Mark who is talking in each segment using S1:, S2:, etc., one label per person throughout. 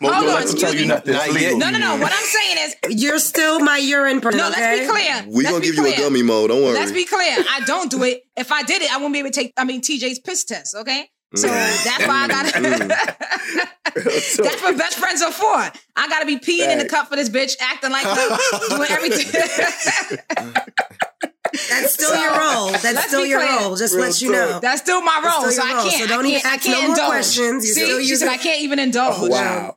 S1: Mo,
S2: Hold on,
S1: let them tell
S2: excuse me.
S3: Not yet.
S2: No, no, no. What I'm saying is,
S4: You're still my urine person.
S2: no.
S4: okay?
S2: Let's be clear.
S3: We
S2: Let's
S3: gonna
S2: be
S3: give you a gummy mode. Don't worry.
S2: Let's be clear. I don't do it. If I did it, I wouldn't be able to take. I mean, TJ's piss test. Okay, so
S3: Mm.
S2: that's why I got. to That's what best friends are for. I got to be peeing in the cup for this bitch, acting like doing everything.
S4: That's still your role. That's still your
S2: clear.
S4: role. Just
S3: Real
S4: let you
S3: talk.
S4: know.
S2: That's still my role,
S4: still
S2: so
S4: your
S2: I can't.
S4: So don't
S2: I can't,
S4: ask
S2: I can't
S4: no more
S2: indulge.
S4: questions. You
S2: See,
S4: still
S2: she said. I can't even indulge.
S3: Oh, wow.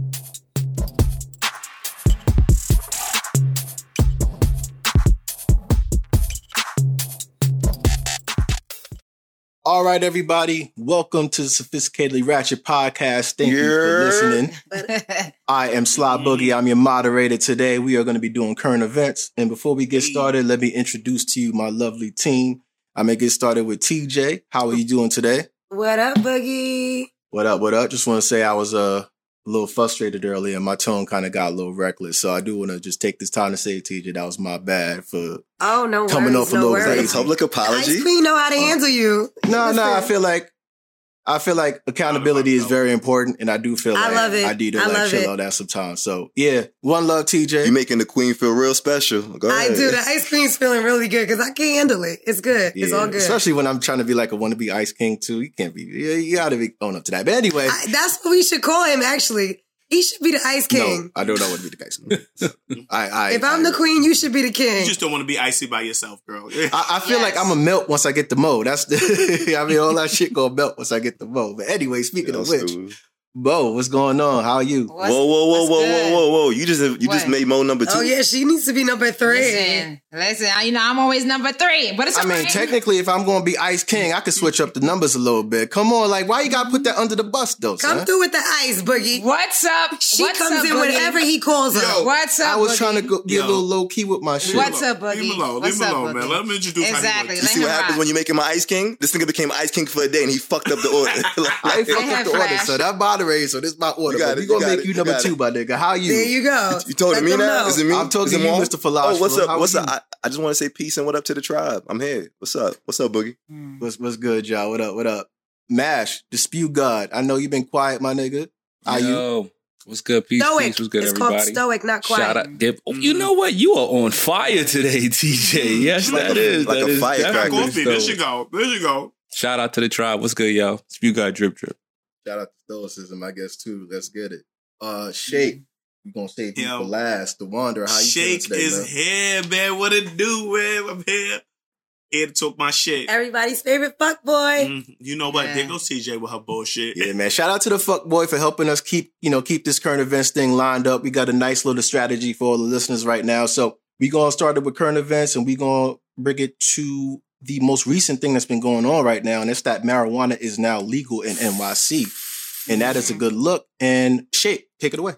S1: All right, everybody. Welcome to the Sophisticatedly Ratchet Podcast. Thank you for listening. I am Sly Boogie. I'm your moderator today. We are going to be doing current events. And before we get started, let me introduce to you my lovely team. I'm going to get started with TJ. How are you doing today?
S4: What up, Boogie?
S1: What up? What up? Just want to say I was uh, a little frustrated earlier. And my tone kind of got a little reckless. So I do want to just take this time to say, TJ, that was my bad for.
S4: Oh, no
S1: Coming
S4: worries.
S1: off a
S4: no
S1: little
S4: worries.
S1: crazy.
S3: Public
S4: Ice
S3: apology.
S4: Queen know how to uh, handle you.
S1: No, no. I feel like I feel like accountability is very important, and I do feel
S4: I
S1: like
S4: love it.
S1: I need to
S4: I
S1: like
S4: love
S1: chill
S4: it.
S1: on that sometimes. So yeah, one love, TJ.
S3: You making the queen feel real special. Go
S4: I do. The ice cream's feeling really good because I can't handle it. It's good. it's all good.
S1: Especially when I'm trying to be like a wannabe Ice King too. You can't be. Yeah, you got to be own up to that. But anyway,
S4: I, that's what we should call him, actually. He should be the ice king.
S1: no, I don't know what to be the Ice King. I, I,
S4: if I'm
S1: I,
S4: the queen, you should be the king.
S5: You just don't want to be icy by yourself, girl.
S1: I, I feel like I'm a melt once I get the mo. That's the. I mean, all that shit gonna melt once I get the mo. But anyway, speaking
S3: Yo,
S1: of which,
S3: Stu.
S1: Bo, what's going on? How are you?
S2: What's-
S3: whoa, whoa, whoa,
S2: what's
S3: whoa, whoa,
S2: good?
S3: whoa, whoa! You just you just made Mo number two.
S4: oh, yeah, she needs to be number three.
S2: Listen, listen. I- You know, I'm always number three, but it's.
S1: I mean, technically, if I'm going to be Ice King, I could switch up the numbers a little bit. Come on, like, why you got to put that under the bus, though,
S4: Come
S1: son?
S4: through with the ice, Boogie.
S2: What's up?
S4: She
S2: What's
S4: comes
S2: up,
S4: in
S2: Boogie?
S4: whenever he calls her.
S5: Yo,
S2: What's up?
S1: I was
S2: Boogie?
S1: trying to go, be a little low key with my shit.
S2: What's up,
S5: Leave him
S2: Boogie?
S5: alone.
S2: What's
S5: Leave him
S2: up,
S5: alone, man. Let me introduce how he
S2: Exactly.
S5: works.
S3: You see what happens when you make him an ice king? This nigga became ice king for a day and he fucked up the order.
S1: I ain't fucked
S2: had
S1: up the order, so that moderator, so this is my order.
S3: You got
S1: but
S3: it,
S1: we gonna make
S3: it,
S1: you
S3: you
S1: number two,
S3: it.
S1: my nigga. How you?
S4: There you go.
S3: you told
S4: Let
S3: me
S4: them
S3: now?
S4: know.
S3: Is it me?
S1: I'm talking to you, Mr. Philosopher.
S3: Oh, what's up?
S1: How
S3: What's up? I, I just want to say peace and what up to the tribe. I'm here. What's up? What's up, Boogie? Hmm.
S1: What's, what's good, y'all? What up? What up? Mash, dispute God. I know you've been quiet, my nigga. How you?
S6: Yo, what's good? Peace,
S4: Stoic.
S6: peace. What's good,
S4: it's
S6: everybody?
S4: called stoic, not quiet.
S6: Shout out, Dip. Oh, you mm-hmm. know what? You are on fire today, TJ. Yes,
S3: Like
S6: that
S3: a-
S6: is.
S3: like
S6: that
S3: a
S6: is
S3: firecracker.
S5: Got
S6: definitely
S5: coffee. There
S6: stoic.
S5: you go. There you go.
S6: Shout out to the tribe. What's good, y'all? Spew God drip drip.
S1: Shout out to Stoicism, I guess, too. Let's get it. Uh, Shake. We're gonna save you
S5: Yo.
S1: last. The Wonder, how you
S5: Shake
S1: feeling today,
S5: is
S1: man?
S5: here, man. What it do, man? I'm here. Here to talk my shit.
S4: Everybody's favorite fuck boy.
S5: Mm, you know what?
S2: Yeah.
S5: There goes TJ with her bullshit.
S1: Yeah, man. Shout out to the fuck boy for helping us keep, you know, keep this current events thing lined up. We got a nice little strategy for all the listeners right now. So we gonna start it with current events and we gonna bring it to the most recent thing that's been going on right now, and it's that marijuana is now legal in NYC. And that is a good look. And Shake, take it away.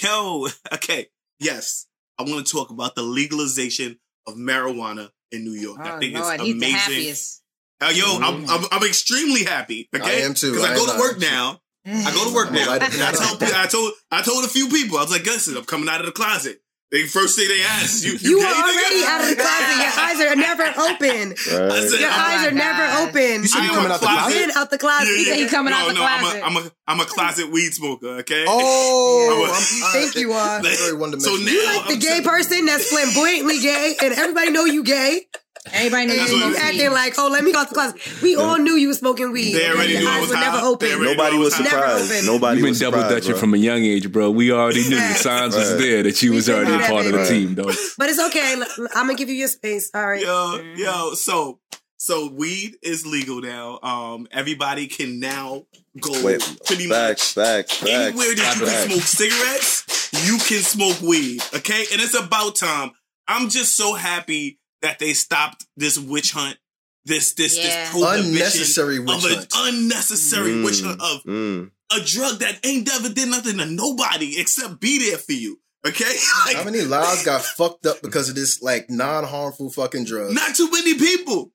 S5: Yo, okay. Yes. I want to talk about the legalization of marijuana in New York. I
S2: Oh,
S5: think
S2: Lord,
S5: it's
S2: he's the
S5: amazing.
S2: happiest.
S5: Uh, yo, I'm, I'm I'm extremely happy. Okay,
S1: I am too.
S5: Because I,
S1: I
S5: go to work now. I go to work now. I told I told I told a few people. I was like, listen, I'm coming out of the closet. They first thing they asked you,
S4: You
S5: gay,
S4: are already
S5: nigga?
S4: out of the closet. Your eyes are never open.
S5: I said,
S4: Your
S5: I'm-
S4: eyes are never open.
S1: You should
S5: be
S1: coming out the
S5: closet.
S1: closet?
S4: Been out the closet.
S5: Yeah, yeah.
S2: He coming
S5: no,
S2: out the
S5: no,
S2: closet.
S5: I'm a, I'm a I'm a closet weed smoker. Okay.
S1: Oh,
S5: Yeah.
S1: I'm-
S4: Think you are.
S1: That's very one
S5: So
S1: dimensional.
S5: now
S4: You like the
S5: I'm
S4: gay
S5: saying-
S4: person that's flamboyantly gay, and everybody know you gay.
S2: Everybody knows
S4: And
S5: That's
S2: you
S5: what
S4: you
S5: it
S2: smoke
S4: acting like, oh, let me go out the closet. We all knew you were smoking weed.
S5: They already knew I
S4: eyes
S5: was
S4: were
S5: high.
S4: never open.
S3: Nobody
S5: knew I
S3: was
S5: was
S3: surprised. Nobody
S6: You've been double dutching from a young age, bro. We already knew the signs was there that you was already a part of the team, though.
S4: But it's okay. I'm gonna give you your space. All right.
S5: Yo, yo, so so weed is legal now. Um, everybody can now go
S3: Wait,
S5: pretty
S3: facts,
S5: much
S3: facts, facts.
S5: anywhere that you can smoke cigarettes, you can smoke weed. Okay, and it's about time. I'm just so happy that they stopped this witch hunt. This this
S2: Yeah.
S5: this prohibition
S1: Unnecessary witch
S5: of an
S1: hunt.
S5: unnecessary witch hunt of
S3: Mm.
S5: a drug that ain't never did nothing to nobody except be there for you. Okay, like,
S1: How many lives got fucked up because of this like non-harmful fucking drug?
S5: not too many people,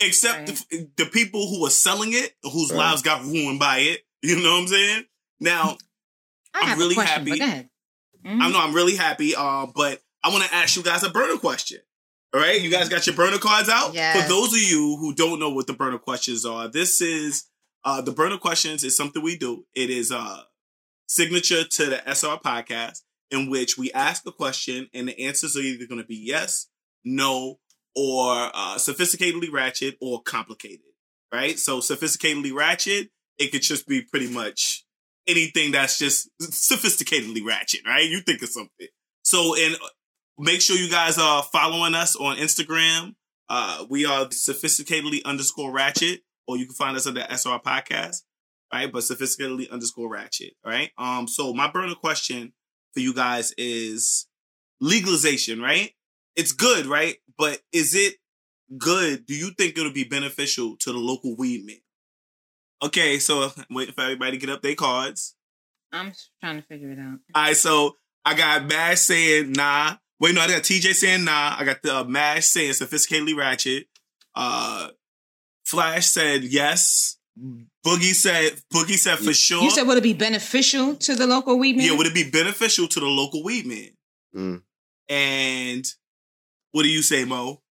S5: except the, the people who are selling it, whose
S1: Right.
S5: lives got ruined by it. You know what I'm saying? Now,
S2: I
S5: I'm
S2: have
S5: really
S2: a question,
S5: happy.
S2: But go ahead.
S5: I know I'm really happy. Uh, but I want to ask you guys a burner question. All right, you guys got your burner cards out.
S2: Yes.
S5: For those of you who don't know what the burner questions are, this is uh, the burner questions is something we do. It is uh, signature to the SR podcast in which we ask a question and the answers are either going to be yes, no, or uh, sophisticatedly ratchet or complicated. Right. So sophisticatedly ratchet, it could just be pretty much anything that's just sophisticatedly ratchet, right? You think of something. So, and make sure you guys are following us on Instagram. Uh, we are sophisticatedly underscore ratchet, or you can find us under SR podcast, right? But sophisticatedly underscore ratchet, right? Um, so my burner question for you guys is legalization, right? It's good, right? But is it good? Do you think it'll be beneficial to the local weed men? Okay, so I'm waiting for everybody to get up their cards.
S2: I'm trying to figure it out.
S5: All right, so I got Mash saying nah. Wait, no, I got TJ saying nah. I got the uh, Mash saying sophisticatedly ratchet. Uh, Flash said yes. Boogie said Boogie said for sure.
S2: You said would it be beneficial to the local weed man?
S5: yeah, would it be beneficial to the local weed man?
S3: Mm.
S5: And what do you say, Mo?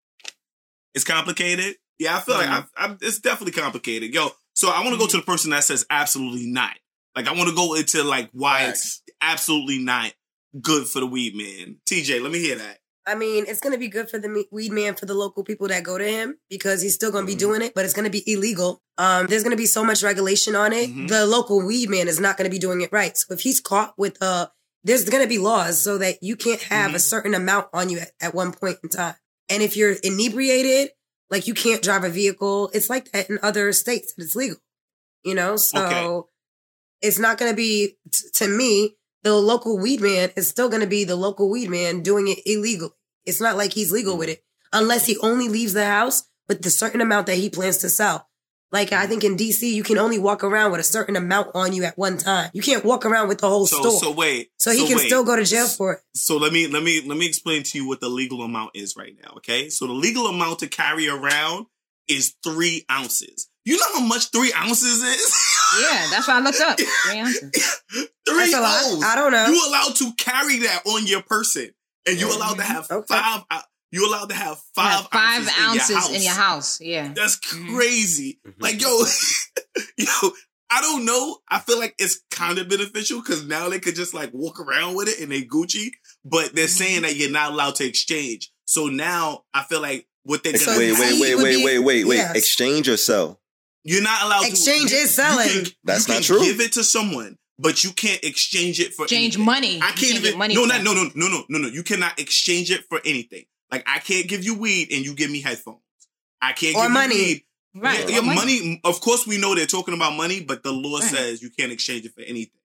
S5: It's complicated. Yeah, I feel like I, I, it's definitely complicated. Yo, so I want to go to the person that says absolutely not. Like I want to go into like why it's absolutely not good for the weed man. TJ, let me hear that.
S4: I mean, it's going to be good for the weed man for the local people that go to him because he's still going to
S5: Mm-hmm.
S4: be doing it, but it's going to be illegal. Um, there's going to be so much regulation on it.
S5: Mm-hmm.
S4: The local weed man is not going to be doing it right. So if he's caught with uh, there's going to be laws so that you can't have
S5: Mm-hmm.
S4: a certain amount on you at, at one point in time. And if you're inebriated, like you can't drive a vehicle. It's like that in other states that it's legal. You know, so
S5: Okay.
S4: it's not going to be t- to me. The local weed man is still going to be the local weed man doing it illegal. It's not like he's legal with mm. it unless he only leaves the house with the certain amount that he plans to sell. Like I think in DC, you can only walk around with a certain amount on you at one time. You can't walk around with the whole
S5: So
S4: store.
S5: so wait.
S4: So he can
S5: wait.
S4: still go to jail for it.
S5: So let me let me let me explain to you what the legal amount is right now. Okay, so the legal amount to carry around is three ounces. You know how much three ounces is?
S2: Yeah, that's why I looked up. Three ounces.
S5: Three
S4: That's a lot.
S5: O's.
S4: I don't know.
S5: You allowed to carry that on your person, and you allowed to mm-hmm. have five. You allowed to have five,
S2: have five
S5: ounces,
S2: ounces
S5: in your house.
S2: Yeah.
S5: That's mm-hmm. crazy. Mm-hmm. Like yo, yo. I don't know. I feel like it's kind of beneficial because now they could just like walk around with it and they Gucci, but they're saying that you're not allowed to exchange. So now I feel like what they're gonna
S3: wait,
S5: do-
S3: wait, wait, wait, wait, wait, wait.
S4: yes.
S3: Exchange or sell?
S5: You're not allowed
S4: Exchange
S5: to.
S4: Exchange is selling.
S5: You can,
S3: That's
S5: you
S3: not
S5: can
S3: true.
S5: Give it to someone, but you can't exchange it for
S2: Exchange
S5: anything.
S2: money.
S5: I can't,
S2: can't
S5: even.
S2: money
S5: no, not, no, no, no, no, no, no. You cannot exchange it for anything. Like I can't give you weed and you give me headphones. I can't
S4: Or
S5: give
S4: money.
S5: you weed.
S2: Right.
S5: Yeah,
S2: or
S5: yeah, money. Of course, we know they're talking about money, but the law
S2: Right.
S5: says you can't exchange it for anything.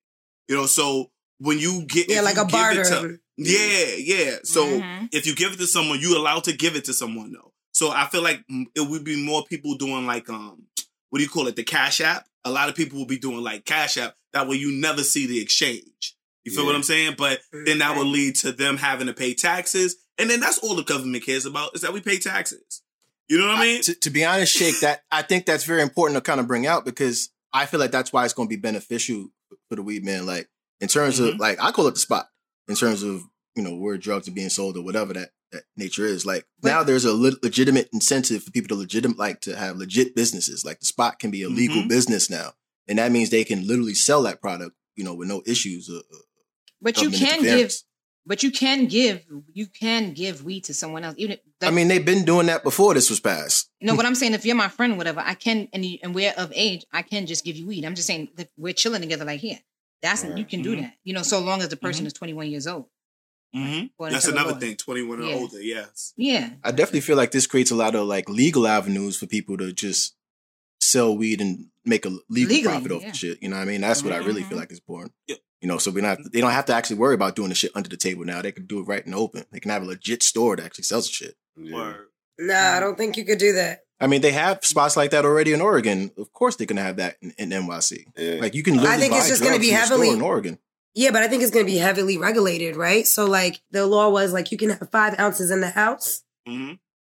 S5: You know, so when you get
S4: Yeah, like a
S5: give
S4: barter.
S5: to- yeah, yeah. So
S2: Mhm.
S5: if you give it to someone, you allowed to give it to someone though. So I feel like it would be more people doing like um, what do you call it? The Cash App. A lot of people will be doing like Cash App. That way, you never see the exchange. You feel what I'm saying? But then that will lead to them having to pay taxes, and then that's all the government cares about is that we pay taxes. You know what I mean?
S1: to, to be honest, Shake, that I think that's very important to kind of bring out because I feel like that's why it's going to be beneficial for the weed man. Like in terms
S5: Mm-hmm.
S1: of like I call it the spot in terms of you know where drugs are being sold or whatever that that nature is. Like now there's a le- legitimate incentive for people to legitimate like to have legit businesses. Like the spot can be a legal
S5: Mhm.
S1: business now, and that means they can literally sell that product you know with no issues. Uh, uh,
S2: But you can give. But you can give. You can give weed to someone else. Even.
S1: I mean, they've been doing that before this was passed.
S2: No, but I'm saying if you're my friend, whatever, I can, and you, and we're of age, I can just give you weed. I'm just saying that we're chilling together, like here. That's you can do
S5: Mhm.
S2: that, you know, so long as the person
S5: Mhm.
S2: is 21 years old.
S5: Mhm. That's another
S2: law.
S5: thing. 21 and
S2: Yeah.
S5: older. Yes.
S2: Yeah,
S1: I definitely feel like this creates a lot of like legal avenues for people to just sell weed and make a legal
S2: Legally,
S1: profit off
S2: yeah.
S1: the shit. You know what I mean? That's what I really feel like is born.
S5: Yep.
S1: You know, so we don't they don't have to actually worry about doing the shit under the table now. They can do it right in the open. They can have a legit store that actually sells the shit.
S5: Word.
S4: Nah, I don't think you could do that.
S1: I mean, they have spots like that already in Oregon. Of course, they're gonna have that in, in NYC.
S3: Yeah.
S1: Like you can. Literally
S4: I think it's just gonna be
S1: from a store
S4: heavily-
S1: in Oregon.
S4: Yeah, but I think it's going to be heavily regulated, right? So, like, the law was like you can have five ounces in the house.
S7: hmm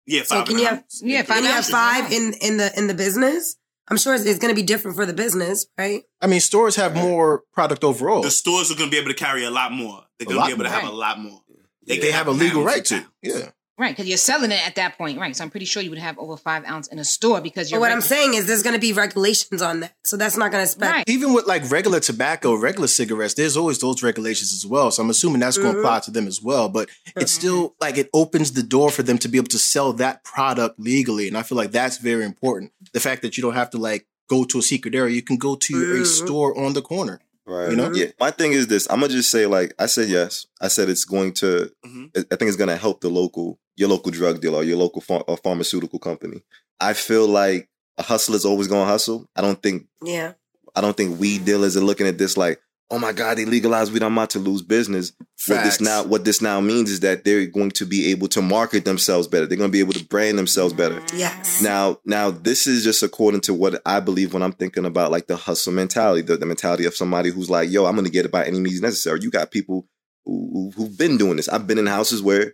S7: Yeah,
S4: So
S7: five
S4: can you have-
S7: half.
S2: Yeah,
S4: Can you have five in in the in the business? I'm sure it's, it's going to be different for the business, right?
S1: I mean, stores have more product overall.
S7: The stores are going to be able to carry a lot more. They're going to be able to
S1: more.
S7: have a lot more.
S1: They,
S7: can
S1: have a legal right to.
S7: pounds.
S1: Yeah.
S2: Right, because you're selling it at that point, right? So I'm pretty sure you would have over five ounce in a store because you're.
S4: But what I'm saying is there's going to be regulations on that, so that's not going to spec.
S2: Right.
S1: Even with like regular tobacco, regular cigarettes, there's always those regulations as well. So I'm assuming that's going to apply to them as well. But it's still like it opens the door for them to be able to sell that product legally. And I feel like that's very important. The fact that you don't have to like go to a secret area, you can go to a
S4: Mhm.
S1: store on the corner.
S3: Right.
S1: You know?
S3: Yeah. My thing is this. I'm gonna just say like I said yes. I said it's going to.
S7: Mhm.
S3: I I think it's gonna help the local your local drug dealer or your local ph- or pharmaceutical company. I feel like a hustler is always gonna hustle. I don't think
S4: Yeah,
S3: I don't think weed dealers are looking at this like, oh my god, they legalized weed. I'm about to lose business. What this now what this now means is that they're going to be able to market themselves better. They're going to be able to brand themselves better.
S4: Mm, yes.
S3: Now, now this is just according to what I believe when I'm thinking about like the hustle mentality, the, the mentality of somebody who's like, yo, I'm gonna get it by any means necessary. You got people who who've been doing this. I've been in houses where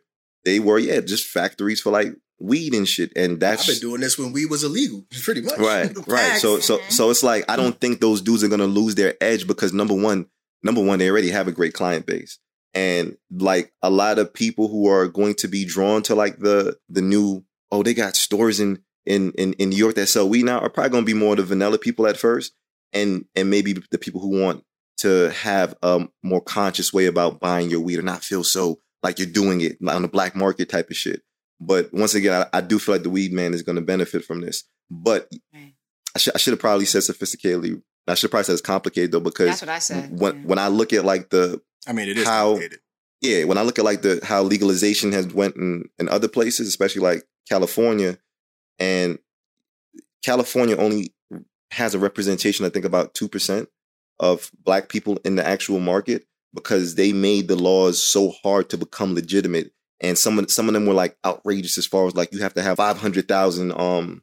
S3: they were, yeah, just factories for like weed and shit. And that's
S1: I've been doing this when weed was illegal, pretty much.
S3: right, right. So so so it's like I don't think those dudes are gonna lose their edge because number one, number one, they already have a great client base. And like a lot of people who are going to be drawn to like the the new, oh, they got stores in in in, in New York that sell weed now are probably gonna be more the vanilla people at first. And and maybe the people who want to have a more conscious way about buying your weed or not feel so like you're doing it on the black market type of shit. But once again, I, I do feel like the weed man is going to benefit from this. But
S2: Right.
S3: I should I should have probably said sophisticatedly. I should probably said it's complicated though because
S2: That's what I said.
S3: when
S2: yeah.
S3: when I look at like the
S1: I mean, it is
S3: How-
S1: complicated.
S3: yeah when I look at like the how legalization has went in in other places, especially like California, and California only has a representation I think about two percent of black people in the actual market because they made the laws so hard to become legitimate and some of some of them were like outrageous as far as like you have to have 500,000 um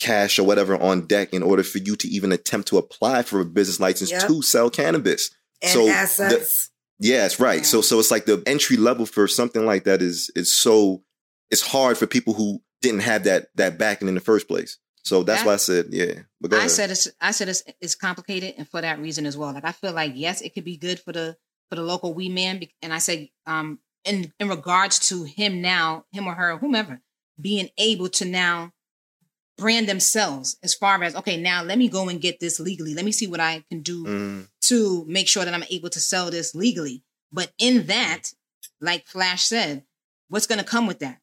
S3: cash or whatever on deck in order for you to even attempt to apply for a business license
S4: Yep.
S3: to sell cannabis.
S4: and
S3: so the-
S4: assets.
S3: Yes, right. So so it's like the entry level for something like that is is so it's hard for people who didn't have that that backing in the first place. So that's
S2: That-
S3: why I said yeah. But
S2: I said it's I said it's, it's complicated, and for that reason as well. Like I feel like yes, it could be good for the for the local weed man, and I said um in in regards to him now, him or her, whomever, being able to now brand themselves as far as okay, now let me go and get this legally. Let me see what I can do
S3: Mm,
S2: to make sure that I'm able to sell this legally. But in that, like Flash said, what's going to come with that?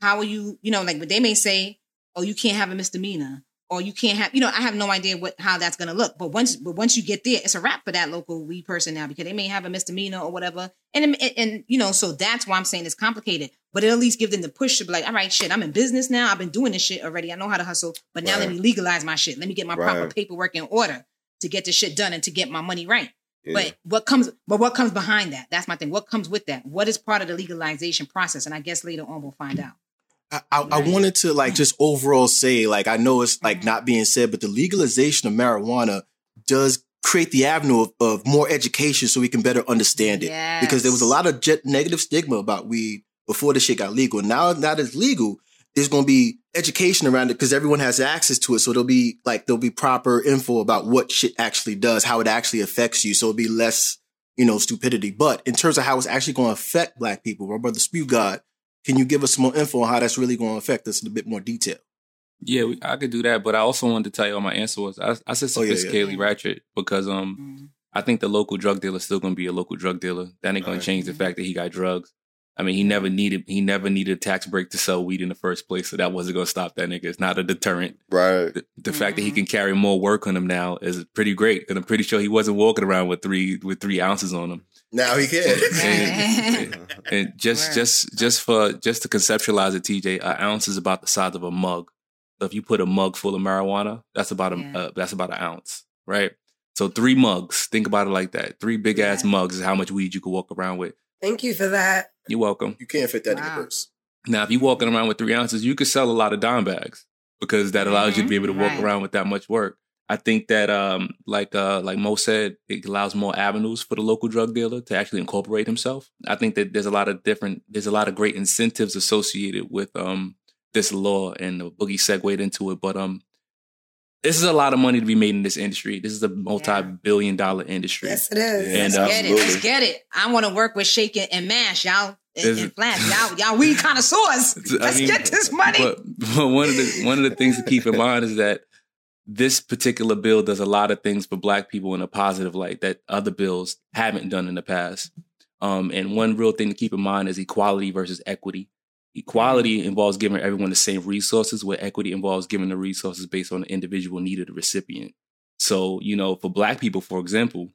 S2: How are you, you know, like but they may say, oh, you can't have a misdemeanor or you can't have, you know, I have no idea what, how that's going to look. But once, but once you get there, it's a wrap for that local weed person now because they may have a misdemeanor or whatever. And, and, and, you know, so that's why I'm saying it's complicated, but it at least give them the push to be like, all right, shit, I'm in business now. I've been doing this shit already. I know how to hustle, but now let me legalize my shit. Let me get my proper paperwork in order to get this shit done and to get my money right.
S3: yeah.
S2: But what comes but what comes behind that? That's my thing. What comes with that? What is part of the legalization process? And I guess later on we'll find out.
S1: I, I, I wanted to like just overall say like I know it's like mm-hmm. not being said, but the legalization of marijuana does create the avenue of, of more education so we can better understand it. Because there was a lot of jet negative stigma about weed before the shit got legal. Now that it's legal, there's going to be education around it because everyone has access to it. So there'll be like there'll be proper info about what shit actually does, how it actually affects you. So it'll be less, you know, stupidity. But in terms of how it's actually going to affect black people, my brother Spew God, can you give us some more info on how that's really going to affect us in a bit more detail?
S6: Yeah, we, I could do that, but I also wanted to tell you what my answer was. I, I said
S1: Oh, yeah, yeah.
S6: ratchet because um
S2: Mm-hmm.
S6: I think the local drug dealer is still going to be a local drug dealer. That ain't going
S1: Right.
S6: to change the fact that he got drugs. I mean, he never needed he never needed a tax break to sell weed in the first place, so that wasn't going to stop that nigga. It's not a deterrent.
S3: right.
S6: The, the fact that he
S2: Mhm.
S6: can carry more work on him now is pretty great, and I'm pretty sure he wasn't walking around with three with three ounces on him.
S1: Now he can.
S6: And, and just
S2: Word.
S6: just just for just to conceptualize it, TJ, an ounce is about the size of a mug. So if you put a mug full of marijuana, that's about a
S2: Yeah.
S6: uh, that's about an ounce, right? So three mugs. Think about it like that. Three big ass mugs is how much weed you could walk around with.
S4: Thank you for that.
S6: You're welcome.
S1: you can't fit that in your purse.
S6: Now, if you're walking around with three ounces, you could sell a lot of dime bags. because that allows you to be able to walk
S2: Right.
S6: around with that much work. I think that um like uh like Mo said, it allows more avenues for the local drug dealer to actually incorporate himself. I think that there's a lot of different there's a lot of great incentives associated with um this law and the boogie segued into it. But um this is a lot of money to be made in this industry. This is a multi-billion dollar industry.
S4: Yes, it is.
S6: And,
S2: Let's
S6: uh,
S2: get it. Let's get it. I want to work with Shake It and Mash, y'all. And,
S6: Is
S2: and Flash, y'all, y'all weed connoisseurs. Let's
S6: mean,
S2: get this money.
S6: But, but one of the one of the things to keep in mind is that this particular bill does a lot of things for Black people in a positive light that other bills haven't done in the past. Um, and one real thing to keep in mind is equality versus equity. Equality involves giving everyone the same resources, where equity involves giving the resources based on the individual need of the recipient. So, you know, for Black people, for example,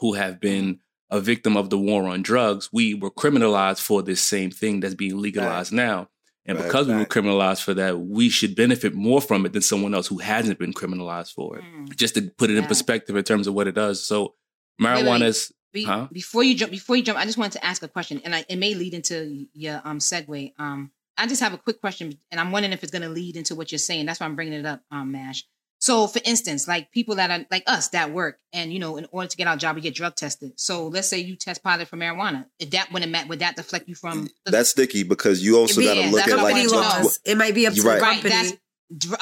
S6: who have been a victim of the war on drugs, we were criminalized for this same thing that's being legalized now. And
S3: Fact,
S6: because we were criminalized for that, we should benefit more from it than someone else who hasn't been criminalized for it.
S2: Mm.
S6: Just to put it in perspective in terms of what it does. So
S2: wait.
S6: marijuana is
S2: Be-
S6: Huh?
S2: Before you jump, before you jump, I just wanted to ask a question, and I, it may lead into your um segue. Um, I just have a quick question, and I'm wondering if it's going to lead into what you're saying. That's why I'm bringing it up, um, Mash. So, for instance, like people that are like us that work, and you know, in order to get our job, we get drug tested. So, let's say you test positive for marijuana. If that wouldn't ma- would that deflect you from?
S3: That's sticky because you also got to look at
S2: what
S3: like
S2: wanted to
S3: what-
S4: It might be up to
S3: You're
S4: the
S3: right.
S2: right. That's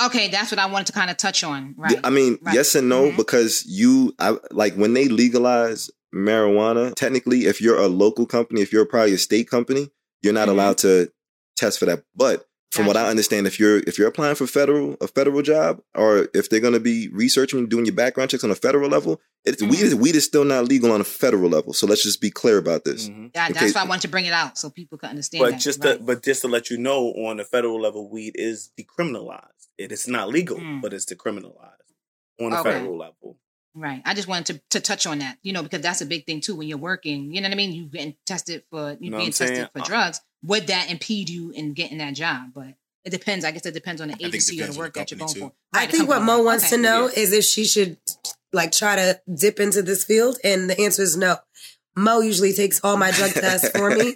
S2: okay. That's what I wanted to kind of touch on. Right.
S3: I mean,
S2: Right.
S3: yes and no,
S2: Mhm.
S3: because you, I, like when they legalize marijuana, technically, if you're a local company, if you're probably a state company, you're not
S2: Mhm.
S3: allowed to test for that. But from what I understand, if you're if you're applying for federal a federal job, or if they're going to be researching and doing your background checks on a federal level, it's weed
S2: Mm-hmm.
S3: is weed is still not legal on a federal level. So let's just be clear about this.
S7: Mhm.
S2: That-
S3: Okay.
S2: that's why I wanted to bring it out so people can understand.
S7: But
S2: that.
S7: just
S2: right.
S7: to, but just to let you know, on the federal level, weed is decriminalized. It is not legal,
S2: Mm.
S7: but it's decriminalized on a
S2: Okay.
S7: federal level.
S2: Right. I just wanted to, to touch on that, you know, because that's a big thing too when you're working. You know what I mean? You getting tested for you
S7: Know
S2: being tested for
S7: Uh,
S2: drugs. Would that impede you in getting that job? But it depends. I guess it depends on the agency or the work
S1: the
S2: that you're going
S1: company,
S2: for.
S4: I
S2: Right, the
S4: think what
S2: company.
S4: Mo wants
S2: Okay.
S4: to know is if she should like try to dip into this field, and the answer is no. Mo usually takes all my drug tests for me.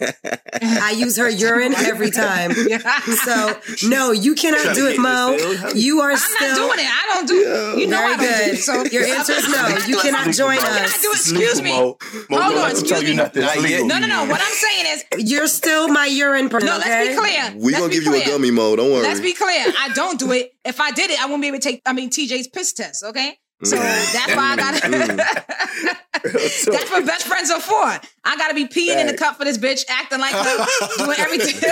S4: I use her urine every time. So no, you cannot do it, Mo. You are
S2: I'm
S4: still
S2: not doing it. I don't do
S3: Yeah.
S2: You know
S4: Very
S2: I don't
S4: good.
S2: do it. So
S4: Your answer is no. You cannot join
S2: Can I
S4: us.
S2: do it? Excuse me.
S7: Mo, Mo,
S2: Hold on,
S7: let them tell
S2: excuse me.
S7: nothing. It's
S1: Not yet.
S7: legal.
S2: No, no, no. What I'm saying is,
S4: You're still my urine person.
S2: no. Let's be clear.
S3: we
S2: Let's
S3: gonna
S2: be
S3: give you a
S2: clear.
S3: gummy mo. Don't worry.
S2: Let's be clear. I don't do it. If I did it, I wouldn't be able to take. I mean, TJ's piss test. Okay. So that's why I got to. that's what best friends are for. I got to be peeing in the cup for this bitch, acting like her, doing everything.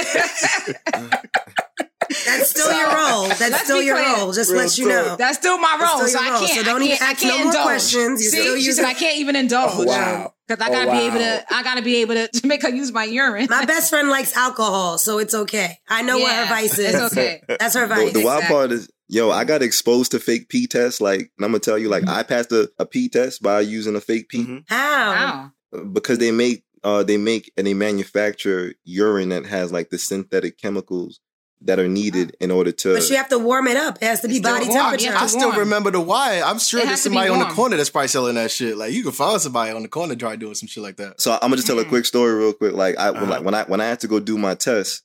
S4: That's still your role. That's still your
S2: clear.
S4: role. Just
S7: Real
S4: let you
S7: talk.
S4: know.
S2: That's still my role,
S4: still
S2: so
S4: your
S2: I can't.
S4: So don't
S2: I
S4: even
S2: can't,
S4: ask
S2: I can't
S4: no more
S2: indulge.
S4: questions. You're
S2: See,
S4: still
S2: she
S4: using-
S2: said I can't even indulge.
S7: Oh, wow.
S2: Because I
S7: Oh,
S2: gotta be able to. Oh, I gotta be able to, to make her use my urine.
S4: My best friend likes alcohol, so it's okay. I know what her vice is.
S2: It's okay.
S4: That's her
S3: the,
S4: vice.
S3: the wild
S2: Exactly.
S3: part is, yo, I got exposed to fake pee tests. Like, and I'm gonna tell you, like, I passed a, a pee test by using a fake pee
S7: Mhm.
S4: How?
S3: Because they make uh they make and they manufacture urine that has like the synthetic chemicals that are needed in order to.
S4: But you have to warm it up. It has to be body
S2: warm.
S4: temperature.
S2: You
S1: I still
S2: warm.
S1: remember the why. I'm sure
S2: It
S1: there's
S2: has to be
S1: somebody on the corner that's probably selling that shit. Like you can find somebody on the corner trying doing some shit like that.
S3: so I'm gonna just tell a
S2: Mm.
S3: quick story real quick. Like I when,
S7: Uh-huh.
S3: like when I when I had to go do my test,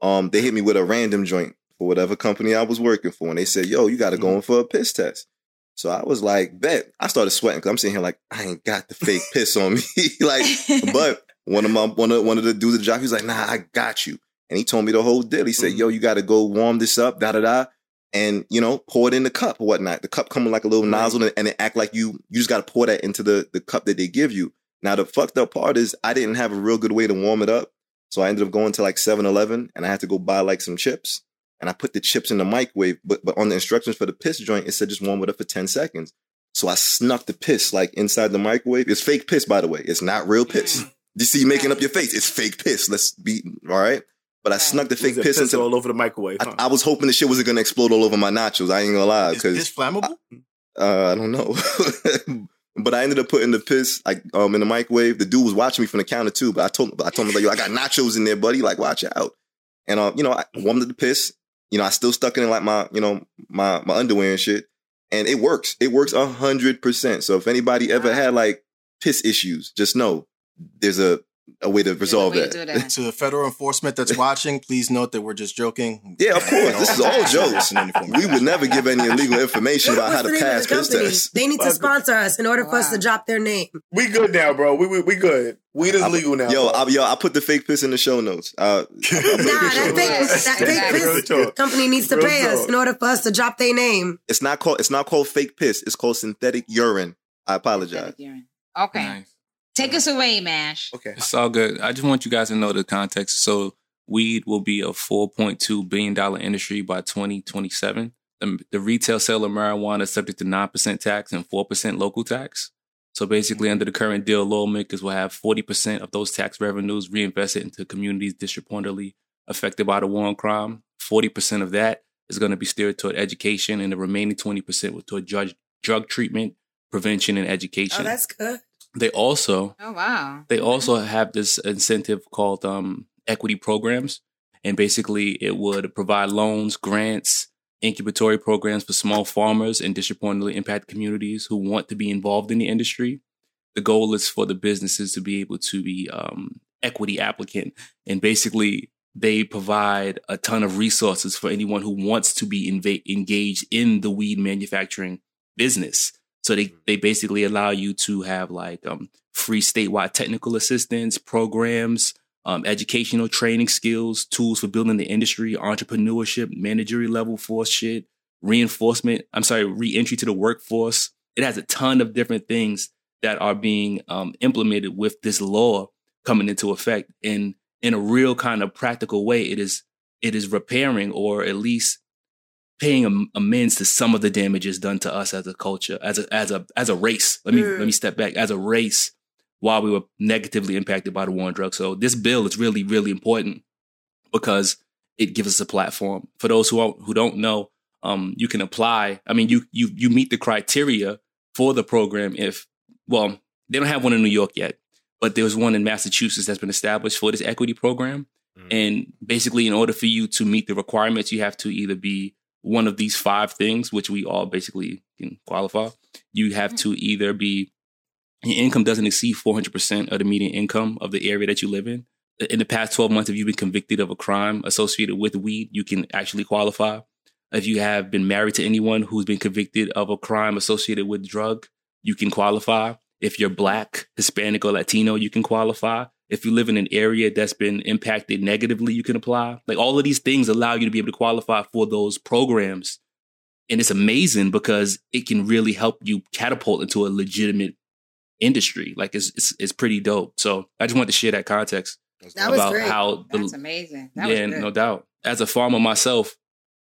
S3: um, they hit me with a random joint for whatever company I was working for, and they said, "Yo, you got to go in for a piss test." So I was like, "Bet." I started sweating because I'm sitting here like I ain't got the fake piss on me, like. But one of my one of one of the dudes at the job, he's like, "Nah, I got you," and he told me the whole deal. He said,
S7: Mhm.
S3: "Yo, you got to go warm this up, da da da." And you know, pour it in the cup or whatnot. The cup come with like a little
S7: Right.
S3: nozzle, and, and it act like you. You just got to pour that into the the cup that they give you. Now the fucked up part is I didn't have a real good way to warm it up. So I ended up going to like 7-Eleven and I had to go buy like some chips. And I put the chips in the microwave, but but on the instructions for the piss joint, it said just warm it up for 10 seconds. So I snuck the piss like inside the microwave. It's fake piss, by the way. It's not real piss. You see making up your face. It's fake piss. Let's be all right. But I snuck the fake piss
S7: piss
S3: into
S7: all over the microwave.
S3: I,
S7: huh?
S3: I was hoping the shit wasn't gonna explode all over my nachos. I ain't gonna lie,
S1: Is this flammable?
S3: uh, I don't know. but I ended up putting the piss like um in the microwave. The dude was watching me from the counter too. But I told I told him like, yo, I got nachos in there, buddy. Like, watch out. And uh, you know, I warmed up the piss. You know, I still stuck it in like my, you know, my my underwear and shit. And it works. It works a hundred percent. So if anybody ever had like piss issues, just know there's a a way to resolve
S2: way to
S3: that.
S2: do that.
S1: To the federal enforcement that's watching, please note that we're just joking.
S3: Yeah, of course. This is all jokes.
S1: Listen to uniform.
S3: We would never give any illegal information about how to
S4: the name of
S3: pass
S4: the
S3: piss
S4: company?
S3: tests.
S4: They need to sponsor us in order for us to drop their name.
S5: We good now, bro. We we, we good. Weed is legal now.
S3: Yo. I, yo, I put the fake piss in the show notes. Uh, I'll put the
S4: Nah, that fake, that fake piss company needs to
S5: Real
S4: pay us in order for us to drop their name.
S3: It's not called. It's not called fake piss. It's called synthetic urine. I apologize.
S2: Okay.
S6: Nice.
S2: Take us away, Mash.
S5: Okay.
S6: It's all good. I just want you guys to know the context. So, weed will be a $4.2 billion industry by 2027. The, the retail sale of marijuana is subject to 9% tax and 4% local tax. So, basically, under the current deal, lawmakers will have 40% of those tax revenues reinvested into communities disproportionately affected by the war on crime. 40% of that is going to be steered toward education, and the remaining 20% will toward drug, drug treatment, prevention, and oh, education.
S4: Oh, that's good.
S6: They also
S2: Oh wow.
S6: they also have this incentive called um, equity programs, and basically it would provide loans, grants, incubatory programs for small farmers and disproportionately impacted communities who want to be involved in the industry. The goal is for the businesses to be able to be um, equity applicant, and basically they provide a ton of resources for anyone who wants to be inva- engaged in the weed manufacturing business. So they, they basically allow you to have like um, free statewide technical assistance programs, um, educational training skills, tools for building the industry, entrepreneurship, managerial level force shit, reinforcement. I'm sorry, re-entry to the workforce. It has a ton of different things that are being um, implemented with this law coming into effect. And in a real kind of practical way, it is it is repairing or at least paying am- amends to some of the damages done to us as a culture, as a as a as a race. Let me
S4: Mm.
S6: let me step back. As a race, while we were negatively impacted by the war on drugs. So this bill is really really important because it gives us a platform. For those who don't, who don't know, um, you can apply. I mean, you you you meet the criteria for the program if well, they don't have one in New York yet, but there's one in Massachusetts that's been established for this equity program. And basically, in order for you to meet the requirements, you have to either be one of these five things, which we all basically can qualify. You have mm-hmm. to either be your income doesn't exceed 400% of the median income of the area that you live in. In the past 12 months, if you've been convicted of a crime associated with weed, you can actually qualify. If you have been married to anyone who's been convicted of a crime associated with drug, you can qualify. If you're black, Hispanic, or Latino, you can qualify. If you live in an area that's been impacted negatively, you can apply. Like all of these things allow you to be able to qualify for those programs. And it's amazing because it can really help you catapult into a legitimate industry. Like it's it's, it's pretty dope. So I just wanted to share that context
S4: That was
S6: about
S4: great.
S6: how the
S2: That's amazing. That
S6: yeah,
S2: was good.
S6: no doubt. As a farmer myself,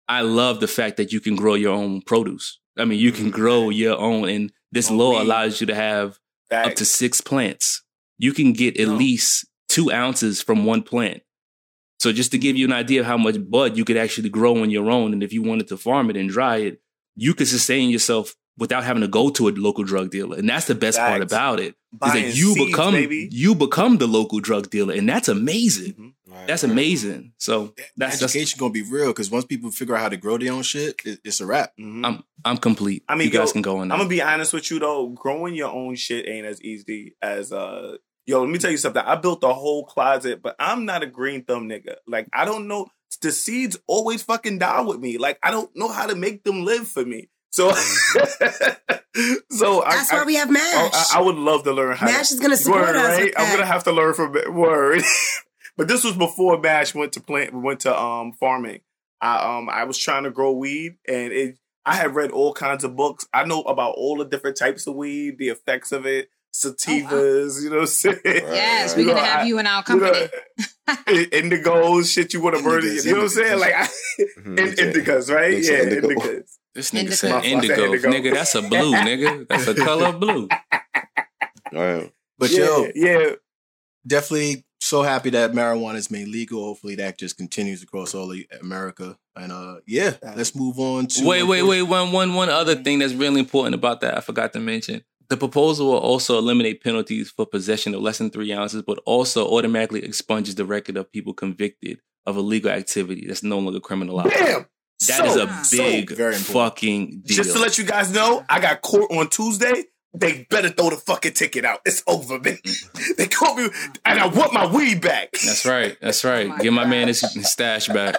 S6: I love the fact that you can grow your own produce. I mean, you can mm-hmm. grow your own, and this
S5: On
S6: law
S5: weed.
S6: allows you to have up to six plants. You can get at
S5: No.
S6: least two ounces from one plant. So just to give you an idea of how much bud you could actually grow on your own, and if you wanted to farm it and dry it, you could sustain yourself without having to go to a local drug dealer. And that's the best part about it. Is
S5: Buying
S6: that you
S5: seeds,
S6: become
S5: baby.
S6: you become the local drug dealer, and that's amazing.
S5: Mhm.
S6: That's amazing. So that's that's
S1: Education gonna be real because once people figure out how to grow their own shit, it, it's a wrap.
S5: Mhm.
S6: I'm I'm complete.
S5: I mean,
S6: you guys
S5: yo,
S6: can go on.
S5: I'm gonna be honest with you though. Growing your own shit ain't as easy as uh. Yo, let me tell you something. I built a whole closet, but I'm not a green thumb nigga. Like I don't know. The seeds always fucking die with me. Like I don't know how to make them live for me. So, so
S4: That's
S5: I,
S4: why we have MASH.
S5: I, I would love to learn how. to-
S4: MASH is going to support
S5: Word,
S4: us.
S5: right? I'm gonna have to learn from word. but this was before Mash went to plant went to um farming. I um I was trying to grow weed and it I had read all kinds of books. I know about all the different types of weed, the effects of it, sativas, you know what I'm saying?
S2: Yes, we're gonna have
S5: I-
S2: you in our
S5: you know,
S2: company.
S5: indigos, shit you want to burn.
S1: Indigos,
S5: You know what I'm saying? Like I,
S3: Mhm.
S5: in, indicas, right?
S3: Makes
S5: Yeah,
S3: it indigo.
S5: indicas.
S6: This nigga
S2: Indigo.
S6: said
S5: My fault, I said
S6: indigo.
S5: indigo.
S6: Nigga, that's a blue, nigga. That's a color of blue.
S3: All right.
S1: But
S5: yeah,
S1: yo,
S5: yeah.
S1: definitely so happy that marijuana is made legal. Hopefully that just continues across all of America. And uh yeah, let's move on to
S6: Wait, wait, wait. One, one, one other thing that's really important about that I forgot to mention. The proposal will also eliminate penalties for possession of less than three ounces, but also automatically expunges the record of people convicted of illegal activity that's no longer criminalized.
S5: Bam.
S6: That is
S5: So-
S6: a
S5: so,
S6: big
S1: very
S6: fucking deal.
S5: Just to let you guys know, I got court on Tuesday. they better throw the fucking ticket out. It's over, man. they caught me, and I want my weed back.
S6: That's right. That's right. Give my man his, his stash back.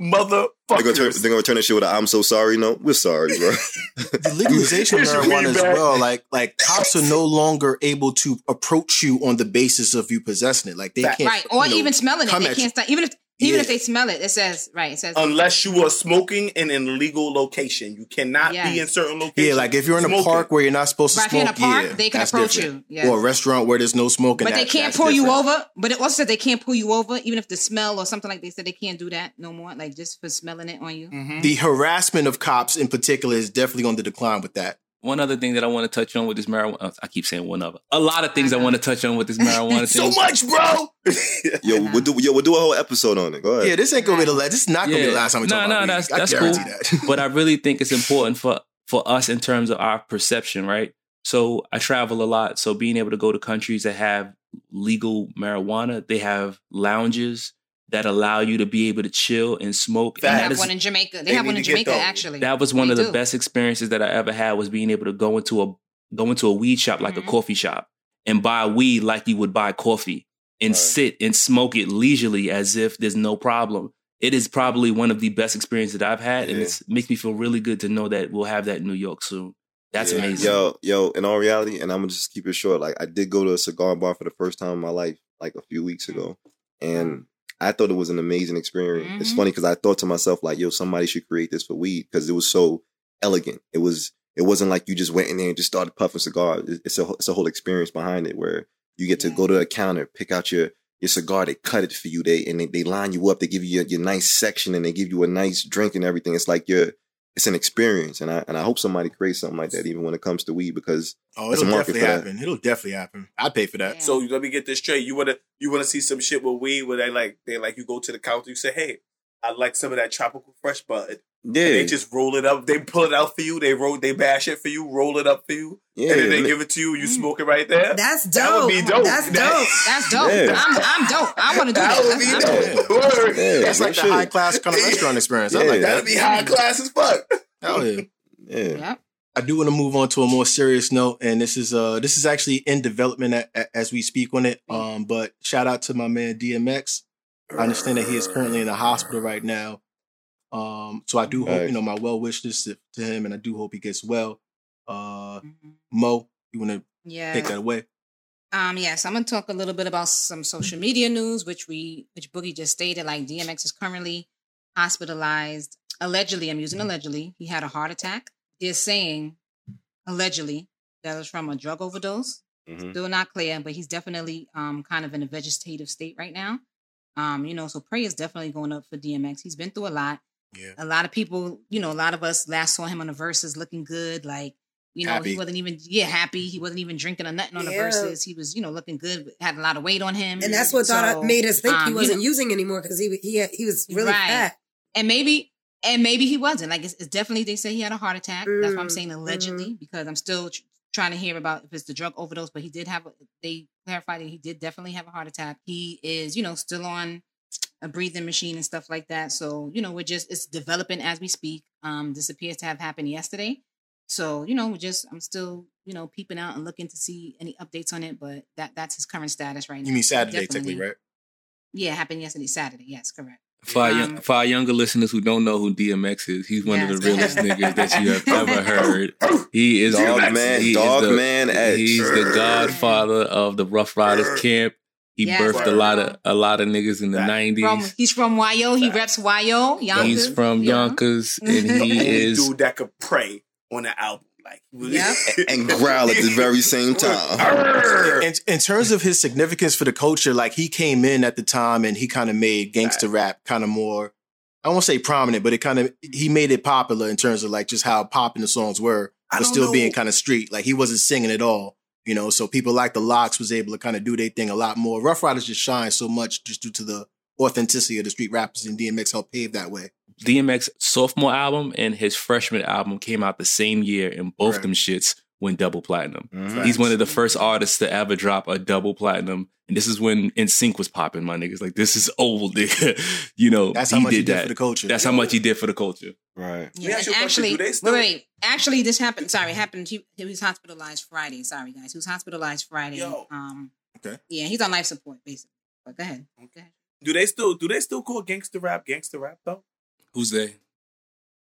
S5: Motherfuckers.
S3: They're gonna, turn, they're gonna turn that shit with a "I'm so sorry." No, we're sorry, bro.
S1: the legalization of
S5: Here's
S1: marijuana as well. Like like cops are no longer able to approach you on the basis of you possessing it. Like they
S5: Fact.
S1: can't
S2: right, or
S1: you know,
S2: even smelling it. They can't
S1: you.
S2: stop. Even if even
S1: Yeah.
S2: if they smell it, it says right. It says
S5: Unless you are smoking in an illegal location, you cannot
S2: Yes.
S5: be in certain locations.
S1: Yeah, like if you're in a
S5: smoking.
S1: park where you're not supposed to
S2: Right, if you're
S1: smoke,
S2: in a park,
S1: yeah,
S2: they can approach
S1: different.
S2: you, yes.
S1: Or a restaurant where there's no smoking.
S2: But they can't
S1: that's
S2: pull you over. But it also said they can't pull you over, even if the smell or something like they said they can't do that no more. Like just for smelling it on you.
S5: Mm-hmm.
S1: The harassment of cops in particular is definitely on the decline with that.
S6: One other thing that I want to touch on with this marijuana, oh, I keep saying one other. A lot of things I uh-huh. want to touch on with this marijuana
S5: so
S6: thing.
S5: much, bro.
S3: Yo, we'll do uh-huh. yo, we'll do a whole episode on it. Go ahead.
S1: Yeah, this ain't gonna be the last. This is not gonna be the last time we
S6: no,
S1: talk
S6: no,
S1: about
S6: that's
S1: weed. I
S6: that's
S1: guarantee
S6: cool.
S1: that.
S6: but I really think it's important for for us in terms of our perception, right? So I travel a lot, so being able to go to countries that have legal marijuana, they have lounges that allow you to be able to chill and smoke.
S2: They
S6: And
S2: have
S6: that is
S2: one in Jamaica. They,
S5: They
S2: have one in Jamaica actually.
S6: that was one
S2: They
S6: of the
S2: do.
S6: best experiences that I ever had was being able to go into a go into a weed shop like
S2: Mhm.
S6: a coffee shop and buy weed like you would buy coffee and
S3: Right.
S6: sit and smoke it leisurely as if there's no problem. It is probably one of the best experiences that I've had, and
S3: Yeah.
S6: it's, it makes me feel really good to know that we'll have that in New York soon. That's
S3: Yeah.
S6: amazing.
S3: Yo, yo, in all reality, and I'm gonna just keep it short. Like I did go to a cigar bar for the first time in my life, like a few weeks ago, and I thought it was an amazing experience. It's
S2: Mhm.
S3: funny because I thought to myself, like, yo, somebody should create this for weed because it was so elegant. It was, it wasn't like you just went in there and just started puffing cigar. It's a, it's a whole experience behind it where you get to
S2: Yeah.
S3: go to a counter, pick out your your cigar, they cut it for you, they and they, they line you up, they give you your, your nice section, and they give you a nice drink and everything. It's like you're it's an experience, and I and I hope somebody creates something like that, even when it comes to weed, because
S1: Oh, it'll
S3: market
S1: definitely
S3: for that.
S1: happen. It'll definitely happen. I'd pay for that.
S2: Yeah.
S5: So let me get this straight. You wanna you wanna see some shit with weed where they like they like you go to the counter, you say, Hey, I'd like some of that tropical fresh bud.
S3: yeah,
S5: And they just roll it up, they pull it out for you, they roll they bash it for you, roll it up for you,
S3: yeah,
S5: and then they give it to you, you smoke it right there.
S4: That's dope.
S5: That would be dope.
S4: That's
S5: That-
S4: dope.
S2: That's dope.
S3: Yeah.
S2: I'm, I'm dope. I want to do
S5: That
S2: that.
S5: would be
S2: That's-
S5: dope. Word.
S3: yeah,
S1: That's
S3: no
S1: like the high class kind of restaurant experience. I
S3: Yeah.
S1: like
S5: That'd be high class as fuck.
S1: Hell yeah.
S3: Yeah,
S2: Yep.
S1: I do want to move on to a more serious note, and this is uh this is actually in development a- a- as we speak on it. Um, but shout out to my man DMX. I understand that he is currently in the hospital right now. Um, so I do hope
S3: Nice.
S1: you know my well wishes to, to him, and I do hope he gets well. Uh. Mo, you want to
S2: Yeah.
S1: take that away?
S2: Um, yes, I'm gonna talk a little bit about some social media news, which we, which Boogie just stated. Like DMX is currently hospitalized. Allegedly, I'm using allegedly. He had a heart attack. They're saying allegedly that was from a drug overdose.
S3: Mhm.
S2: Still not clear, but he's definitely um kind of in a vegetative state right now. Um, you know, so prayer is definitely going up for DMX. He's been through a lot.
S1: Yeah.
S2: A lot of people, you know, a lot of us last saw him on the Verzuz looking good, like you know,
S1: Happy.
S2: he wasn't even yeah happy. He wasn't even drinking or nothing on the Verzuz. He was, you know, looking good. Had a lot of weight on him,
S4: And that's what thought made us think
S2: um,
S4: he wasn't
S2: know-
S4: using anymore because he he he was really
S2: Right.
S4: fat.
S2: and maybe and maybe he wasn't. Like it's, it's definitely they say he had a heart attack. That's why I'm
S4: Mm,
S2: saying allegedly because I'm still tr- trying to hear about if it's the drug overdose. But he did have. a- They clarified that he did definitely have a heart attack. He is, you know, still on a breathing machine and stuff like that. So you know, we're just it's developing as we speak. Um, this appears to have happened yesterday. So you know, we're just I'm still you know peeping out and looking to see any updates on it. But that that's his current status right now.
S1: You mean Saturday,
S2: Definitely-
S1: technically, right?
S2: Yeah, happened yesterday, Saturday. Yes, correct.
S6: For our, young,
S2: Um,
S6: for our younger listeners who don't know who DMX is, he's one of the realest niggas that you have ever heard. He is
S3: Dog man,
S6: he
S3: dog
S6: the-
S3: man Edge.
S6: He's the godfather of the Ruff Ryders camp. He
S2: Yes.
S6: birthed a lot of a lot of niggas in the nineties.
S2: he's from YO. He reps YO. Yonkers.
S6: He's from
S2: Yeah.
S6: Yonkers, and
S5: The
S6: he
S5: only
S6: is
S5: dude that could pray on the album. Like
S2: Yep.
S3: and growl at the very same time.
S1: In, in terms of his significance for the culture, like he came in at the time and he kind of made gangster rap kind of more, I won't say prominent, but it kind of, he made it popular in terms of like just how popping the songs were, but still
S5: know.
S1: being kind of street. Like he wasn't singing at all, you know, so people like the LOX was able to kind of do their thing a lot more. Ruff Ryders just shine so much just due to the authenticity of the street rappers and DMX helped pave that way.
S6: DMX sophomore album and his freshman album came out the same year, and both
S1: Right.
S6: them shits went double platinum.
S3: Mhm.
S6: He's one of the first artists to ever drop a double platinum. And this is when NSYNC was popping, my niggas. Like, this is old, nigga. you know,
S1: That's how
S6: he
S1: much he
S6: did
S1: did
S6: that.
S1: for the culture.
S6: That's how much he did for the culture.
S3: Right.
S2: Yeah,
S5: ask
S2: and
S5: question.
S2: actually,
S5: Do
S2: wait, wait. Actually, this happened. Sorry, it happened. He, he was hospitalized Friday. Sorry, guys. He was hospitalized Friday.
S5: Yo.
S2: Um.
S1: Okay.
S2: Yeah, he's on life support basically. But go ahead. Go ahead.
S5: Do they still do they still call gangster rap gangster rap though?
S6: Who's they?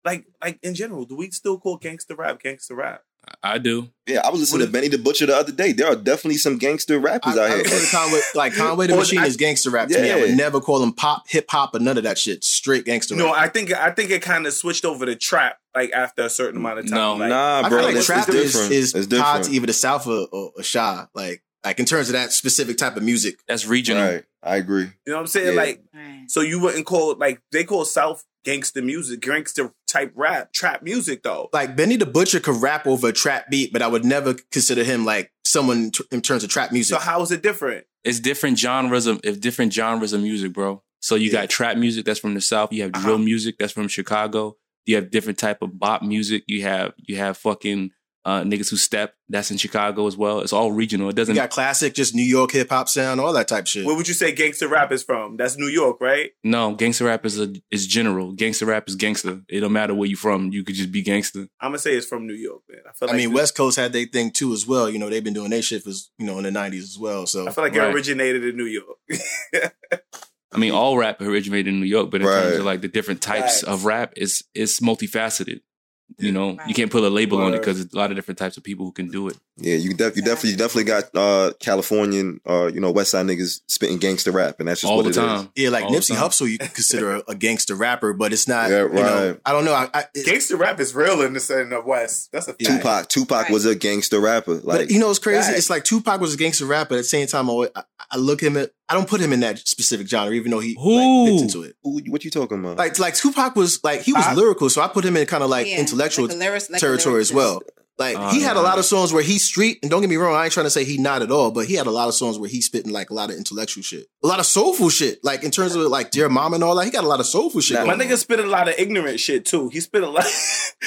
S5: Like like in general, do we still call gangster rap gangster rap?
S6: I do.
S3: Yeah, I was listening
S5: What
S3: to Benny the Butcher the other day. There are definitely some gangster rappers
S1: I,
S3: out
S1: I
S3: here.
S1: would Conway, like Conway the Machine
S3: I-
S1: is gangster rap to me. I would
S3: Yeah.
S1: never call him pop, hip hop, or none of that shit. Straight gangster
S5: No,
S1: rap.
S5: I think I think it kind of switched over to trap like after a certain amount of time.
S6: No,
S5: like,
S3: nah,
S1: I
S3: bro,
S1: feel like
S3: it's,
S1: trap
S3: it's
S1: is,
S3: different.
S1: is
S3: it's
S1: tied
S3: different.
S1: to either the South or, or, or Chi. Like, like in terms of that specific type of music.
S6: That's regional.
S3: Right, I agree.
S5: You know what I'm saying?
S3: Yeah.
S5: Like
S2: Right.
S5: so you wouldn't call it like they call South gangster music, gangster type rap, trap music though.
S1: Like Benny the Butcher could rap over a trap beat, but I would never consider him like someone tr- in terms of trap music.
S5: So how is it different?
S6: It's different genres of if different genres of music, bro. So you got trap music that's from the south. You have drill
S5: Uh-huh.
S6: music that's from Chicago. You have different type of bop music. You have you have fucking uh, niggas who step that's in Chicago as well. It's all regional. It doesn't.
S1: got classic, just New York hip hop sound, all that type shit.
S5: Where would you say gangster rap is from? That's New York, right?
S6: no, gangster rap is a is general. Gangster rap is gangster. It don't matter where you from. You could just be gangster.
S5: I'm gonna say it's from New York, man. I feel
S1: I
S5: like
S1: mean, West Coast had their thing too as well. You know, they've been doing their shit for you know in the nineties as well. So
S5: I feel like
S6: Right.
S5: it originated in New York.
S6: I mean, all rap originated in New York, but in terms of like the different types
S5: Facts.
S6: of rap, it's it's multifaceted. You know, you can't put a label on it because there's a lot of different types of people who can do it.
S3: Yeah, you def- you definitely you definitely got uh Californian uh you know West Side niggas spitting gangster rap, and that's just
S6: all
S3: what
S6: the
S3: it is.
S6: time.
S1: yeah, like
S6: All the
S1: Nipsey. Hussle, you consider a, a gangster rapper, but it's not.
S3: Yeah,
S1: You know,
S3: right.
S1: I don't know. I, I,
S5: gangster rap is real in the in the West. That's a fact.
S3: Tupac, Tupac
S2: Right.
S3: was a gangster rapper. Like
S1: but you know, it's crazy.
S5: Facts.
S1: It's like Tupac was a gangster rapper. At the same time, I, always- I, I look him at. I don't put him in that specific genre, even though he
S6: Who?
S1: like, fits into it.
S3: who, what you talking about?
S1: Like, like Tupac was like he was
S5: Pac?
S1: lyrical, so I put him in kind of like
S2: Yeah,
S1: intellectual
S2: like lyric- like
S1: territory as well. Like
S6: Oh,
S1: he had a lot of songs where he street, and don't get me wrong, I ain't trying to say he not at all, but he had a lot of songs where he spitting like a lot of intellectual shit, a lot of soulful shit. Like in terms of like Dear Mom and all that, he got a lot of soulful shit.
S3: Nah,
S5: My
S1: going
S5: nigga
S1: on.
S5: spit a lot of ignorant shit too. He spit a lot.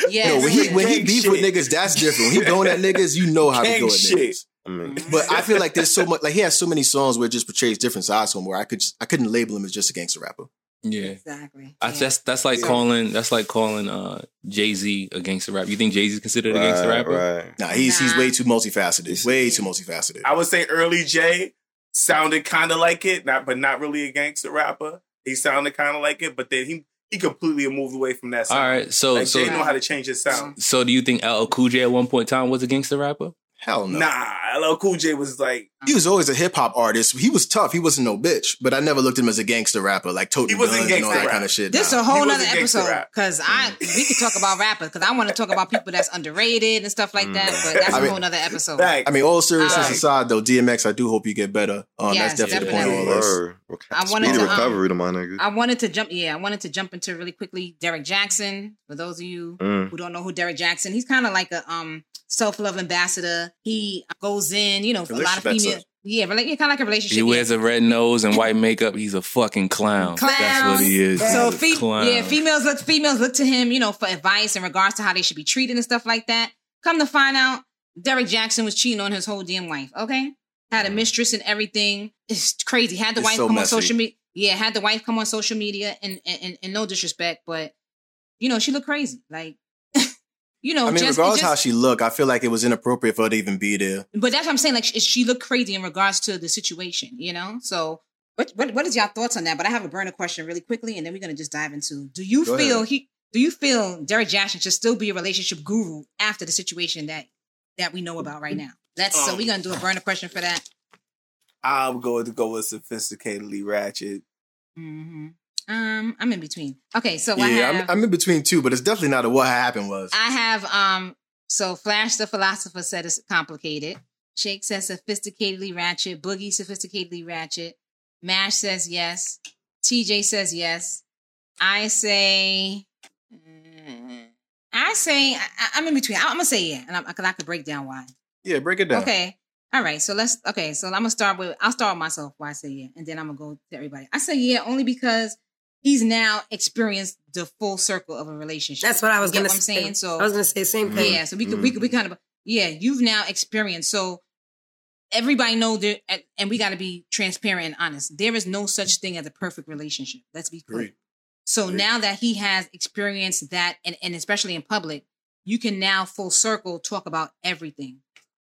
S2: Yeah,
S1: No, when he when he
S5: gang
S1: beef with niggas, that's different. When he going at niggas, you know how to
S5: Gang
S1: go at
S5: shit.
S1: Niggas.
S3: I mean,
S1: But I feel like there's so much like he has so many songs where it just portrays different sides to him where I could just, I couldn't label him as just a gangster rapper.
S6: Yeah,
S2: exactly.
S6: I,
S2: Yeah.
S6: that's that's like
S5: Yeah.
S6: calling that's like calling uh, Jay Z a gangster rapper. You think Jay Z is considered a gangster rapper?
S3: right.
S1: Nah, he's he's way too multifaceted. Way too multifaceted.
S5: I would say early Jay sounded kind of like it, not but not really a gangster rapper. He sounded kind of like it, but then he he completely moved away from that. Sound.
S6: All right, so
S5: like
S6: so
S5: Jay know how to change his sound.
S6: so do you think LL Cool J at one point in time was a gangster rapper?
S1: Hell no.
S5: Nah, LL Cool J was like
S1: He was always a hip hop artist. He was tough. He wasn't no bitch, but I never looked at him as a gangster rapper, like toting
S5: He wasn't
S1: guns and all that
S5: rap.
S1: kind of shit.
S2: This
S1: Nah.
S2: a whole
S5: He
S2: nother
S5: wasn't gangster
S2: episode because I we could talk about rappers because I want to talk about people that's underrated and stuff like that. But that's
S1: I
S2: a
S1: mean-
S2: whole other episode.
S5: Thanks.
S1: I mean, all seriousness
S2: Alright.
S1: aside, though, DMX, I do hope you get better. Um,
S2: Yes,
S1: that's definitely, the point of all this.
S3: Word. Okay.
S2: I wanted
S3: Speedy
S2: to, um,
S3: recovery to my nigga.
S2: I wanted to jump. Yeah, I wanted to jump into really quickly. Derrick Jaxn. For those of you
S3: Mm.
S2: who don't know who Derrick Jaxn, he's kind of like a um self love ambassador. He goes in, you know, for a lot of
S1: Relationship
S2: female.
S1: expert.
S2: Yeah, rela- yeah, kind of like a relationship.
S6: He
S2: yeah.
S6: wears a red nose and white makeup. He's a fucking clown. That's what he is.
S2: So, fe-
S6: clown.
S2: yeah, females look females look to him, you know, for advice in regards to how they should be treated and stuff like that. Come to find out, Derrick Jaxn was cheating on his whole damn wife. Okay, had a mistress and everything. It's crazy. Had the
S1: It's
S2: wife
S1: so
S2: come
S1: messy.
S2: on social media. Yeah, had the wife come on social media, and and, and, and no disrespect, but you know she looked crazy. Like, you know,
S1: I mean,
S2: just,
S1: regardless
S2: just,
S1: how she looked, I feel like it was inappropriate for her to even be there.
S2: but that's what I'm saying. Like, she, she looked crazy in regards to the situation, you know. So, what what what is your thoughts on that? But I have a burner question really quickly, and then we're gonna just dive into. Do you
S1: Go
S2: feel
S1: ahead.
S2: he? Do you feel Derrick Jaxn should still be a relationship guru after the situation that that we know about right mm. now? That's so
S5: Um,
S2: we're gonna do a burner question for that.
S5: I'm going to go with sophisticatedly ratchet.
S2: hmm Um, I'm in between. Okay, so I
S1: yeah,
S2: have
S1: I'm, I'm in between two, but it's definitely not a what happened was.
S2: I have um. So Flash the philosopher said it's complicated. Shake says sophisticatedly ratchet. Boogie sophisticatedly ratchet. Mash says yes. TJ says yes. I say. mm, I say I, I'm in between. I, am gonna say yeah, and cause I could break down why.
S1: Yeah, break it down.
S2: Okay. All right. So let's okay. So I'm gonna start with I'll start with myself why I say yeah. And then I'm gonna go to everybody. I say yeah only because he's now experienced the full circle of a relationship.
S4: That's what I was
S2: You
S4: gonna
S2: what I'm
S4: say.
S2: saying. So
S4: I was gonna say the same thing.
S2: yeah, so we could we could we mm-hmm. kind of yeah, you've now experienced so everybody know that and we got to be transparent and honest. There is no such thing as a perfect relationship. Let's be clear.
S1: Agreed.
S2: So now that he has experienced that, and, and especially in public, you can now full circle talk about everything.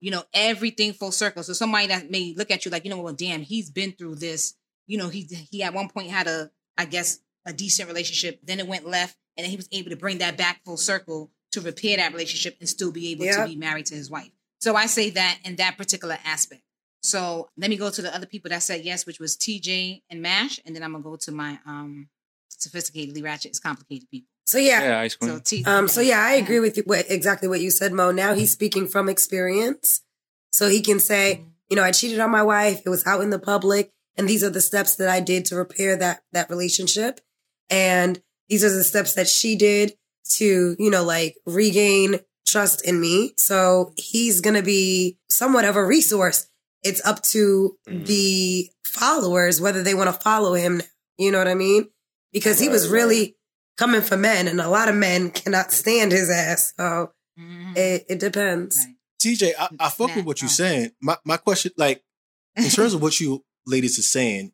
S2: You know, everything full circle. So somebody that may look at you like, you know, well, damn, he's been through this. You know, he he at one point had a, I guess, a decent relationship. Then it went left, and then he was able to bring that back full circle to repair that relationship and still be able
S4: Yeah.
S2: to be married to his wife. So I say that in that particular aspect. So let me go to the other people that said yes, which was TJ and Mash, and then I'm gonna go to my um sophisticatedly ratchet is complicated people.
S4: So yeah,
S6: Yeah, ice cream.
S2: So T
S4: Um, so yeah, I agree with you, what, exactly what you said, Mo. Now he's speaking from experience, so he can say, you know, I cheated on my wife. It was out in the public, and these are the steps that I did to repair that that relationship, and these are the steps that she did to, you know, like regain trust in me. So he's gonna be somewhat of a resource. It's up to the followers whether they want to follow him. You know what I mean? Because he was
S3: Right, right.
S4: really coming for men, and a lot of men cannot stand his ass. So
S2: Mhm.
S4: it, it depends.
S2: Right.
S1: TJ, I, I fuck with what you're
S2: Oh.
S1: saying. My my question, like, in terms of what you ladies are saying,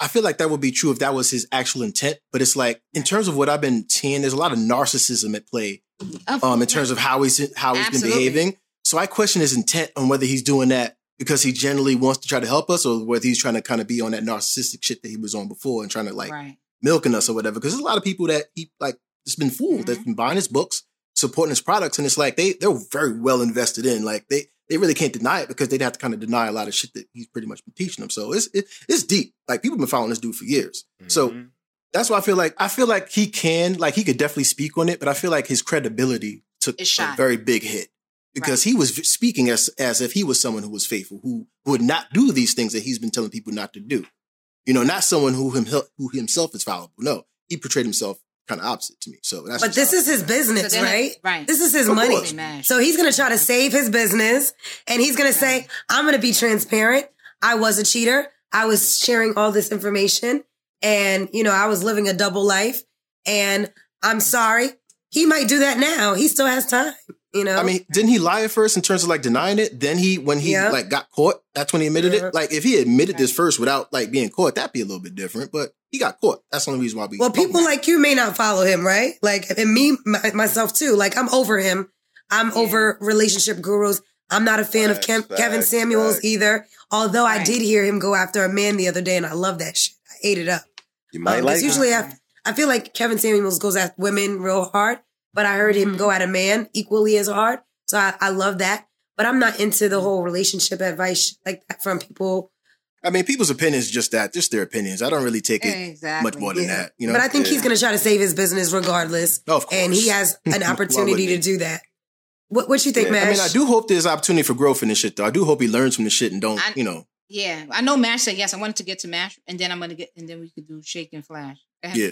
S1: I feel like that would be true if that was his actual intent. But it's like, in terms of what I've been seeing, there's a lot of narcissism at play. Um, in terms of how he's how he's been behaving. So I question his intent on whether he's doing that because he generally wants to try to help us, or whether he's trying to kind of be on that narcissistic shit that he was on before and trying to like
S2: right.
S1: Milking us or whatever. Because there's a lot of people that he like It's been fooled that's been buying his books, supporting his products, and it's like they they're very well invested in. Like they they really can't deny it because they'd have to kind of deny a lot of shit that he's pretty much been teaching them. So it's it, it's deep. Like people have been following this dude for years. So
S3: Mhm.
S1: that's why I feel like I feel like he can like he could definitely speak on it, but I feel like his credibility took a very big hit because he was speaking as as if he was someone who was faithful, who would not do these things that he's been telling people not to do. You know, not someone who him who himself is fallible. No, he portrayed himself kind of opposite to me. So that's
S4: But this is his business,
S2: So
S4: right?
S2: right.
S4: This is his
S1: Of
S4: money.
S1: course.
S4: So he's going to try to save his business and he's going to say, I'm going to be transparent. I was a cheater. I was sharing all this information and, you know, I was living a double life and I'm sorry. He might do that now. He still has time, you know?
S1: I mean, didn't he lie at first in terms of like denying it? Then he, when he
S4: Yeah.
S1: like got caught, that's when he admitted
S4: Yeah.
S1: it. Like if he admitted this first without like being caught, that'd be a little bit different. But he got caught. That's the only reason why we.
S4: Well, people like you may not follow him, right? Like, and me, my, myself too. Like, I'm over him. I'm over relationship gurus. I'm not a fan
S3: Facts,
S4: of Kev- Kevin Samuels
S3: facts.
S4: either. Although I did hear him go after a man the other day, and I love that shit. I ate it up.
S3: You might
S4: Um, 'cause
S3: like
S4: usually I, I feel like Kevin Samuels goes at women real hard, but I heard him mm-hmm. go at a man equally as hard. So I, I love that. But I'm not into the mm-hmm. whole relationship advice like that from people.
S1: I mean, people's opinions just that, just their opinions. I don't really take it
S2: Exactly.
S1: much more than
S4: Yeah.
S1: that. You know,
S4: but I think he's going to try to save his business regardless.
S1: Of course.
S4: And he has an opportunity to do that. What what you think,
S3: Yeah.
S4: man?
S1: I mean, I do hope there's opportunity for growth in this shit, though. I do hope he learns from the shit and don't,
S2: I-
S1: you know,
S2: Yeah, I know Mash said yes. I wanted to get to Mash, and then I'm gonna get, and then we could do Shake and Flash.
S1: Yeah.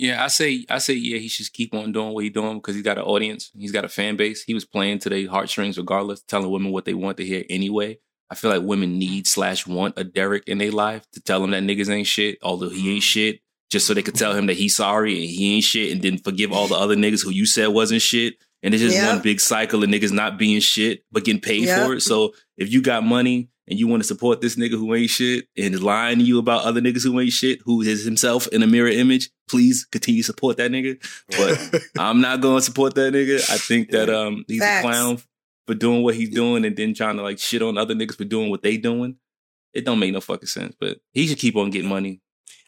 S6: Yeah, I say I say yeah, he should keep on doing what he's doing because he's got an audience, he's got a fan base. He was playing to their heartstrings regardless, telling women what they want to hear anyway. I feel like women need slash want a Derrick in their life to tell them that niggas ain't shit, although he ain't mm-hmm. shit, just so they could tell him that he's sorry and he ain't shit, and then forgive all the other niggas who you said wasn't shit. And it's just
S4: Yeah.
S6: one big cycle of niggas not being shit but getting paid
S4: Yeah.
S6: for it. So if you got money and you want to support this nigga who ain't shit and is lying to you about other niggas who ain't shit, who is himself in a mirror image, please continue to support that nigga. But I'm not going to support that nigga. I think that um he's
S4: Facts.
S6: a clown for doing what he's doing and then trying to like shit on other niggas for doing what they doing. It don't make no fucking sense. But he should keep on getting money.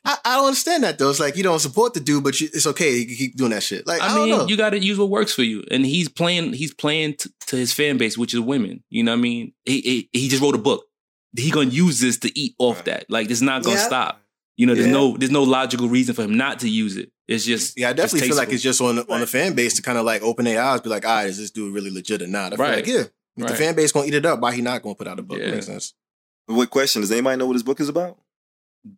S1: I, I don't understand that though. It's like you don't support the dude, but you, it's okay. He can keep doing that shit. Like I,
S6: I,
S1: don't
S6: mean,
S1: know.
S6: you got to use what works for you. And he's playing. He's playing t- to his fan base, which is women. You know what I mean? He he, he just wrote a book. He gonna use this to eat off that. Like it's not gonna
S4: Yeah.
S6: stop. You know, there's
S1: Yeah.
S6: no there's no logical reason for him not to use it. It's just
S1: yeah, I definitely feel like it's just on the, on the fan base to kind of like open their eyes, be like, all right, is this dude really legit or not? I feel
S6: Right.
S1: like, yeah, if the fan base gonna eat it up, why he not gonna put out a book?
S6: Yeah.
S1: Makes sense.
S3: What question? Does anybody know what his book is about?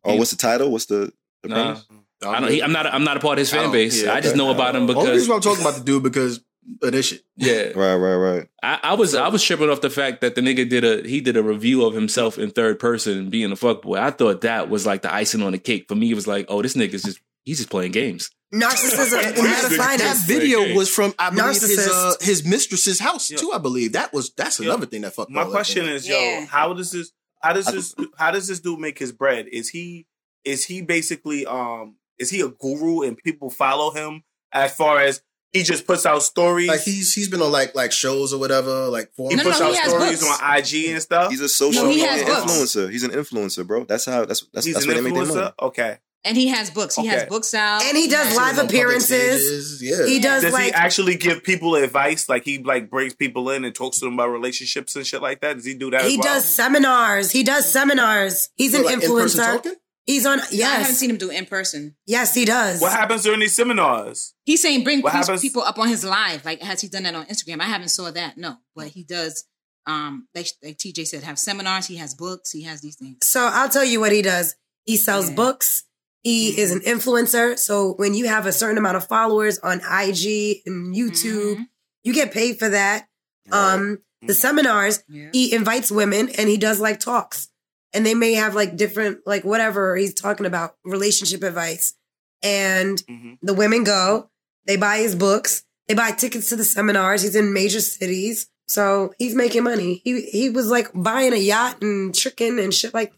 S3: Or what's the title? What's the, the
S6: Nah.
S3: premise?
S6: I don't. He, I'm not. I'm not a part of his fan base.
S1: yeah,
S6: I just
S1: okay.
S6: know about him
S1: Only
S6: because
S1: reason why I'm talking about the dude because of this shit.
S6: yeah.
S3: Right, right, right.
S6: I, I was I was tripping off the fact that the nigga did a he did a review of himself in third person being a fuckboy. I thought that was like the icing on the cake. For me, it was like, oh, this nigga's just he's just playing games.
S4: Narcissism
S1: And
S4: at
S1: matter of
S4: its
S1: fact, that video was from I believe his uh,
S4: Narcissist.
S1: his mistress's house
S7: Yeah.
S1: too. I believe that was that's
S7: Yeah.
S1: another thing that fucked.
S7: My question is, yo,
S2: Yeah.
S7: how does this? How does this? How does this dude make his bread? Is he? Is he basically um
S5: is he a guru and people follow him as far as he just puts out stories?
S1: Like he's he's been on like like shows or whatever. Like
S5: he
S1: forums.
S5: puts
S2: no,
S5: out
S2: he
S5: stories
S2: books.
S5: on IG and stuff.
S3: He's a social
S2: No, he
S3: media
S2: has books.
S3: influencer. He's an influencer, bro. That's how. That's that's,
S5: He's
S3: that's
S5: an
S3: they make their money.
S5: influencer. Okay.
S2: And he has books. He has books out.
S4: And he does live appearances.
S1: Yeah.
S4: He does
S5: Does
S4: like
S5: he actually give people advice? Like he like brings people in and talks to them about relationships and shit like that. Does he do that?
S4: he
S5: as well?
S4: does seminars. He does seminars. He's
S1: So,
S4: an
S1: like,
S4: influencer.
S1: talking?
S4: He's on.
S2: Yes, I haven't seen him do it in person.
S4: yes, he does.
S5: What happens during these seminars?
S2: He's saying bring these people up on his live. Like has he done that on Instagram? I haven't saw that. No, but he does. Um, like like TJ said, have seminars. He has books. He has these things.
S4: So I'll tell you what he does. He sells
S2: Yeah.
S4: books. He is an influencer. So when you have a certain amount of followers on IG and YouTube,
S2: Mhm.
S4: you get paid for that. Um, the seminars,
S2: Yeah.
S4: he invites women and he does like talks. And they may have like different, like whatever he's talking about, relationship advice. And
S5: Mhm.
S4: the women go, they buy his books, they buy tickets to the seminars. He's in major cities. So he's making money. He he was like buying a yacht and tricking and shit like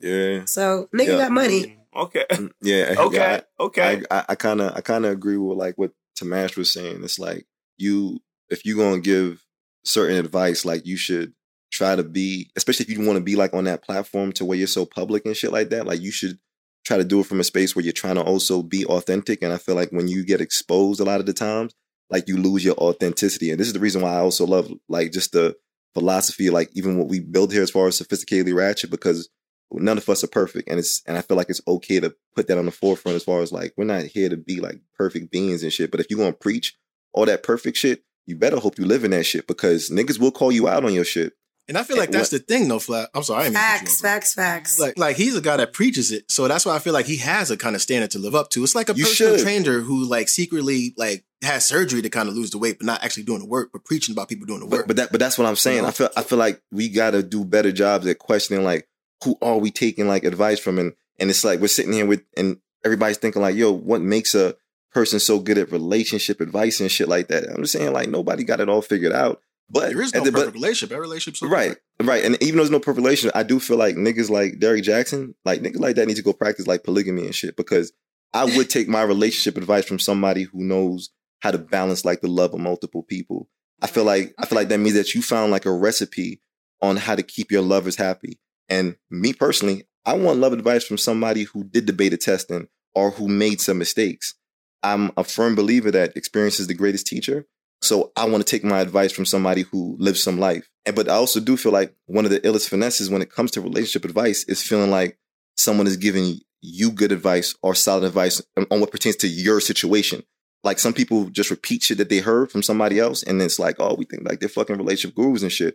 S3: Yeah,
S4: so nigga
S3: Yeah.
S4: got money.
S5: Okay.
S3: yeah.
S5: Okay.
S3: yeah,
S5: okay.
S3: I I kind of I kind of agree with like what Tamash was saying. It's like you if you're gonna give certain advice, like you should try to be, especially if you want to be like on that platform to where you're so public and shit like that. Like you should try to do it from a space where you're trying to also be authentic. And I feel like when you get exposed a lot of the times, like you lose your authenticity. And this is the reason why I also love like just the philosophy, like even what we build here as far as sophisticatedly ratchet, because none of us are perfect. And it's and I feel like it's okay to put that on the forefront as far as like we're not here to be like perfect beings and shit. But if you're gonna preach all that perfect shit, you better hope you live in that shit because niggas will call you out on your shit.
S1: And I feel like that's the thing, though, Flat. I'm sorry. I didn't mean to cut you
S4: Facts,
S1: off,
S4: facts, facts.
S1: Like, like he's a guy that preaches it, so that's why I feel like he has a kind of standard to live up to. It's like a
S3: You
S1: personal
S3: should.
S1: trainer who, like, secretly like has surgery to kind of lose the weight, but not actually doing the work, but preaching about people doing the work.
S3: But, but that but that's what I'm saying.
S1: You know?
S3: I feel I feel like we gotta do better jobs at questioning like who are we taking like advice from and and it's like we're sitting here with and everybody's thinking like, yo, what makes a person so good at relationship advice and shit like that? I'm just saying like nobody got it all figured out. But
S1: there is no
S3: the-
S1: perfect
S3: but-
S1: relationship. Every relationship's so
S3: Right,
S1: different.
S3: right. And even though there's no perfect relation, I do feel like niggas like Derrick Jaxn, like niggas like that need to go practice like polygamy and shit because I would take my relationship advice from somebody who knows how to balance like the love of multiple people. I feel like I feel like that means that you found like a recipe on how to keep your lovers happy. And me personally, I want love advice from somebody who did the beta testing or who made some mistakes. I'm a firm believer that experience is the greatest teacher. So I want to take my advice from somebody who lives some life. And but I also do feel like one of the illest finesses when it comes to relationship advice is feeling like someone is giving you good advice or solid advice on what pertains to your situation. Like some people just repeat shit that they heard from somebody else, and it's like, oh, we think like they're fucking relationship gurus and shit.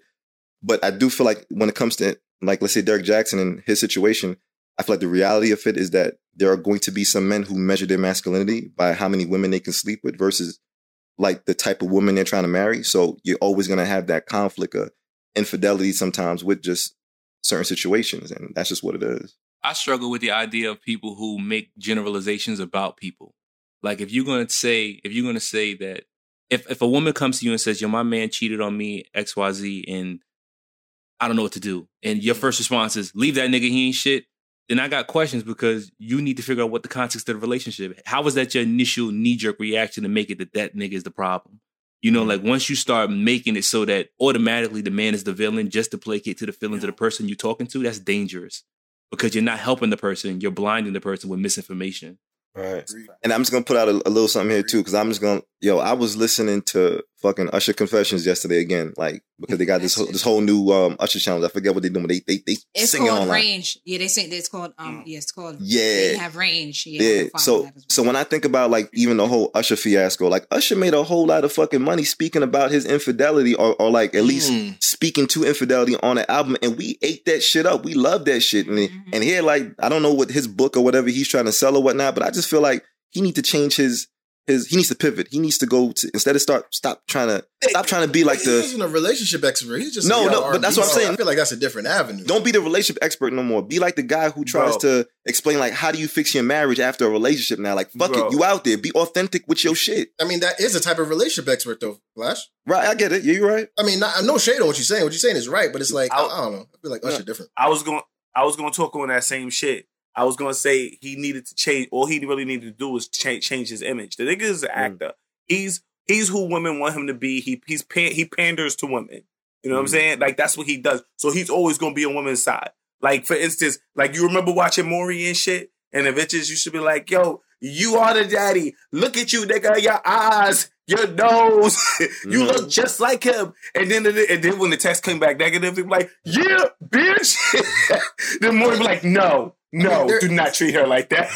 S3: But I do feel like when it comes to like let's say Derrick Jaxn and his situation, I feel like the reality of it is that there are going to be some men who measure their masculinity by how many women they can sleep with versus like the type of woman they're trying to marry. So you're always going to have that conflict of infidelity sometimes with just certain situations. And that's just what it is.
S6: I struggle with the idea of people who make generalizations about people. Like if you're gonna say, if you're gonna say that if if a woman comes to you and says, Yo, my man cheated on me, XYZ, and I don't know what to do, and your first response is leave that nigga, he ain't shit, then I got questions because you need to figure out what the context of the relationship. How was that your initial knee-jerk reaction to make it that that nigga is the problem? You know, like mm-hmm. once you start making it so that automatically the man is the villain just to placate to the feelings of the person you're talking to, that's dangerous because you're not helping the person, you're blinding the person with misinformation.
S3: Right. And I'm just gonna put out a, a little something here too, because I'm just gonna yo, I was listening to fucking Usher Confessions yesterday again, like because they got this whole, this whole new um Usher challenge. I forget what they doing. They they they
S2: It's
S3: sing it
S2: called
S3: online.
S2: range. Yeah, they say it's called um. Yeah, it's called.
S3: Yeah.
S2: they have range. Yeah.
S3: Yeah. So
S2: well.
S3: so when I think about like even the whole Usher fiasco, like Usher made a whole lot of fucking money speaking about his infidelity or, or like at least
S1: Mm.
S3: speaking to infidelity on an album, and we ate that shit up. We love that shit. And
S2: Mhm.
S3: and here, like I don't know what his book or whatever he's trying to sell or whatnot, but I just feel like he need to change his his he needs to pivot. He needs to go to instead of start stop trying to stop trying to be like
S1: he
S3: the
S1: isn't a relationship expert. He's just
S3: No, no,
S1: R&B
S3: but that's what I'm saying.
S1: I feel like that's a different avenue.
S3: don't be the relationship expert no more. Be like the guy who tries
S5: Bro.
S3: to explain like how do you fix your marriage after a relationship now. Like fuck
S5: Bro.
S3: it, you out there. Be authentic with your shit.
S1: I mean, that is a type of relationship expert, though. Flash.
S3: Right, I get it. Yeah, you're right.
S1: I mean, not, no shade on what you're saying. What you're saying is right, but it's like I,
S5: I'll-
S1: I don't know. I feel like Usher different.
S5: I was going I was going to talk on that same shit. I was gonna say he needed to change. All he really needed to do was change change his image. The nigga is an mm. actor. He's he's who women want him to be. He he's pan, he panders to women. You know what I'm mm. saying? Like that's what he does. So he's always gonna be on women's side. Like for instance, like you remember watching Maury and shit, and the bitches used to be like, "Yo, you are the daddy. Look at you, nigga. Your eyes, your nose. you look just like him." And then and then when the test came back negative, they be like, "Yeah, bitch." then Maury be like, "No, no,
S1: I mean, there-
S5: do not treat her like that."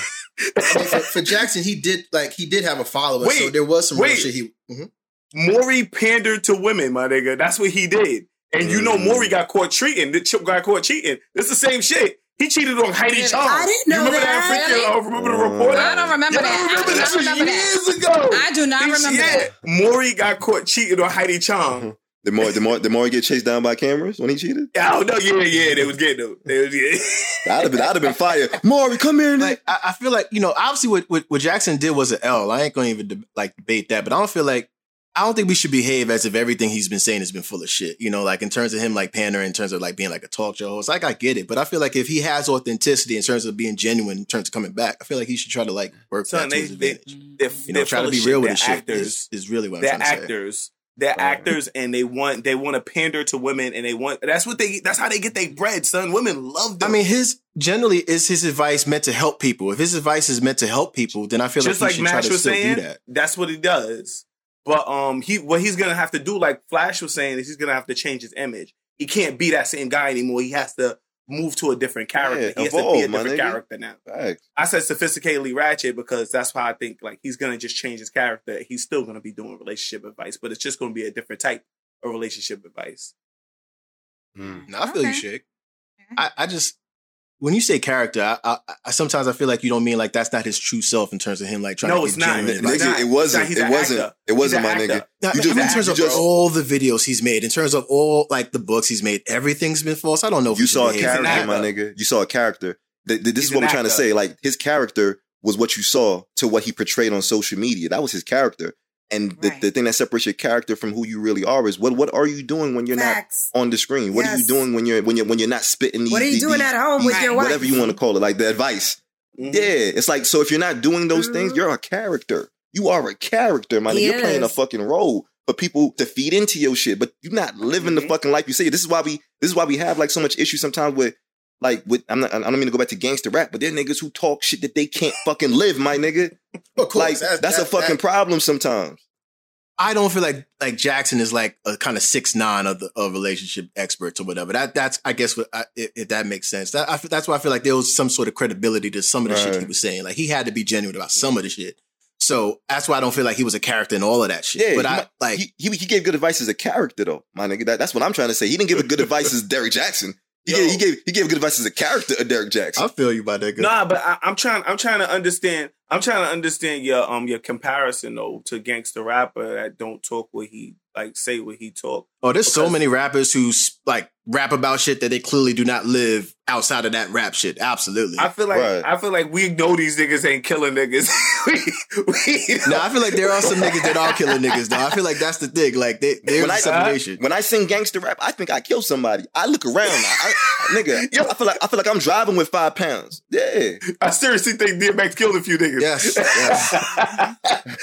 S1: I mean, for, for Jaxn, he did like he did have a follower, so there was some real
S5: wait.
S1: shit. He Mhm.
S5: Maury pandered to women, my nigga. That's what he did. And you know,
S3: Mm.
S5: Maury got caught cheating. The chip got caught cheating. It's the same shit. He cheated on Heidi Chong.
S4: I didn't know
S5: you remember
S4: that.
S5: that. freaking, oh, remember the reporter?
S2: I don't remember
S5: You
S2: that. I
S5: remember
S2: do
S5: that
S2: not
S5: shit
S2: remember that.
S5: years ago.
S2: I do not
S5: He-
S2: remember
S5: yeah.
S2: that.
S5: Maury got caught cheating on Heidi Chong.
S3: The more, the more, the more he get chased down by cameras when he cheated.
S5: I don't know. Yeah, yeah, they was getting him. They was getting.
S3: I'd have been, I'd have been fired. Maury, come here.
S1: like I, I feel like you know obviously what, what what Jaxn did was an L. I ain't gonna even de- like debate that, but I don't feel like I don't think we should behave as if everything he's been saying has been full of shit. You know, like in terms of him like pandering, in terms of like being like a talk show host. Like I get it, but I feel like if he has authenticity in terms of being genuine in terms of coming back, I feel like he should try to like work
S5: Son,
S1: that to
S5: they,
S1: his
S5: they,
S1: advantage.
S5: they're,
S1: you know, try to be real with shit
S5: actors.
S1: is, is really what I'm
S5: they're
S1: trying to say.
S5: actors. They're actors, and they want they want to pander to women, and they want that's what they that's how they get their bread, son. Women love them.
S1: I mean, his generally is his advice meant to help people. If his advice is meant to help people, then I feel
S5: just
S1: like
S5: like
S1: he should try
S5: Mash
S1: to
S5: was
S1: still
S5: saying,
S1: do that.
S5: that's what he does. But um, he what he's gonna have to do, like Flash was saying, is he's gonna have to change his image. He can't be that same guy anymore. He has to move to a different character.
S3: Yeah,
S5: he has to be a different character now.
S3: Facts.
S5: I said sophisticatedly ratchet because that's why I think like he's gonna just change his character. He's still gonna be doing relationship advice, but it's just gonna be a different type of relationship advice.
S1: No, I feel you,
S2: Okay.
S1: Shake. I, I just when you say character, I, I, I sometimes I feel like you don't mean like that's not his true self in terms of him like trying
S5: No,
S1: to
S5: it's
S1: get
S5: not. It's
S1: advice.
S5: not.
S3: Nigga, it wasn't.
S5: He's
S3: It
S5: an
S3: wasn't.
S5: actor.
S3: It wasn't, my
S5: an
S3: nigga.
S1: Now,
S3: You
S1: I mean, in terms of
S3: just,
S1: all the videos he's made, in terms of all like the books he's made, everything's been false. I don't know. If
S3: you saw a character, my nigga. You saw a character. Th- th- This
S5: He's
S3: is what
S5: an
S3: I'm trying to say. Like his character was what you saw to what he portrayed on social media. That was his character. And the,
S2: Right.
S3: the thing that separates your character from who you really are is what what are you doing when you're
S4: Facts.
S3: not on the screen? What are you doing when you're when you're when you're not spitting these?
S4: What are you
S3: these-
S4: doing
S3: these-
S4: at home with your wife?
S3: Whatever you want to call it, like the advice.
S5: Mhm.
S3: Yeah, it's like so if you're not doing those things,
S4: Mhm.
S3: you're a character. You are a character, man.
S4: He
S3: You're playing a fucking role for people to feed into your shit, but you're not living the
S5: Mhm.
S3: fucking life you say. This is why we this is why we have like so much issue sometimes with like with I'm not I don't mean to go back to gangster rap, but there are niggas who talk shit that they can't fucking live, my nigga.
S1: Of course,
S3: Like that's, a fucking
S1: that-
S3: problem sometimes.
S1: I don't feel like like Jaxn is like a kind of six nine of the of relationship experts or whatever. That that's I guess what I, if, if that makes sense. That I, that's why I feel like there was some sort of credibility to some of the shit he was saying. Like he had to be genuine about some of the shit. So that's why I don't feel like he was a character in all of that shit.
S3: Yeah,
S1: but
S3: he
S1: I
S3: might-
S1: like
S3: he, he he gave good advice as a character though, my nigga. That, that's what I'm trying to say. He didn't give a good advice as Derrick Jaxn. He
S5: Yo.
S3: gave, he gave he gave good advice as a character of Derrick Jaxn.
S1: I feel you about that. Good.
S5: Nah, but I, I'm trying. I'm trying to understand. I'm trying to understand your um your comparison though to gangster rapper that don't talk what he like say what he talk.
S1: Oh, there's so many rappers who like rap about shit that they clearly do not live outside of that rap shit. Absolutely.
S5: I feel like
S3: Right.
S5: I feel like we know these niggas ain't killing niggas. we, we
S1: no, I feel like there are some niggas that are killing niggas though. I feel like that's the thing. Like they, there's
S3: When
S1: a
S3: I-
S1: separation.
S3: When I sing gangster rap, I think I kill somebody. I look around, I, I, nigga.
S5: Yo.
S3: I feel like I feel like I'm driving with five pounds. Yeah,
S5: I seriously think DMX killed a few niggas.
S1: Yes, yes.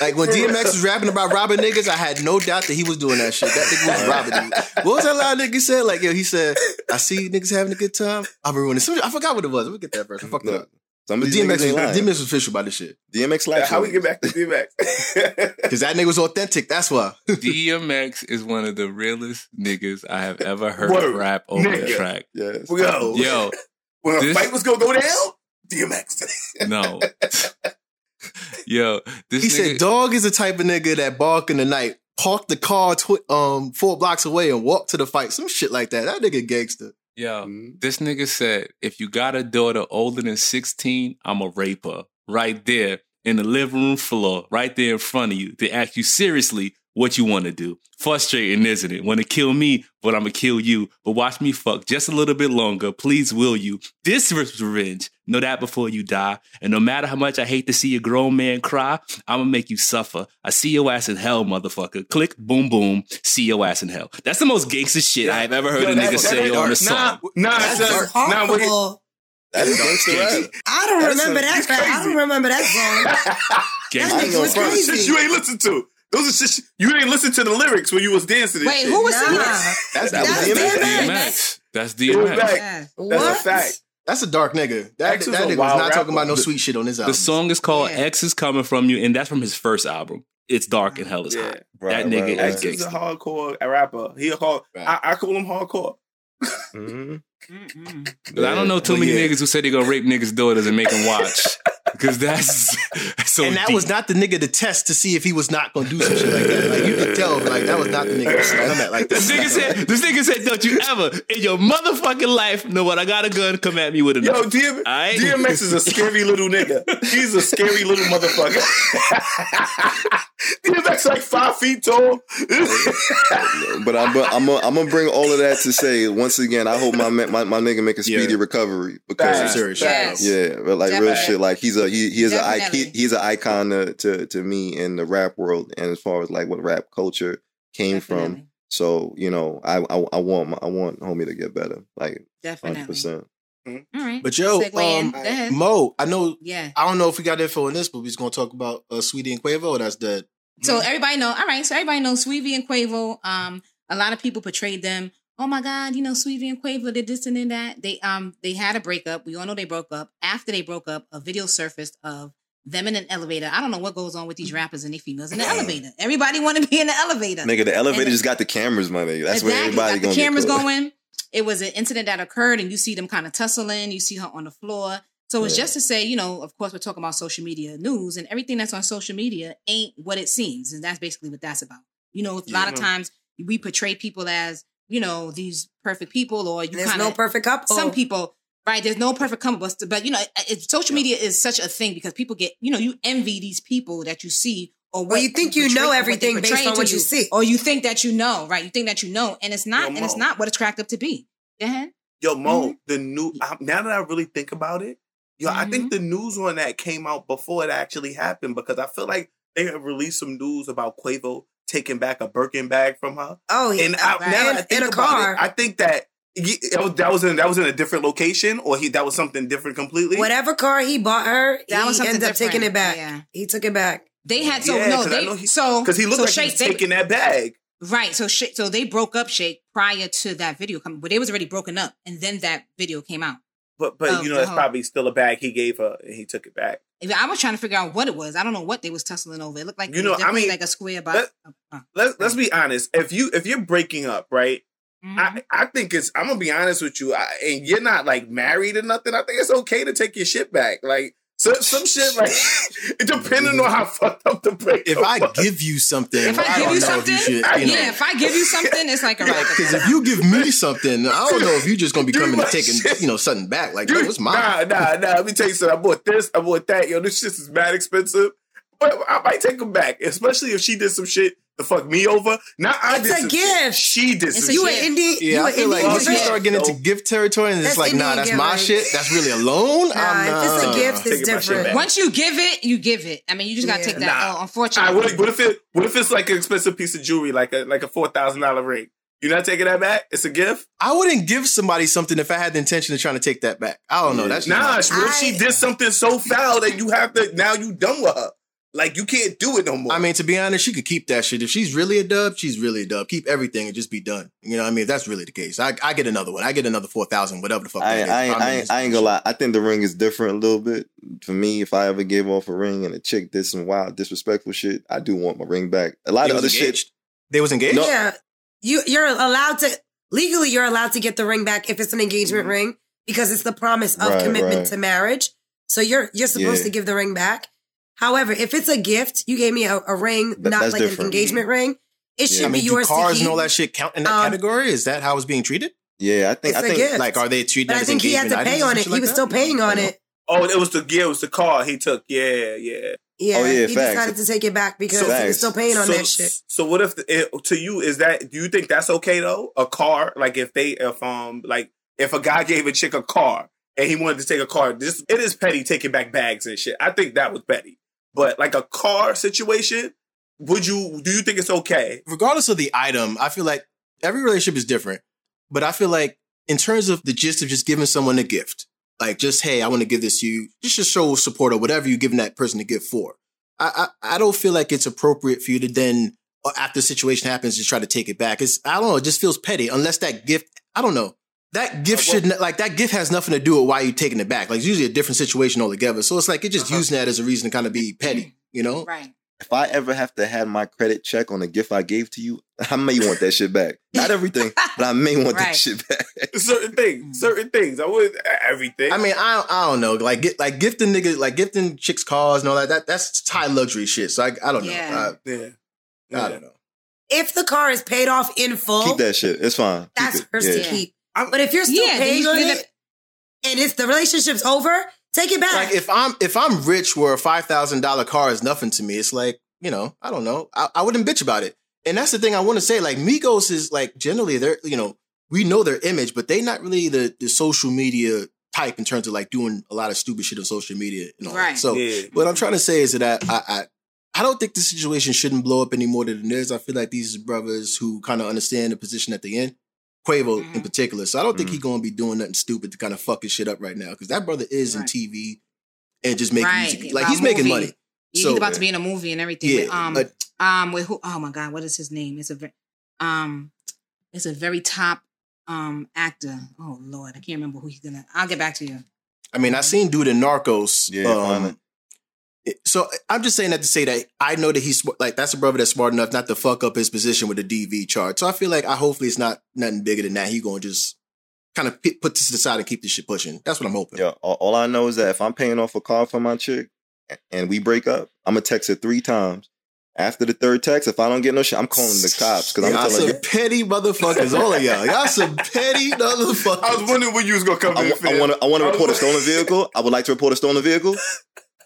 S1: Like when DMX was rapping about robbing niggas, I had no doubt that he was doing that shit. That nigga was robbing niggas. What was that line nigga said? Like, yo, he said, I see niggas having a good time. I'm ruining I forgot what it was. Let me get that verse. I fucked
S3: No,
S1: up.
S3: Some
S1: But
S3: of these
S1: DMX was. DMX was official about this shit.
S3: DMX like
S5: How we get back to DMX?
S1: Because that nigga was authentic. That's why.
S6: DMX is one of the realest niggas I have ever heard
S5: Word.
S6: rap over the track.
S3: Yes.
S5: Yo,
S6: Yo,
S5: when a
S6: this-
S5: fight was gonna go down, DMX.
S6: no. Yo, this
S1: He
S6: nigga,
S1: said, dog is the type of nigga that bark in the night, park the car tw- um four blocks away and walk to the fight. Some shit like that. That nigga gangster.
S6: Yo,
S3: Mhm.
S6: this nigga said, if you got a daughter older than 16, I'm a raper. Right there in the living room floor, right there in front of you, to ask you seriously what you want to do. Frustrating, isn't it? Want to kill me, but I'm going to kill you. But watch me fuck just a little bit longer. Please, will you? This is revenge. Know that before you die. And no matter how much I hate to see a grown man cry, I'm going to make you suffer. I see your ass in hell, motherfucker. Click, boom, boom. See your ass in hell. That's the most gangster shit I've ever heard
S5: Yo,
S6: a nigga
S5: that
S6: say
S5: ain't
S6: on a song.
S5: Nah, nah,
S4: That's
S5: son,
S4: just
S5: nah, wait.
S4: horrible.
S3: That's gangsta.
S4: I don't
S3: That's
S4: remember that.
S3: he's.
S4: I don't remember that song.
S6: Gangsta.
S4: That nigga was
S3: Bro,
S5: Shit
S4: crazy.
S5: you ain't listen to. Those are shit you ain't listen to the lyrics when you was dancing.
S2: Wait,
S5: shit.
S2: who was
S4: Nah.
S2: singing?
S3: That's, that
S4: That's
S3: was DMX.
S4: DMX.
S6: DMX. That's
S5: It
S6: DMX.
S5: back.
S2: Yeah.
S5: That's
S4: What?
S5: a fact.
S1: That's a dark nigga. That,
S5: X
S1: that
S5: was
S1: nigga was not talking about no sweet shit on his album.
S6: The song is called
S5: Yeah.
S6: X is Coming From You, and that's from his first album. It's dark and hell is
S5: Yeah.
S6: hot.
S3: Right,
S6: that nigga
S3: right,
S6: is
S3: right.
S5: X is a hardcore rapper. He a hard.
S1: Right.
S5: I, I call him hardcore.
S3: Mhm.
S2: Mm-mm.
S6: 'Cause I don't know too
S5: Well,
S6: many
S5: yeah.
S6: niggas who say they gonna rape niggas' daughters and make them watch. Because that's, that's so
S1: and that
S6: deep.
S1: was not the nigga to test to see if he was not going to do some shit like that. Like you could tell, like that was not the nigga to come at like
S6: This
S1: this.
S6: nigga said, this nigga said, don't you ever in your motherfucking life know what I got a gun, come at me with a
S5: Yo. DM,
S6: Aight?
S5: DMX is a scary little nigga. He's a scary little motherfucker. DMX like five feet tall.
S3: But I'm but I'm gonna I'm gonna bring all of that to say once again. I hope my my, my nigga make a speedy
S1: Yeah.
S3: recovery because
S5: Facts,
S1: serious.
S2: Yes.
S3: yeah, but like real shit. Like he's a he he is a I- he, he's an icon to, to to me in the rap world and as far as like what rap culture came from. So you know, I I, I want my, I want homie to get better, like hundred
S2: Definitely.
S3: percent.
S2: All right.
S1: But yo, um, Mo, I know.
S2: Yeah.
S1: I don't know if we got info on this, but we're just going to talk about uh, Saweetie and Quavo. That's dead.
S2: So everybody know. All right. So everybody knows Saweetie and Quavo. Um, a lot of people portrayed them. Oh my God, you know, Saweetie and Quavo did this and then that. They um they had a breakup. We all know they broke up. After they broke up, a video surfaced of them in an elevator. I don't know what goes on with these rappers and these females in the elevator. Everybody want to be in the elevator.
S3: Nigga, the elevator
S2: And-
S3: just got the cameras, my nigga. That's where everybody
S2: Got the cameras going. It was an incident that occurred, and you see them kind of tussling. You see her on the floor. So it's
S3: Yeah.
S2: just to say, you know, of course, we're talking about social media news, and everything that's on social media ain't what it seems, and that's basically what that's about. You know, a lot of times we portray people as, you know, these perfect people, or you
S4: There's
S2: kind
S4: no perfect couple.
S2: some people. Right, there's no perfect couple, but, but you know, it, social media is such a thing because people get, you know, you envy these people that you see, or what
S4: Well, you think you
S2: portray-
S4: know everything based on what you see.
S2: or you think that you know, right? You think that you know, and it's not,
S5: Yo,
S2: and it's not what it's cracked up to be. Yeah. ahead.
S5: Yo, Mo,
S2: Mhm.
S5: the new now that I really think about it, yo, I think the news on that came out before it actually happened because I feel like they have released some news about Quavo taking back a Birkin bag from her.
S4: Oh, yeah.
S5: And I,
S2: right.
S5: now that I
S4: In-
S5: think
S4: in a
S5: about
S4: car.
S5: it, I think that he- that was, in that was in a different location, or he that was something different completely.
S4: Whatever car he bought her,
S2: That
S4: he
S2: was something
S4: ended up taking it back.
S2: Yeah.
S4: He took it back.
S2: They had so
S5: Yeah,
S2: no,
S5: 'cause I
S2: they
S5: he-
S2: so
S5: because he looked
S2: so
S5: like
S2: Shake,
S5: he was
S2: they-
S5: taking that bag.
S2: right. So Shake, so they broke up Shake prior to that video coming, but they was already broken up, and then that video came out.
S5: But but
S2: Oh,
S5: you know that's
S2: oh.
S5: probably still a bag he gave her, and he took it back.
S2: I was trying to figure out what it was. I don't know what they was tussling over. It looked like
S5: You know, I mean,
S2: like a square box. Uh,
S5: Let's let's be honest. If you if you're breaking up, right?
S2: mhm.
S5: I, I think it's. I'm gonna be honest with you, I, and you're not like married or nothing. I think it's okay to take your shit back. Like so, some shit, like depending on how fucked up the break.
S1: If I give you something,
S2: If I
S1: I
S2: give
S1: don't
S2: you
S1: know
S2: something,
S1: if you should. You know,
S2: yeah. If I give you something, it's like a right.
S1: Because if you give me something, I don't know if you're just gonna be
S5: Give
S1: coming and taking,
S5: shit.
S1: you know, something back. Like,
S5: Dude,
S1: no, it's mine.
S5: Nah, nah, nah. Let me tell you something. I bought this. I bought that. Yo, this shit is mad expensive. But I might take them back, especially if she did some shit to fuck me over. Not I
S4: It's
S5: did
S4: a gift.
S5: She did
S2: It's
S5: some
S2: a
S4: You
S5: shit.
S4: an Indian?
S1: Yeah,
S4: you
S1: I feel like once you start getting into gift territory, and it's
S4: That's
S1: like, nah, that's
S4: gift,
S1: my
S4: right?
S1: shit. That's really a loan.
S4: Nah,
S1: I'm
S4: if it's a gift, it's
S5: Taking my shit
S4: different.
S2: Once you give it, you give it. I mean, you just gotta
S4: Yeah.
S2: take that.
S5: Nah.
S2: Oh, unfortunately,
S5: right, what, what if it? What if it's like an expensive piece of jewelry, like a like a four thousand dollar ring? You're not taking that back? It's a gift.
S1: I wouldn't give somebody something if I had the intention of trying to take that back. I don't know. That's just
S5: Nah, what if she did something so foul that you have to now you done with her? Like you can't do it no more.
S1: I mean, to be honest, she could keep that shit. If she's really a dub, she's really a dub. Keep everything and just be done. You know what I mean? If that's really the case. I, I get another one. I get another 4,000, whatever the fuck
S3: I,
S1: that is.
S3: I, ain't-
S1: I'm
S3: I, ain't, I ain't gonna lie. I think the ring is different a little bit. For me, if I ever gave off a ring and a chick did some wild disrespectful shit, I do want my ring back. A lot
S1: They
S3: of
S1: was
S3: other shit.
S1: They was engaged?
S3: No.
S4: Yeah, you you're allowed to legally. You're allowed to get the ring back if it's an engagement
S5: Mhm.
S4: ring because it's the promise of
S3: Right,
S4: commitment
S3: right.
S4: to marriage. So you're you're supposed
S3: Yeah.
S4: to give the ring back. However, if it's a gift, you gave me a, a ring,
S3: That-
S4: not
S3: that's
S4: like an engagement ring. It should
S1: I mean,
S4: be
S1: do
S4: yours
S1: cars
S4: to
S1: and all that shit count in that
S4: Um,
S1: category? Is that how it's being treated?
S3: Yeah, I think.
S4: It's
S3: I
S4: a
S3: think.
S4: gift.
S1: Like, are they treated
S4: But I
S1: as
S4: think he had to pay on it. He
S1: like
S4: was
S1: that?
S4: still paying on it.
S5: oh, it was the yeah, it was the car he took. Yeah, yeah.
S4: Yeah,
S3: Oh, yeah,
S4: he
S3: facts.
S4: decided to take it back because he was still paying on
S5: so,
S4: that shit.
S5: So what if the, it, to you is that? Do you think that's okay though? A car, like if they if um like if a guy gave a chick a car and he wanted to take a car, this it is petty taking back bags and shit. I think that was petty. But like a car situation, would you do you think it's okay?
S1: regardless of the item, I feel like every relationship is different. But I feel like in terms of the gist of just giving someone a gift, like just hey, I want to give this to you, just to show support or whatever you're giving that person a gift for. I, I I don't feel like it's appropriate for you to then uh, after the situation happens just try to take it back. It's I don't know, it just feels petty unless that gift. I don't know. That gift should not like that gift has nothing to do with why you're taking it back. Like it's usually a different situation altogether. So it's like it's just uh-huh. using that as a reason to kind of be petty, you know?
S2: Right.
S3: If I ever have to have my credit check on a gift I gave to you, I may want that shit back. Not everything, but I may want that shit back.
S5: certain things, mm. certain things. I would everything.
S1: I mean, I I don't know. Like get like gifting niggas like gifting chicks cars and all that. That that's high luxury shit. So I I don't know.
S2: Yeah.
S5: yeah.
S1: I, I don't know.
S4: If the car is paid off in full,
S3: Keep that shit. It's fine. Keep
S4: that's
S3: it.
S4: hers
S3: Yeah.
S4: to keep. But if you're still
S2: Yeah,
S4: paying
S2: you
S4: on
S2: should
S4: it and it's the relationship's over, take it back.
S1: Like if I'm if I'm rich where a five thousand dollar car is nothing to me, it's like you know I don't know. I, I wouldn't bitch about it. And that's the thing I want to say. Like Migos is like generally they're you know we know their image, but they not really the the social media type in terms of like doing a lot of stupid shit on social media. And all that.
S2: Right.
S1: So
S5: Yeah.
S1: what I'm trying to say is that I, I I don't think the situation shouldn't blow up any more than it is. I feel like these brothers who kind of understand the position at the end, Quavo
S2: Mm-hmm.
S1: in particular. So I don't think he's gonna be doing nothing stupid to kind of fuck his shit up right now because that brother is in TV and just making
S2: Right.
S1: music. Like
S2: About
S1: he's making money.
S2: Yeah,
S1: So-
S2: he's about to be in a movie and everything.
S1: Yeah,
S2: with, um,
S1: but-
S2: um, with who? Oh my God, what is his name? It's a, ve- um, it's a very top um actor. Oh Lord, I can't remember who he's gonna. I'll get back to you.
S1: I mean, I seen dude in Narcos.
S3: Yeah,
S1: um, it- so I'm just saying that to say that I know that he's like that's a brother that's smart enough not to fuck up his position with the DV chart. So I feel like I hopefully it's not nothing bigger than that. He gonna just kind of put this aside and keep this shit pushing. That's what I'm hoping.
S3: Yeah, all, all I know is that if I'm paying off a car for my chick and we break up, I'm gonna text her three times. After the third text, if I don't get no shit, I'm calling the cops because I'm
S1: Y'all
S3: telling
S1: some
S3: you.
S1: petty motherfuckers, all of y'all. Y'all some petty motherfuckers.
S5: I was wondering when you was gonna come.
S3: I,
S5: to
S3: I want to. I want to report a stolen vehicle. I would like to report a stolen vehicle.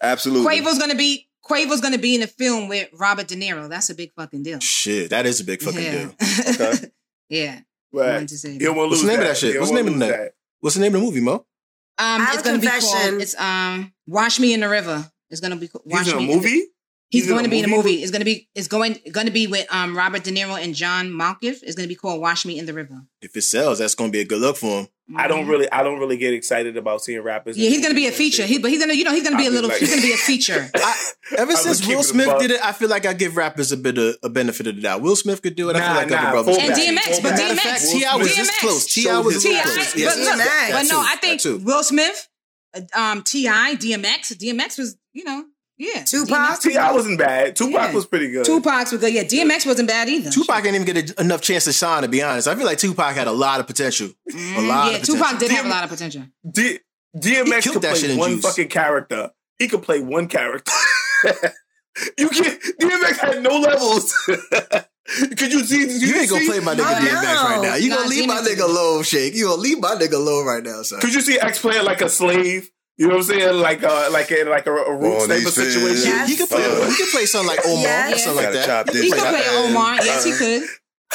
S3: Absolutely.
S2: Quavo's gonna be Quavo's gonna be in a film with Robert De Niro. That's a big fucking deal.
S1: Shit, that is a big fucking
S2: yeah.
S1: deal.
S3: Okay.
S2: yeah.
S5: Right.
S2: to say that.
S5: don't want to
S1: What's
S5: lose
S1: the name of
S5: that.
S1: that shit? What's the name of
S5: wanna
S1: that?
S5: lose
S1: What's the name of the movie, Mo?
S2: Um, it's gonna be called. It's um, Wash Me in the River. It's gonna be. Wash
S5: He's in a
S2: Me
S5: movie.
S2: He's,
S5: He's
S2: going to be in a
S5: movie
S2: movie. It's going to be. It's going going to be with um Robert De Niro and John Malkovich. It's going to be called Wash Me in the River.
S1: If it sells, that's gonna be a good look for him.
S5: I don't really, I don't really get excited about seeing rappers.
S2: Yeah, he's going to be a feature. He, but he's going to, you know, he's going to be a
S5: I'll be
S2: little.
S5: like-
S2: he's going to be a feature.
S1: I, ever
S5: I
S1: since Will
S5: keep it
S1: Smith did it, I feel like I give rappers a bit of a benefit of the doubt. Will Smith could do it. I feel
S5: Nah,
S1: other
S5: nah,
S1: brothers.
S2: And. DMX, but
S1: Matter of
S2: DMX,
S1: fact, T.I. was this close. T.I. was this
S2: Ti,
S1: close.
S2: but look,
S1: that- that
S2: but no. I think Will Smith, uh, um, Ti, DMX, DMX was, you know, yeah,
S4: Tupac?
S2: DMX.
S5: T.I. wasn't bad. Tupac
S2: Yeah.
S5: was pretty good.
S2: Tupac's was good. Yeah, DMX wasn't bad either.
S1: Tupac didn't even get a, enough chance to shine. To be honest, I feel like Tupac had a lot of potential. A lot
S2: Mm-hmm. yeah,
S1: of potential.
S2: Tupac did have a lot of potential.
S5: D- DMX could play one
S1: Juice.
S5: fucking character. He could play one character. you can't. DMX had no levels. Could you see?
S1: You ain't gonna
S5: see-
S1: play my nigga
S4: Oh,
S1: DMX
S4: no.
S1: right now. You
S2: Nah,
S1: gonna leave my nigga alone, Shake. You gonna leave my nigga alone right now, son.
S5: Could you see X playing like a slave? You know what I'm saying? Like a like a like a, a roots
S3: On
S5: type of situation.
S4: Yes.
S1: He could play.
S3: Uh,
S1: he could play something like Omar,
S4: Yes.
S1: something like that.
S3: chop
S2: He could
S3: shit
S2: play
S3: up.
S2: Omar. Yes, he
S3: Uh,
S2: could.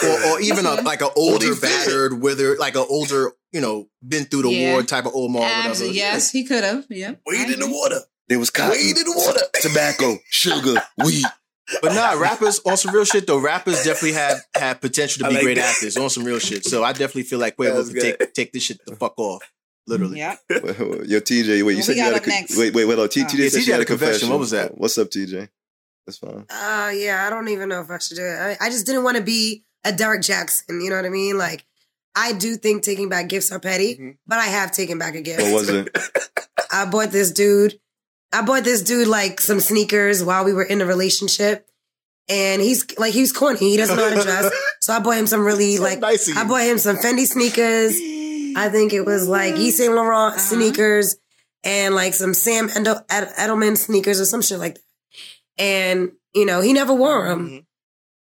S1: or, or even a, like an older,
S3: these fields.
S1: battered, withered, like an older, you know, been through the
S2: Yeah.
S1: war type of Omar. or whatever.
S2: Yes, he could have. Yeah.
S5: Wade in the water.
S3: There was cotton,
S5: Wade in the water.
S3: tobacco, sugar, weed.
S1: But nah, rappers on some real shit though. Rappers definitely have have potential to be
S5: like
S1: great
S5: that.
S1: actors on some real shit. So I definitely feel like Quavo
S5: That's
S1: could take take this shit the fuck off. Literally.
S2: Yeah.
S3: Yo, TJ, wait, you
S2: we
S3: said you had a
S2: up
S3: con-
S2: next?
S3: wait, wait, wait. Oh, T-
S2: Oh.
S3: TJ
S1: Yeah,
S3: said
S1: TJ
S3: had
S1: had
S3: a
S1: a confession.
S3: confession.
S1: What was that?
S3: What's up, TJ? That's fine.
S4: Uh, yeah, I don't even know if I should do it. I, I just didn't want to be a Derrick Jaxn. You know what I mean? Like, I do think taking back gifts are petty,
S5: Mhm.
S4: but I have taken back a gift.
S3: What was it?
S4: I bought this dude. I bought this dude like some sneakers while we were in a relationship, and he's like he was corny. He doesn't know how to dress, so I bought him some really
S1: So
S4: like
S1: nice
S4: I bought him some Fendi sneakers. I think it was like Yves Saint Laurent
S2: Uh-huh.
S4: sneakers and like some Sam Edel- Ed- Edelman sneakers or some shit like that. And you know he never wore them,
S5: Mhm.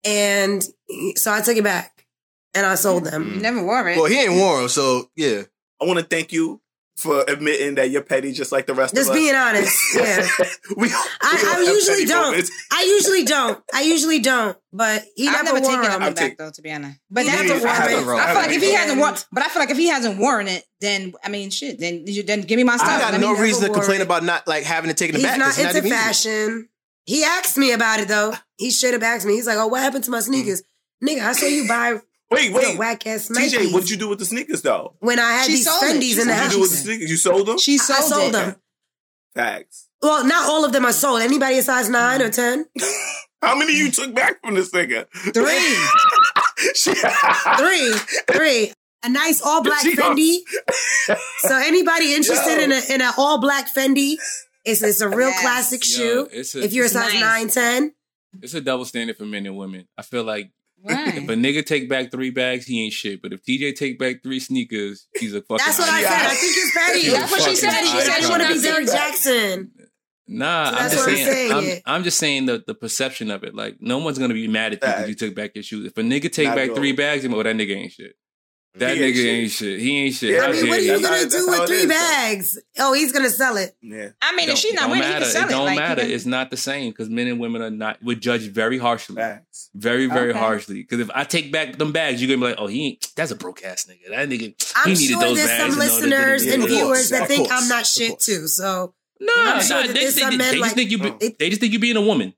S4: and so I took it back and I sold
S2: You
S4: them.
S2: never wore it.
S1: Well, he ain't warm, so yeah.
S5: I want to thank you for admitting that you're petty, just like the rest
S4: Just
S5: of us.
S4: Just being honest, yeah.
S5: we, we
S4: I,
S5: all
S4: I usually don't.
S5: moments.
S4: I usually don't. I usually don't. But he
S2: I've
S4: never,
S2: never
S4: wore
S2: taken
S4: them.
S2: it
S5: I'm
S2: back
S5: take-
S2: though, to be honest. But that's
S4: never
S2: a
S4: wore
S2: I feel,
S4: them.
S2: I feel like if he hasn't
S4: And-
S2: worn, but I feel like if he hasn't worn it, then I mean, shit. Then you then give me my stuff.
S1: I got
S2: Let me
S1: no reason to complain
S4: it.
S1: about not like having it taken
S4: He's
S1: back.
S4: not
S1: It's not
S4: into
S1: even easy.
S4: fashion. He asked me about it though. He should have asked me. He's like, "Oh, what happened to my sneakers, mm. nigga? I saw you buy
S5: Wait, wait.
S4: Whack ass
S5: TJ, what did you do with the sneakers though?
S4: When I had
S2: She
S4: these
S2: sold it.
S4: Fendi's
S2: She
S4: in the
S2: sold
S5: What
S4: house.
S5: did you do with the sneakers? You sold them?
S2: She
S4: I
S2: sold,
S4: sold
S2: it.
S4: them.
S5: Facts.
S4: Well, not all of them are sold. Anybody a size nine or ten?
S5: How many you took back from this nigga?
S4: Three.
S5: She-
S4: Three. Three. A nice all black
S5: She
S4: Fendi. So anybody interested
S5: Yo.
S4: in a in an all black Fendi, it's it's a real
S2: Yes.
S4: classic
S6: Yo,
S4: shoe.
S6: it's a-
S4: if you're a size
S2: nice.
S4: nine, ten,
S6: It's a double standard for men and women. I feel like
S2: Right.
S6: if a nigga take back three bags, he ain't shit. But if TJ take back three sneakers, he's a fucking.
S4: that's what I said. I think it's Patty.
S2: That's what she said.
S4: She
S2: She
S4: said
S2: said
S4: she
S2: she
S4: want to be Derrick
S2: saying-
S4: Jaxn.
S6: Nah,
S4: So
S6: I'm just
S4: what I'm
S6: saying.
S4: saying,
S6: I'm,
S4: yeah.
S6: I'm just saying the, the perception of it. Like no one's gonna be mad at you because you took back your shoes. If a nigga take
S5: Not
S6: back
S5: at
S6: three
S5: all.
S6: bags, well, oh, that nigga ain't shit. That
S5: He ain't
S6: nigga
S5: shit.
S6: ain't shit. He ain't shit.
S5: Yeah,
S4: I mean, what are you gonna
S5: how-
S4: do
S5: that's
S4: with three
S5: is, though.
S4: bags? Oh, he's gonna sell it.
S5: Yeah.
S2: I mean,
S6: Don't-
S2: if she's not
S6: don't
S2: winning, he can sell
S6: it
S2: it.
S6: don't
S2: Like,
S6: matter.
S2: you.
S6: It's not the same because men and women are not. We're judged very harshly,
S5: Facts.
S6: very very
S2: Okay.
S6: harshly. Because if I take back them bags, you're gonna be like, oh, he ain't. That's a broke ass nigga. That nigga.
S4: I'm
S6: he needed
S4: sure
S6: those
S4: there's
S6: bags
S4: some
S6: in order to-
S4: listeners
S5: Yeah,
S4: and
S5: of
S4: viewers that think I'm not shit too. So
S6: Nah,
S4: I'm sure
S6: nah, they,
S4: there's
S6: they, they, just think you. Be,
S5: Oh.
S6: they just think you being a woman.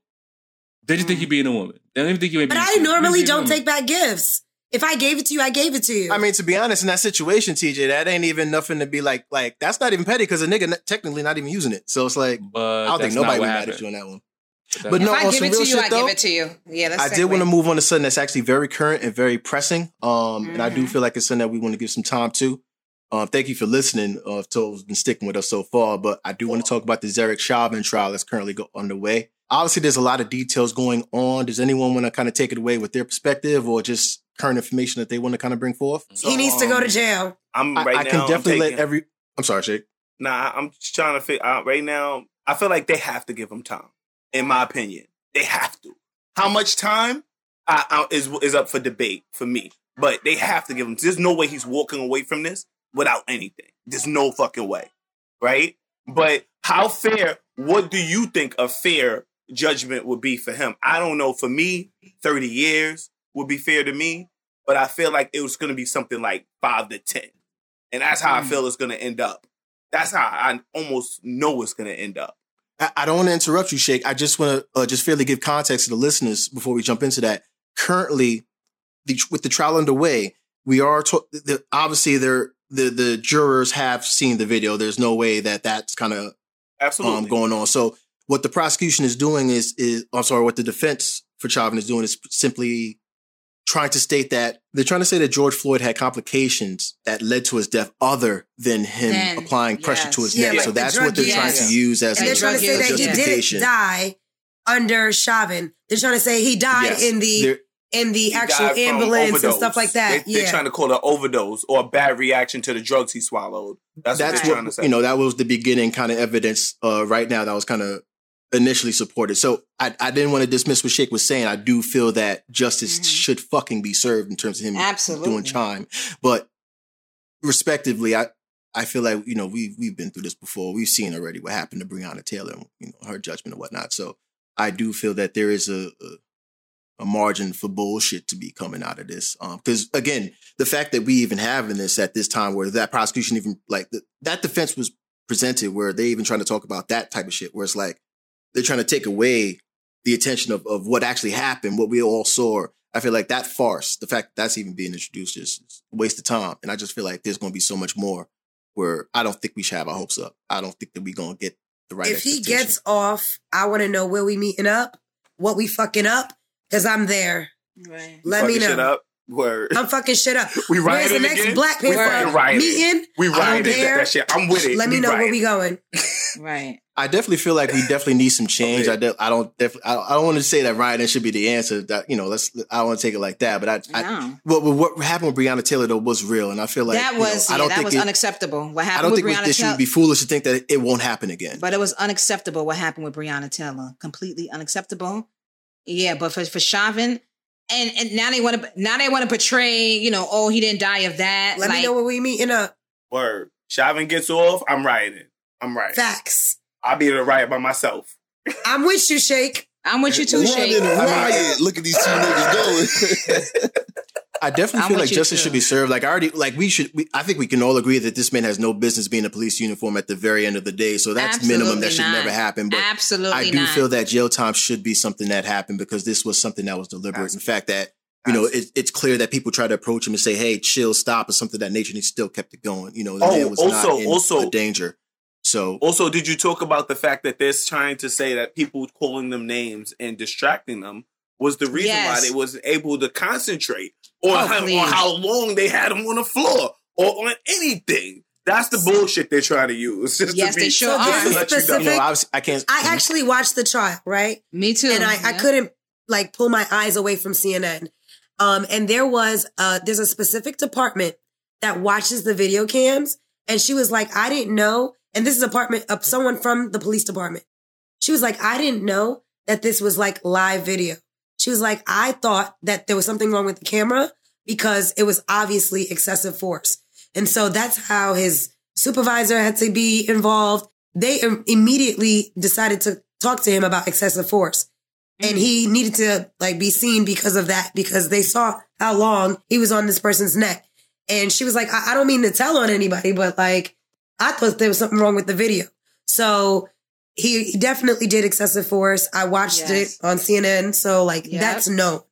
S6: They just think you mm. being a woman. They don't even think you. ain't
S4: But
S6: being
S4: I
S6: shit. You
S4: normally don't take back gifts. If I gave it to you, I gave it to you.
S1: I mean, to be honest, in that situation, TJ, that ain't even nothing to be like. Like that's not even petty because a nigga n- technically not even using it. So it's like
S6: But
S1: I don't think nobody
S6: what
S1: would mad
S6: happened.
S1: at you on that one.
S6: But
S1: But
S2: if
S1: no,
S2: I give it to you,
S1: shit
S2: I
S1: though,
S2: give it to you. Yeah, let's
S1: I did
S2: segue.
S1: want to move on to something that's actually very current and very pressing. Um, and I do
S2: Mhm.
S1: feel like it's something that we want to give some time to. Um, thank you for listening. Uh, to been sticking with us so far, but I do want to talk about the Derek Chauvin trial that's currently go- underway. Obviously, there's a lot of details going on. Does anyone want to kind of take it away with their perspective or just current information that they want to kind of bring forth?
S4: he needs to go to
S5: um,
S4: jail.
S5: I'm right
S1: I
S5: now.
S1: can
S5: I'm
S1: definitely let every. I'm sorry, Shake.
S5: Nah, I'm just trying to figure out right now. I feel like they have to give him time. In my opinion, they have to. How much time I, I, is is up for debate for me, but they have to give him. There's no way he's walking away from this without anything. There's no fucking way, right? But how fair? What do you think a fair judgment would be for him? I don't know. For me, thirty years would be fair to me, but I feel like it was going to be something like five to ten, and that's how I feel it's going to end up. That's how I almost know it's going to end up.
S1: I, I don't want to interrupt you, Shake. I just want to uh, just fairly give context to the listeners before we jump into that. Currently, the, with the trial underway, we are to, the, obviously there the the jurors have seen the video. There's no way that that's kind of
S5: Absolutely.
S1: um, going on. So what the prosecution is doing is is I'm sorry, what the defense for Chauvin is doing is simply trying to state that they're trying to say that George Floyd had complications that led to his death other than him
S2: Then,
S1: applying pressure to his.
S4: Yeah,
S1: neck.
S4: like
S1: so that's
S4: drug
S1: what they're
S2: use.
S1: trying to use as
S4: And
S1: a,
S4: they're trying to say
S2: drug
S4: that he
S2: yeah.
S4: didn't die under Chauvin. They're trying to say he died
S1: Yes.
S4: in the
S1: They're-
S4: in the actual
S5: died from
S4: ambulance and stuff like that.
S5: They,
S4: yeah.
S5: They're trying to call it an overdose or a bad reaction to the drugs he swallowed. That's,
S1: that's
S5: what they're trying to
S1: what
S5: say.
S1: you know. That was the beginning kind of evidence. Uh, right now, that was kind of initially supported. So I, I didn't want to dismiss what Shake was saying. I do feel that justice
S2: Mhm.
S1: should fucking be served in terms of him
S2: Absolutely.
S1: doing time. But respectively, I I feel like you know we we've been through this before. We've seen already what happened to Breonna Taylor, and, you know her judgment and whatnot. So I do feel that there is a, a a margin for bullshit to be coming out of this. Because again, the fact that we even having this at this time, where that prosecution even like the, that defense was presented, where they even trying to talk about that type of shit, where it's like they're trying to take away the attention of, of what actually happened, what we all saw. I feel like that farce, the fact that that's even being introduced is is a waste of time. And I just feel like there's going to be so much more where I don't think we should have our hopes up. I don't think that we're going to get the right
S4: if he gets off, I want to know where we meeting up, what we fucking up, because I'm there.
S2: Right.
S4: Let me
S5: Fucking shit
S4: know.
S5: up. Word.
S4: I'm fucking shit up.
S5: we
S4: Where's the
S5: rioting
S4: next
S5: again?
S4: Black
S5: We
S4: Panther
S5: fucking rioting.
S4: meeting?
S5: We
S4: I'm
S5: rioting that,
S4: there.
S5: that shit. I'm with it.
S4: Let me
S5: We
S4: know where we going.
S2: Right.
S1: I definitely feel like we definitely need some oh, change.
S5: Okay.
S1: I, de- I don't definitely. I, I don't want to say that rioting should be the answer. That you know, let's. I don't want to take it like that. But I, I
S2: No.
S1: what, what happened with Breonna Taylor though was real, and I feel like
S2: that
S1: you know,
S2: was
S1: I
S2: yeah,
S1: don't
S2: that
S1: think
S2: was
S1: it,
S2: unacceptable. What happened?
S1: I
S2: happened
S1: don't
S2: with
S1: think
S2: Breonna
S1: this should be foolish to think that it won't happen again.
S2: But it was unacceptable what happened with Breonna Taylor. Completely unacceptable. Yeah, but for for Chauvin, and and now they want to now they want to portray, you know, oh he didn't die of that.
S4: Let
S2: like,
S4: me know what we meeting up.
S5: Word. Chauvin gets off. I'm rioting. I'm right.
S4: Facts.
S5: I'll be able to riot by myself.
S4: I'm with you, Shake.
S2: I'm with you too,
S3: Riot
S2: Shake.
S3: and riot. Look at these two niggas going.
S1: I definitely
S2: I'm
S1: feel like justice
S2: too.
S1: should be served. Like I already, like we should. We, I think we can all agree that this man has no business being a police uniform at the very end of the day. So that's minimum that
S2: Absolutely
S1: should
S2: not.
S1: never happen. But
S2: Absolutely
S1: I do
S2: not.
S1: feel that jail time should be something that happened because this was something that was deliberate. In fact, that you know, it, it's clear that people try to approach him and say, "Hey, chill, stop," or something of that nature, and he still kept it going. You know, the
S5: Oh,
S1: man was
S5: also-
S1: not in
S5: also-
S1: danger. So
S5: Also, did you talk about the fact that they're trying to say that people calling them names and distracting them was the reason why they wasn't able to concentrate on,
S2: Oh,
S5: how, on how long they had them on the floor or on anything? That's the bullshit they're trying to use. Just
S2: Yes,
S5: to be,
S2: they sure
S5: just
S2: are.
S5: let you know.
S4: Specific-
S1: you know, I, was, I can't.
S4: I actually watched the trial, right?
S2: Me too.
S4: and I, I couldn't like pull my eyes away from CNN. Um, and there was uh, there's a specific department that watches the video cams, and she was like, I didn't know. And this is apartment of someone from the police department. She was like, I didn't know that this was like live video. She was like, I thought that there was something wrong with the camera because it was obviously excessive force. And so that's how his supervisor had to be involved. They im- immediately decided to talk to him about excessive force. And he needed to like be seen because of that, because they saw how long he was on this person's neck. And she was like, I, I don't mean to tell on anybody, but like, I thought there was something wrong with the video. So he, he definitely did excessive force. I watched
S2: Yes.
S4: it on CNN. So like,
S2: Yep.
S4: that's no.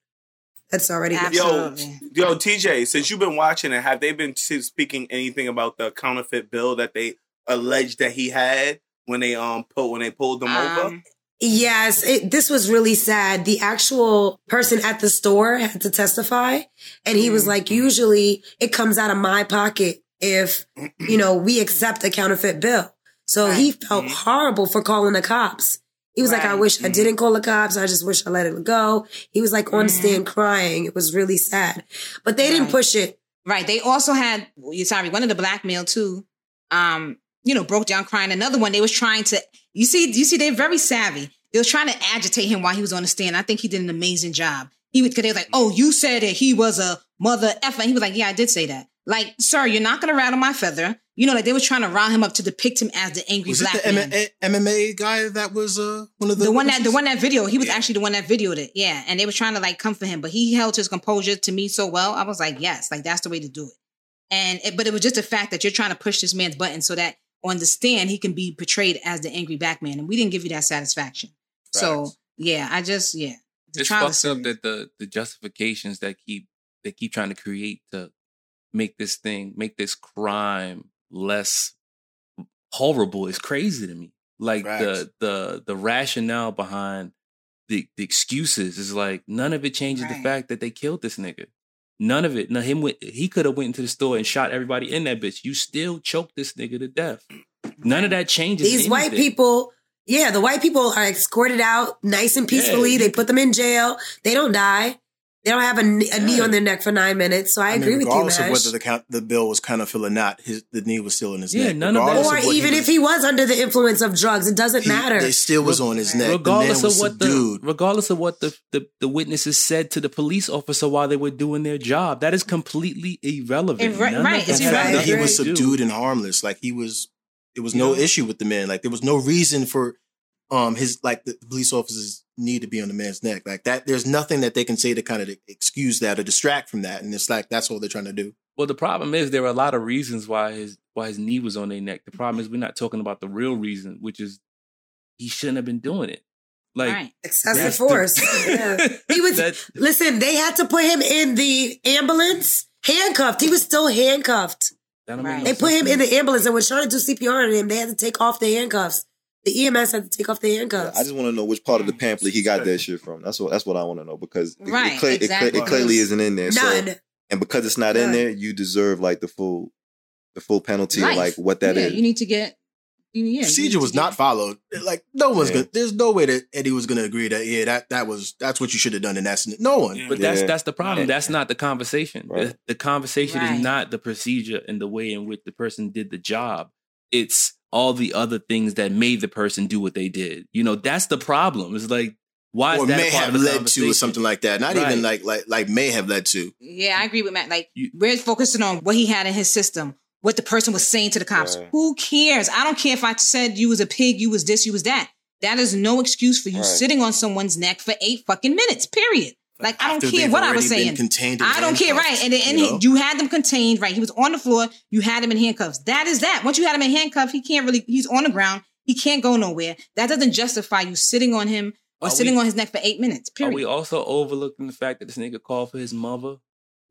S4: That's already known.
S5: Yo,
S2: Absolutely.
S5: yo, TJ, since you've been watching it, have they been speaking anything about the counterfeit bill that they alleged that he had when they um put when they pulled him over?
S2: Um,
S4: Yes, it, this was really sad. The actual person at the store had to testify, and he was like, "Usually, it comes out of my pocket if you know we accept a counterfeit bill." So he felt mm-hmm. horrible for calling the cops. He was like, "I
S2: Right.
S4: wish I mm-hmm. didn't call the cops. I just wish I let it go." He was like on the stand crying. It was really sad, but they didn't push it.
S2: Right. They also had sorry, one of the blackmail too. Um, you know, broke down crying. Another one, they was trying to you see, you see, they're very savvy. They was trying to agitate him while he was on the stand. I think he did an amazing job. He would, cause they was like, oh, you said that he was a mother effer. And he was like, yeah, I did say that. Like, sir, you're not gonna rattle my feather. You know, like they were trying to rile him up to depict him as the angry
S1: was it the
S2: man.
S1: M- MMA guy that was uh, one of the
S2: The one that the one that video, he was
S1: Yeah.
S2: actually the one that videoed it. Yeah. And they were trying to like comfort him, but he held his composure to me so well. I was like, yes, like that's the way to do it. And it, but it was just the fact that you're trying to push this man's button so that on the stand he can be portrayed as the angry black man. And we didn't give you that satisfaction. So yeah, I just yeah. The
S6: it's
S2: trial
S6: fucked up that the the justifications that keep they keep trying to create to make this thing make this crime less horrible is crazy to me. Like the the the rationale behind the the excuses is like none of it changes
S2: Right.
S6: the fact that they killed this nigga. None of it. No, him went, he could have went into the store and shot everybody in that bitch. You still choked this nigga to death. None of that changes.
S4: These white people, yeah, the white people are escorted out nice and peacefully.
S6: Yeah.
S4: They put them in jail. They don't die. They don't have a, kn- a knee on their neck for nine minutes. So I,
S1: I mean,
S4: agree with you,
S1: regardless of whether the count, the bill was counterfeit or not, his the knee was still in his
S6: Yeah,
S1: neck.
S6: none of that-
S4: or
S1: what
S4: even
S1: was-
S4: if he was under the influence of drugs, it doesn't
S1: he-
S4: matter.
S1: it still was on his neck. The
S6: regardless
S1: man was
S6: of what
S1: subdued.
S6: the regardless of what the, the the witnesses said to the police officer while they were doing their job that is completely irrelevant
S2: Irre-
S6: None
S2: right, it's
S6: that
S1: the fact that he was subdued and harmless, like he was, it was no
S6: Yeah.
S1: issue with the man. Like there was no reason for um his like the, the police officers need to be on the man's neck like that. There's nothing that they can say to kind of excuse that or distract from that, and it's like that's all they're trying to do.
S6: well the problem is there are a lot of reasons why his why his knee was on their neck the problem is we're not talking about the real reason which is he shouldn't have been doing it like
S2: right.
S4: Excessive
S6: that's the-
S4: force. yeah. He was listen. They had to put him in the ambulance, handcuffed. He was still handcuffed.
S6: that don't make
S2: Right.
S6: no
S4: They put him in the ambulance and were trying to do CPR on him. They had to take off the handcuffs. The EMS had to take off the handcuffs.
S3: I just want to know which part of the mm. pamphlet he got that shit from. That's what that's what I want to know because it,
S2: Right,
S3: it, cle- it cle-
S2: exactly.
S3: it clearly isn't in there.
S4: None.
S3: So and because it's not in there, you deserve like the full the full penalty of like what that
S2: yeah,
S3: is.
S2: you need to get yeah,
S1: Procedure was
S2: to
S1: not followed. Like no one's
S3: Yeah.
S1: gonna. There's no way that Eddie was gonna agree that yeah that that was that's what you should have done in that. scenario. No one.
S7: Yeah.
S6: But that's that's the problem.
S3: Yeah.
S6: That's not the conversation.
S3: Right.
S6: The, the conversation
S2: Right.
S6: is not the procedure and the way in which the person did the job. It's all the other things that made the person do what they did. You know, that's the problem. It's like why is
S1: or
S6: that
S1: may
S6: part
S1: have
S6: of the
S1: led to or something like that. Not even like like like may have led to.
S2: Yeah, I agree with Matt. Like
S6: You-
S2: we're focusing on what he had in his system, what the person was saying to the cops.
S3: Right.
S2: Who cares? I don't care if I said you was a pig, you was this, you was that. That is no excuse for you
S3: Right.
S2: sitting on someone's neck for eight fucking minutes. Period. Like I don't care what I was saying. I don't care, right? And, and
S1: you know?
S2: you had them contained, right? He was on the floor. You had him in handcuffs. That is that. Once you had him in handcuffs, he can't really. He's on the ground. He can't go nowhere. That doesn't justify you sitting on him or
S6: Are
S2: sitting
S6: we-
S2: on his neck for eight minutes.
S6: Are
S2: Period.
S6: we also overlooking the fact that this nigga called for his mother?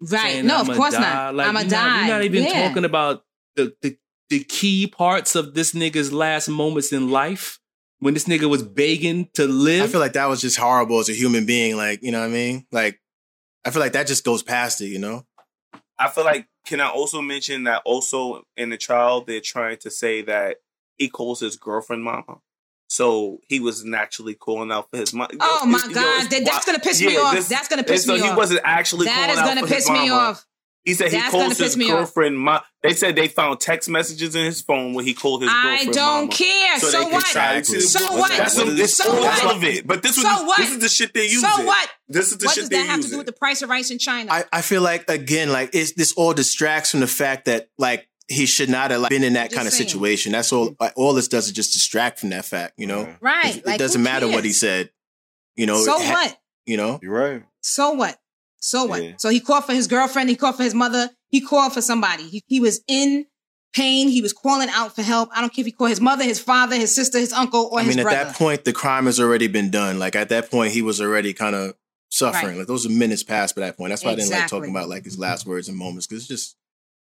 S2: right? No, of
S6: "I'ma
S2: course
S6: die"?
S2: not.
S6: Like,
S2: I'm a
S6: you're not-
S2: die.
S6: You're not even
S2: yeah.
S6: talking about the, the the key parts of this nigga's last moments in life when this nigga was begging to live.
S1: I feel like that was just horrible as a human being. Like, you know what I mean? Like, I feel like that just goes past it, you know?
S5: I feel like can I also mention that also in the trial they're trying to say that he calls his girlfriend mama. So he was naturally calling out for his mom.
S2: Oh my God, that- that's gonna piss me off. That's gonna piss me off.
S5: so he wasn't actually
S2: That
S5: calling
S2: is
S5: out
S2: gonna piss me
S5: mama.
S2: off.
S5: He said he
S2: That's gonna
S5: calls his
S2: piss me off.
S5: girlfriend mom. They said they found text messages in his phone where he called his
S2: I
S5: girlfriend I
S2: don't
S5: mama.
S2: care.
S5: they
S2: So what?
S5: try to-
S2: So what?
S5: That's some- it's
S2: So
S5: all
S2: what?
S5: of it. But this was
S2: So what?
S5: this is the shit they use.
S2: So what?
S5: This is the
S2: what
S5: shit
S2: does that have to
S5: use
S2: do with the price of rice in China?
S1: I, I feel like, again, like, it's, this all distracts from the fact that, like, he should not have like, been in that
S2: Just
S1: kind of
S2: saying.
S1: situation. That's all. Like, all this does is just distract from that fact, you know?
S2: right.
S1: It,
S2: like,
S1: it doesn't
S2: who
S1: matter what he said, you know?
S2: So
S1: ha-
S2: what?
S1: You know?
S3: You're right.
S2: So what? So what?
S3: Yeah.
S2: So he called for his girlfriend. He called for his mother. He called for somebody. He, he was in pain. He was calling out for help. I don't care if he called his mother, his father, his sister, his uncle, or his mother.
S1: I
S2: his
S1: mean,
S2: brother.
S1: at that point, the crime has already been done. Like, at that point, he was already kind of suffering.
S2: Right.
S1: Like, those are minutes past by that point. That's why I didn't like talking about, like, his last words and moments, because it's just,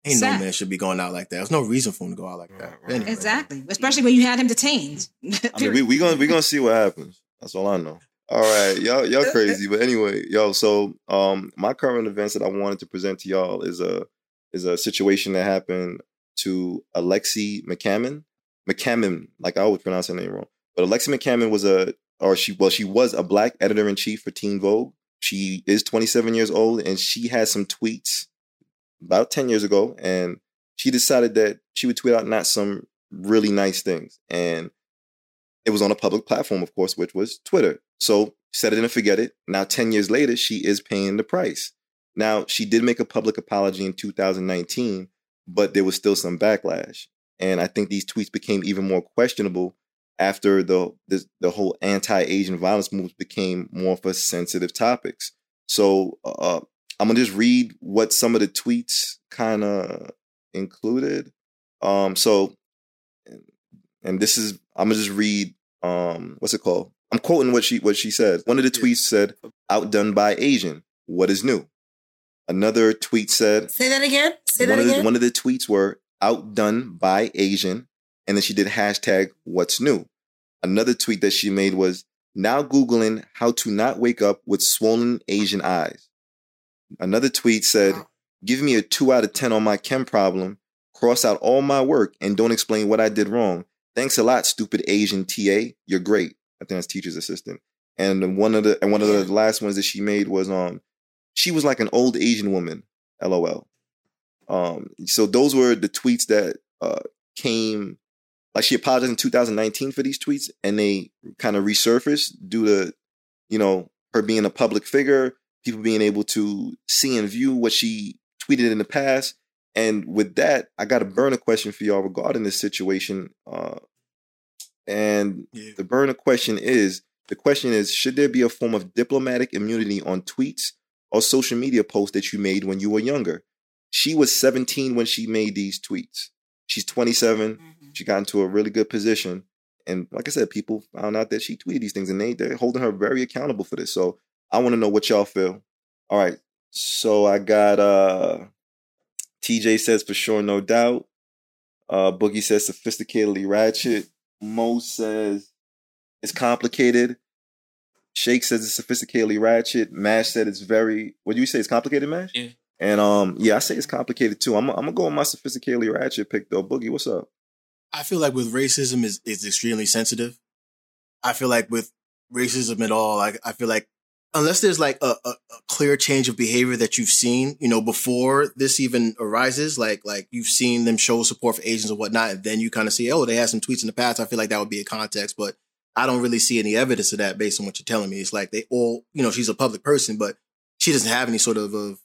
S1: ain't
S2: Sad.
S1: no man should be going out like that. There's no reason for him to go out like that. Anyway.
S2: exactly. Especially when you had him detained.
S3: I mean, we we gonna we gonna see what happens. That's all I know. All right, y'all y'all crazy, but anyway, yo. So, um, my current events that I wanted to present to y'all is a is a situation that happened to Alexi McCammon. McCammon, like I always pronounce her name wrong, but Alexi McCammon was a or she well she was a black editor in chief for Teen Vogue. She is 27 years old, and she had some tweets about 10 years ago, and she decided that she would tweet out not some really nice things, and it was on a public platform, of course, which was Twitter. So set it and forget it. Now, 10 years later, she is paying the price. Now, she did make a public apology in 2019, but there was still some backlash. And I think these tweets became even more questionable after the the, the whole anti-Asian violence movement became more of a sensitive topics. So uh, I'm gonna just read what some of the tweets kind of included. Um, so, and this is I'm gonna just read um, what's it called? I'm quoting what she what she said. One of the tweets said, "Outdone by Asian. What is new?" Another tweet said,
S4: Say that again. Say
S3: one
S4: that
S3: of, the,
S4: again.
S3: one of the tweets were outdone by Asian, and then she did hashtag what's new. Another tweet that she made was now Googling how to not wake up with swollen Asian eyes. Another tweet said, give me a two out of 10 on my chem problem, cross out all my work, and don't explain what I did wrong. Thanks a lot, stupid Asian TA. You're great. I think that's teacher's assistant. And one of the and one of the last ones that she made was um she was like an old Asian woman. LOL. Um, so those were the tweets that uh, came. Like she apologized in 2019 for these tweets, and they kind of resurfaced due to, you know, her being a public figure, people being able to see and view what she tweeted in the past. And with that, I got a burner question for y'all regarding this situation. Uh, and the burner question is: the question is, should there be a form of diplomatic immunity on tweets or social media posts that you made when you were younger? She was 17 when she made these tweets. She's 27. She got into a really good position. And like I said, people found out that she tweeted these things and they, they're holding her very accountable for this. So I want to know what y'all feel. All right. So I got uh TJ says for sure, no doubt. Uh Boogie says sophisticatedly ratchet. Mo says it's complicated. Shake says it's sophisticatedly ratchet. Mash said it's very what do you say? It's complicated, Mash?
S6: Yeah.
S3: And um, yeah, I say it's complicated too. I'm, I'm gonna go with my sophisticatedly ratchet pick though. Boogie, what's up?
S1: I feel like with racism is is extremely sensitive. I feel like with racism at all, I, I feel like unless there's like a, a, a clear change of behavior that you've seen, you know, before this even arises, like like you've seen them show support for Asians and whatnot, and then you kind of see, oh, they had some tweets in the past. I feel like that would be a context, but I don't really see any evidence of that based on what you're telling me. It's like they all, you know, she's a public person, but she doesn't have any sort of, of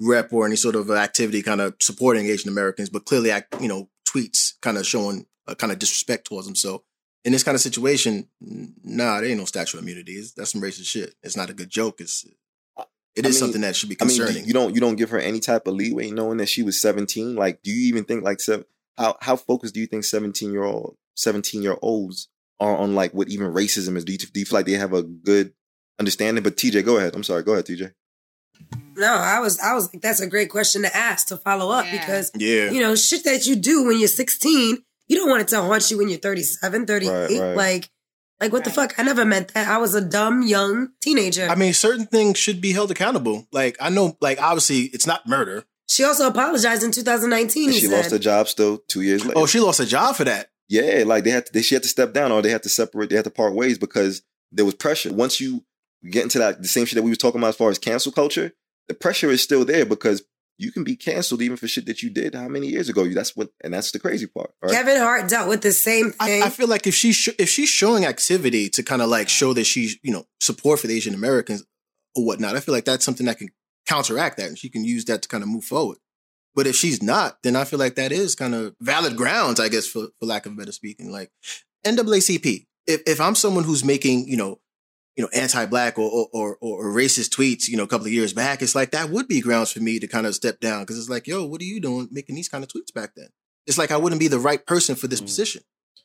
S1: rep or any sort of activity kind of supporting Asian Americans, but clearly, you know, tweets kind of showing a kind of disrespect towards them. So in this kind of situation, nah, there ain't no statute of immunity. It's, that's some racist shit. It's not a good joke. It's it
S3: I mean-
S1: something that should be
S3: I mean,
S1: concerning.
S3: you don't you don't give her any type of leeway knowing that she was 17. Like, do you even think like seven? How how focused do you think 17 year old 17 year olds are on like what even racism is? Do you, do you feel like they have a good understanding? But TJ, go ahead. I'm sorry. Go ahead, TJ.
S4: No, I was I was like, that's a great question to ask to follow up because
S1: Yeah.
S4: you know, shit that you do when you're 16, you don't want it to haunt you when you're 37, 38.
S1: Right, right.
S4: Like like what the fuck? I never meant that. I was a dumb young teenager.
S1: I mean, certain things should be held accountable. Like I know, like obviously, it's not murder.
S4: she also apologized in 2019.
S3: And she
S4: said.
S3: lost her job still two years later.
S1: Oh, she lost a job for that.
S3: Yeah, like they had to, they, she had to step down or they had to separate, they had to part ways because there was pressure. Once you get into that, the same shit that we was talking about as far as cancel culture, the pressure is still there because you can be canceled even for shit that you did how many years ago. You That's what, and that's the crazy part. Right?
S4: Kevin Hart dealt with the same thing.
S1: I, I feel like if she's sh- if she's showing activity to kind of like show that she's you know support for the Asian Americans or whatnot, I feel like that's something that can counteract that, and she can use that to kind of move forward. But if she's not, then I feel like that is kind of valid grounds, I guess, for, for lack of better speaking. Like NAACP, if if I'm someone who's making you know you know anti-black or or, or or racist tweets, you know, a couple of years back, it's like that would be grounds for me to kind of step down because it's like, yo, what are you doing making these kind of tweets back then? It's like I wouldn't be the right person for this position.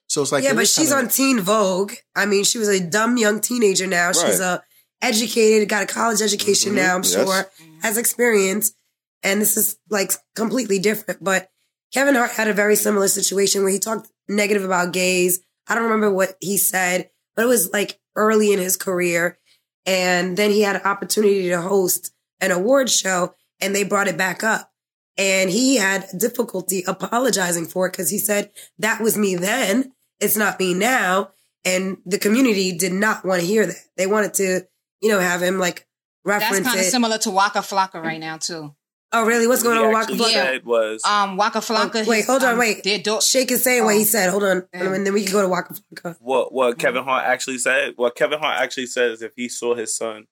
S1: So it's like
S4: yeah, but she's
S1: kinda-
S4: on Teen Vogue. I mean, she was a dumb young teenager now. She's a educated, got a college education
S1: Mhm,
S4: now, I'm
S1: yes.
S4: sure, has experience. And this is like completely different. But Kevin Hart had a very similar situation where he talked negative about gays. I don't remember what he said, but it was like early in his career. And then he had an opportunity to host an award show and they brought it back up. And he had difficulty apologizing for it because he said, that was me then. It's not me now. And the community did not want to hear that. They wanted to, you know, have him like reference That's
S2: kind of similar to Waka Flocka right now too.
S4: Oh, really? What's going on with Waka
S5: What he
S4: Flocka?
S5: said was
S2: Um, Waka Flocka.
S4: Oh, wait, hold on,
S2: um,
S4: wait.
S2: Their do-
S4: Shake is saying what he said. Hold on. And then we can go to Waka Flocka.
S5: what what Kevin Hart actually said. What Kevin Hart actually said is if he saw his son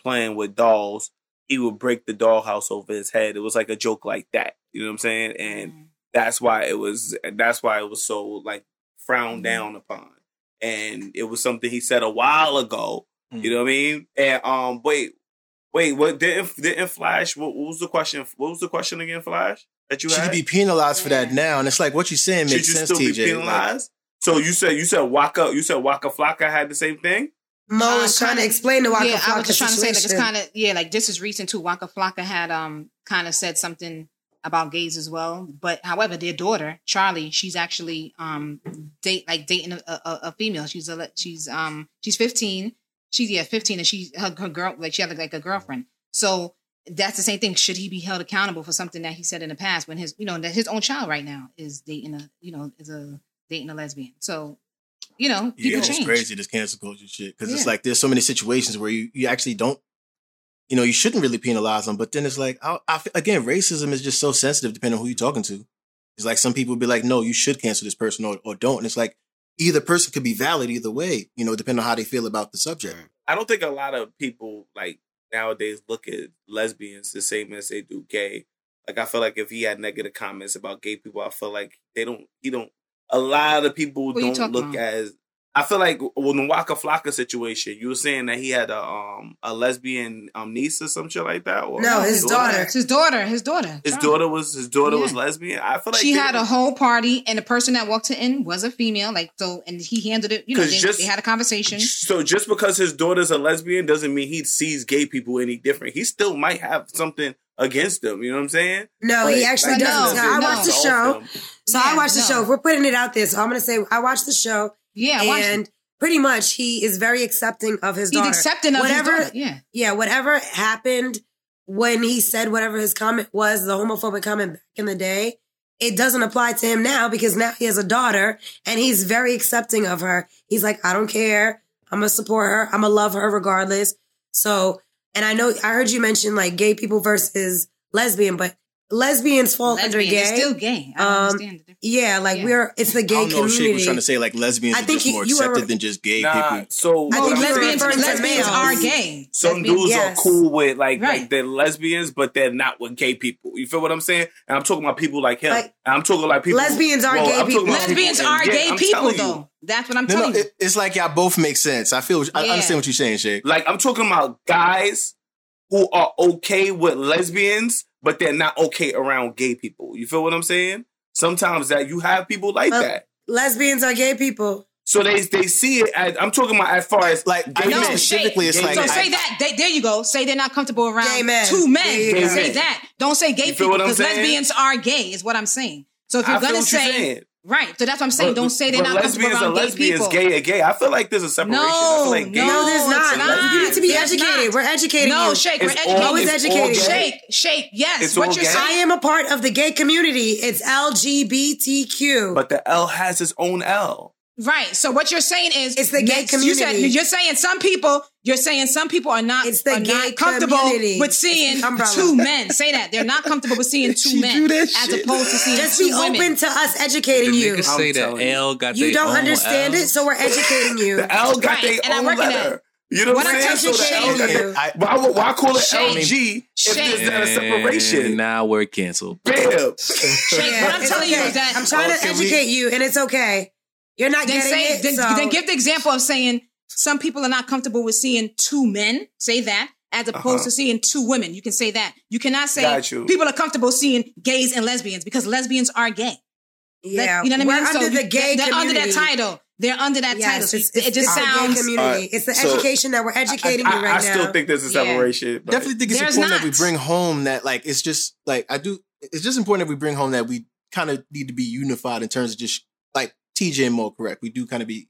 S5: playing with dolls, he would break the dollhouse over his head. It was like a joke like that. You know what I'm saying? And that's why it was. That's why it was so like frowned down upon. And it was something he said a while ago. You know what I mean? And um, wait, wait, what didn't didn't Flash? What, what was the question? What was the question again, Flash? That you
S1: Should
S5: had?
S1: he be penalized for that now? And it's like what you're saying
S5: Should
S1: makes
S5: you
S1: sense,
S5: still be
S1: TJ. Like,
S5: penalized? so you said you said Waka you said Waka Flocka had the same thing.
S4: Mo was trying to explain the Waka
S2: yeah, I was just trying to say like it's
S4: situation.
S2: kind of yeah, like this is recent too. Waka Flocka had um kind of said something about gays as well, but however, their daughter Charlie, she's actually um date like dating a, a, a female. She's a she's um she's fifteen. She's yeah fifteen, and she her, her girl like she had like a girlfriend. So that's the same thing. Should he be held accountable for something that he said in the past when his you know that his own child right now is dating a you know is a dating a lesbian? So you know
S1: yeah,
S2: people
S1: it's
S2: change.
S1: crazy this cancel culture shit because it's like there's so many situations where you you actually don't. You know, you shouldn't really penalize them, but then it's like, I, I, again, racism is just so sensitive depending on who you're talking to. It's like some people be like, no, you should cancel this person or, or don't. And it's like either person could be valid either way, you know, depending on how they feel about the subject.
S5: I don't think a lot of people like nowadays look at lesbians the same as they do gay. Like I feel like if he had negative comments about gay people, I feel like they don't. He don't. A lot of people
S2: Who you
S5: don't look
S2: about?
S5: as. I feel like when the Waka Flocka situation, you were saying that he had a um a lesbian um niece or some shit like that. Or
S4: No, his daughter.
S2: It's his daughter. His daughter.
S5: His
S2: Charlie.
S5: daughter was his daughter was lesbian. I feel like
S2: she had
S5: were-
S2: a whole party, and the person that walked in was a female. Like so, and he handled it. You know, they,
S5: just-
S2: they had a conversation.
S5: So just because his daughter's a lesbian doesn't mean he sees gay people any different. He still might have something against them. You know what I'm saying?
S4: No, he actually
S5: like,
S4: doesn't.
S5: no,
S4: So I
S5: no.
S4: watched the show.
S5: them.
S4: So I
S2: Yeah,
S4: watched the
S2: no.
S4: show. We're putting it out there. So I'm gonna say I watched the show.
S2: Yeah,
S4: and pretty much he is very accepting of his
S2: He's
S4: daughter.
S2: accepting of his
S4: whatever,
S2: daughter, yeah.
S4: yeah. Whatever happened when he said whatever his comment was, the homophobic comment back in the day, it doesn't apply to him now because now he has a daughter and he's very accepting of her. He's like, I don't care. I'm gonna support her. I'm gonna love her regardless. So, and I know I heard you mention like gay people versus lesbian, but lesbians fall under gay.
S2: it's still gay. I
S4: Um,
S2: understand.
S4: yeah, like we're it's the
S1: I
S4: gay
S1: don't know if
S4: Shake
S1: was trying to say like lesbians
S4: I
S1: are
S4: think
S1: just
S4: you-
S1: more
S4: you were-
S1: accepted than just gay
S5: Nah,
S1: people.
S5: so
S4: I
S2: Well,
S4: think you
S2: lesbians,
S4: referring to
S2: lesbians are gay.
S5: Some
S2: Lesbians-
S5: dudes
S4: Yes.
S5: are cool with like
S2: Right.
S5: like they're lesbians, but they're not with gay people. You feel what I'm saying? And I'm talking about people like him.
S4: Like-
S5: and I'm talking like people.
S4: Lesbians are
S5: well,
S4: gay
S5: I'm
S4: people.
S5: about people
S2: Lesbians are
S5: yeah,
S2: gay people, though. That's what I'm
S1: No,
S2: telling
S1: no,
S2: you.
S1: it, it's like y'all both make sense. I feel, I understand what you're saying, Shay.
S5: Like I'm talking about guys who are okay with lesbians, but they're not okay around gay people. You feel what I'm saying? Sometimes that you have people like
S4: Well,
S5: that.
S4: Lesbians are gay people.
S5: So they they see it as I'm talking about as far as
S1: like
S5: gay
S1: I know
S5: men.
S1: specifically, it's
S5: Gay
S1: like
S2: So
S5: men.
S2: say that. They, there you go. Say they're not comfortable around
S4: Gay men.
S2: two men.
S4: There you
S5: go.
S2: Say that. Don't say gay
S5: You
S2: people because lesbians are gay. Is what I'm saying. So if you're
S5: feel
S2: gonna
S5: what you're
S2: say
S5: saying.
S2: Right, so that's what I'm saying.
S5: But-
S2: Don't say they're
S5: but
S2: not comfortable
S5: lesbians
S2: around
S5: are
S2: gay
S5: lesbians,
S2: people.
S5: gay are gay. I feel like there's a separation.
S2: No,
S5: like gay
S2: no,
S4: No, there's not.
S2: not.
S4: You need to be
S2: There's
S4: educated.
S2: not.
S4: We're educating
S2: No,
S4: you.
S2: shake. We're
S5: It's all-
S2: educating.
S4: it's all
S2: Shake, shake. Yes.
S5: It's
S2: what you're
S5: gay.
S4: I am a part of the gay community. It's LGBTQ.
S5: But the L has its own L.
S2: Right. So what you're saying is
S4: It's the gay
S2: yes, You said,
S4: community.
S2: you're saying some people. You're saying some people are not.
S4: It's the
S2: are
S4: gay
S2: not comfortable
S4: community.
S2: with seeing two men. Say that they're not comfortable with seeing two men as
S1: shit.
S2: opposed to seeing
S4: Just
S2: two
S4: be
S2: women.
S4: open to us educating you.
S6: Niggas say that
S5: you.
S6: L got
S4: You don't understand
S6: L.
S4: it, so we're educating you.
S5: The L got
S2: Right,
S5: their
S2: and I
S5: own
S2: work in that.
S5: letter. You know what,
S2: What
S5: I'm
S2: I'm
S5: saying? So the L
S4: you.
S1: I-
S5: why, why call it
S2: Shame.
S5: LG if
S2: Shame.
S5: there's not a
S6: And
S5: separation?
S6: now we're canceled.
S5: Bam.
S2: Shake.
S4: Yeah,
S2: what I'm
S4: it's
S2: telling you is that
S4: I'm trying
S1: Oh,
S4: to
S1: can we-
S4: educate you, and it's okay. You're not
S2: then
S4: getting
S2: say
S4: it.
S2: then,
S4: so
S2: then give the example of saying some people are not comfortable with seeing two men. Say that. As opposed
S5: Uh-huh.
S2: to seeing two women, you can say that. You cannot say
S5: you.
S2: people are comfortable seeing gays and lesbians because lesbians are gay.
S4: yeah,
S2: you know what I
S4: we're
S2: mean?
S4: under
S2: so
S4: the
S2: you-
S4: gay
S2: they're, they're under that title. They're under that title.
S4: Yes,
S2: So
S4: it's,
S2: it just
S4: it's the
S2: sounds.
S4: community.
S5: Alright,
S4: it's the
S5: so-
S4: education that we're educating
S5: I,
S4: you right
S5: I still
S4: now.
S5: think there's a separation. but-
S1: definitely think it's
S2: There's
S1: important that we bring home that like it's just like I do. It's just important that we bring home that we kind of need to be unified in terms of just like TJ and Mo correct. We do kind of be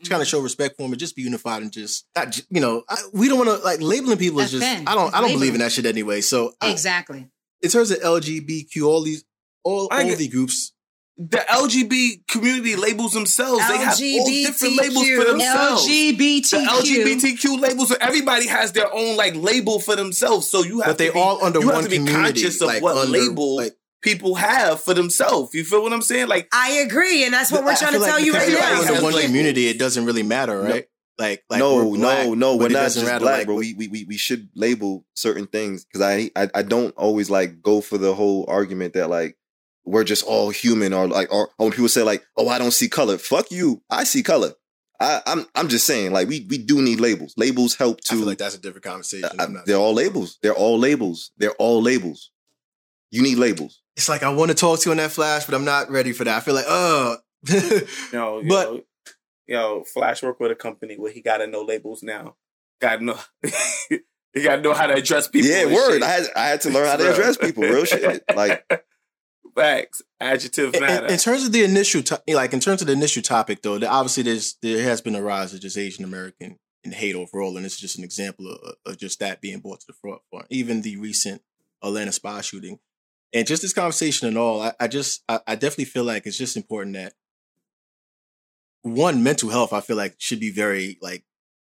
S1: just kind of mm-hmm. show respect for them and just be unified and just not, you know I, we don't want to like labeling people is just
S2: Offend.
S1: I don't
S2: It's
S1: I don't believe in that shit anyway. So I-
S2: Exactly.
S1: in terms of LGBTQ, all these all
S5: I
S1: all
S5: get-
S1: the groups.
S5: the LGBT community labels themselves. They have all different labels for themselves.
S2: LGBTQ.
S5: The LGBTQ labels. So everybody has their own like label for themselves. So you have
S1: But they
S5: to be,
S1: all under
S5: you
S1: one
S5: have to be
S1: community,
S5: conscious of
S1: like,
S5: what
S1: under,
S5: label
S1: like-
S5: people have for themselves. You feel what I'm saying? Like
S4: I agree, and that's what we're trying to
S1: feel
S4: tell
S1: like
S4: you right
S1: everybody
S4: now.
S1: under one community, it doesn't really matter, right? Like, like
S3: no,
S1: black,
S3: no, no.
S1: but
S3: We're not just black,
S1: like,
S3: bro. We, we we we should label certain things because I, I I don't always like go for the whole argument that like we're just all human or like or, or when people say like oh I don't see color. Fuck you. I see color. I, I'm I'm just saying like we we do need labels. Labels help
S1: I
S3: to.
S1: feel like that's a different conversation.
S3: I-
S1: I'm uh, not-
S3: they're all labels. They're all labels. They're all labels. You need labels.
S1: It's like I want to talk to you on that flash, but I'm not ready for that. I feel like, oh,
S5: yo, yo,
S1: But-
S5: yo, Flash work with a company where he got to know labels now. Got to know. he got to know how to address people.
S3: yeah,
S5: and
S3: word.
S5: shit.
S3: I had I had to learn how to address people. Real shit. Like
S5: facts, adjectives
S1: in,
S5: matter.
S1: in terms of the initial, to- like in terms of the initial topic, though, there, obviously there's there has been a rise of just Asian American and hate overall, and it's just an example of, of just that being brought to the front. Even the recent Atlanta spa shooting, and just this conversation and all, I, I just I, I definitely feel like it's just important that one mental health. I feel like should be very like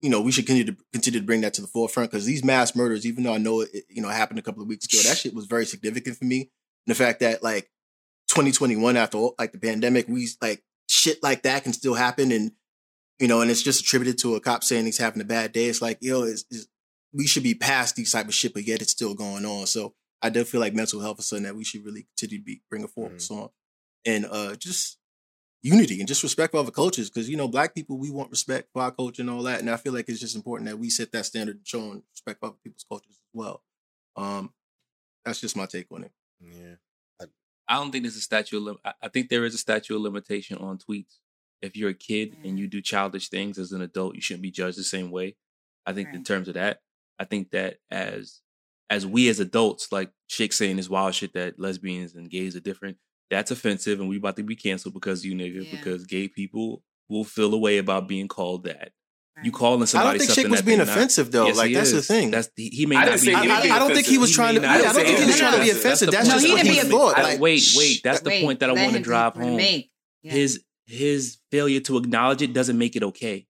S1: you know we should continue to continue to bring that to the forefront because these mass murders, even though I know it you know happened a couple of weeks ago, that shit was very significant for me. And the fact that like 2021 after all, like the pandemic, we like shit like that can still happen, and you know, and it's just attributed to a cop saying he's having a bad day. It's like yo, it's, it's, we should be past these type of shit, but yet it's still going on. So I do feel like mental health is something that we should really continue to be bring a focus on, and uh just unity and just respect for other cultures because you know black people we want respect for our culture and all that, and I feel like it's just important that we set that standard and showing respect for other people's cultures as well. Um, that's just my take on it.
S3: yeah.
S6: I don't think there's a statute of lim- I- I think there is a statute of limitation on tweets. If you're a kid and you do childish things as an adult, you shouldn't be judged the same way. I think in terms of that, I think that as as we as adults, like Shake saying this wild shit that lesbians and gays are different, that's offensive and we about to be canceled because you nigga,
S2: Yeah.
S6: because gay people will feel a way about being called that. You
S2: Right.
S6: calling
S1: I don't think
S6: something
S1: Chick was being
S6: they're not.
S1: offensive though.
S6: Yes,
S1: like
S6: he
S1: that's the thing.
S6: That's he, he may
S5: I
S6: not be.
S1: I, I,
S5: was
S1: I don't think he was
S6: He
S1: trying to.
S6: may
S1: Yeah,
S6: not
S1: I don't think he was
S6: offensive.
S1: trying to be
S6: That's the
S1: offensive. That's
S6: point.
S1: just
S2: No, he
S1: what
S2: didn't
S1: he
S2: be-
S1: thought.
S6: I-
S1: Like,
S6: wait, wait. That's the
S2: Wait,
S6: point that I want to drive home.
S2: Yeah.
S6: His his failure to acknowledge it doesn't make it okay.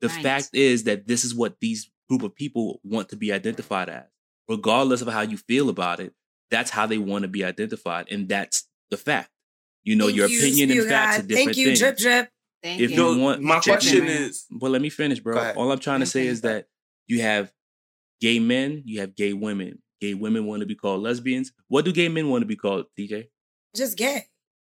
S6: The
S2: Right.
S6: fact is that this is what these group of people want to be identified as, regardless of how you feel about it. That's how they want to be identified, and that's the fact. You know,
S4: Thank
S6: your
S4: you,
S6: opinion and
S4: Spew
S6: facts
S4: God.
S6: are different
S4: Thank you,
S6: things.
S4: drip drip.
S2: Thank
S6: if
S2: you.
S6: you want,
S5: my
S2: Check
S5: question
S2: in.
S5: is,
S6: well, let me finish, bro. All I'm trying to say is that you have gay men, you have gay women. Gay women want to be called lesbians. What do gay men want to be called, TJ?
S4: just gay.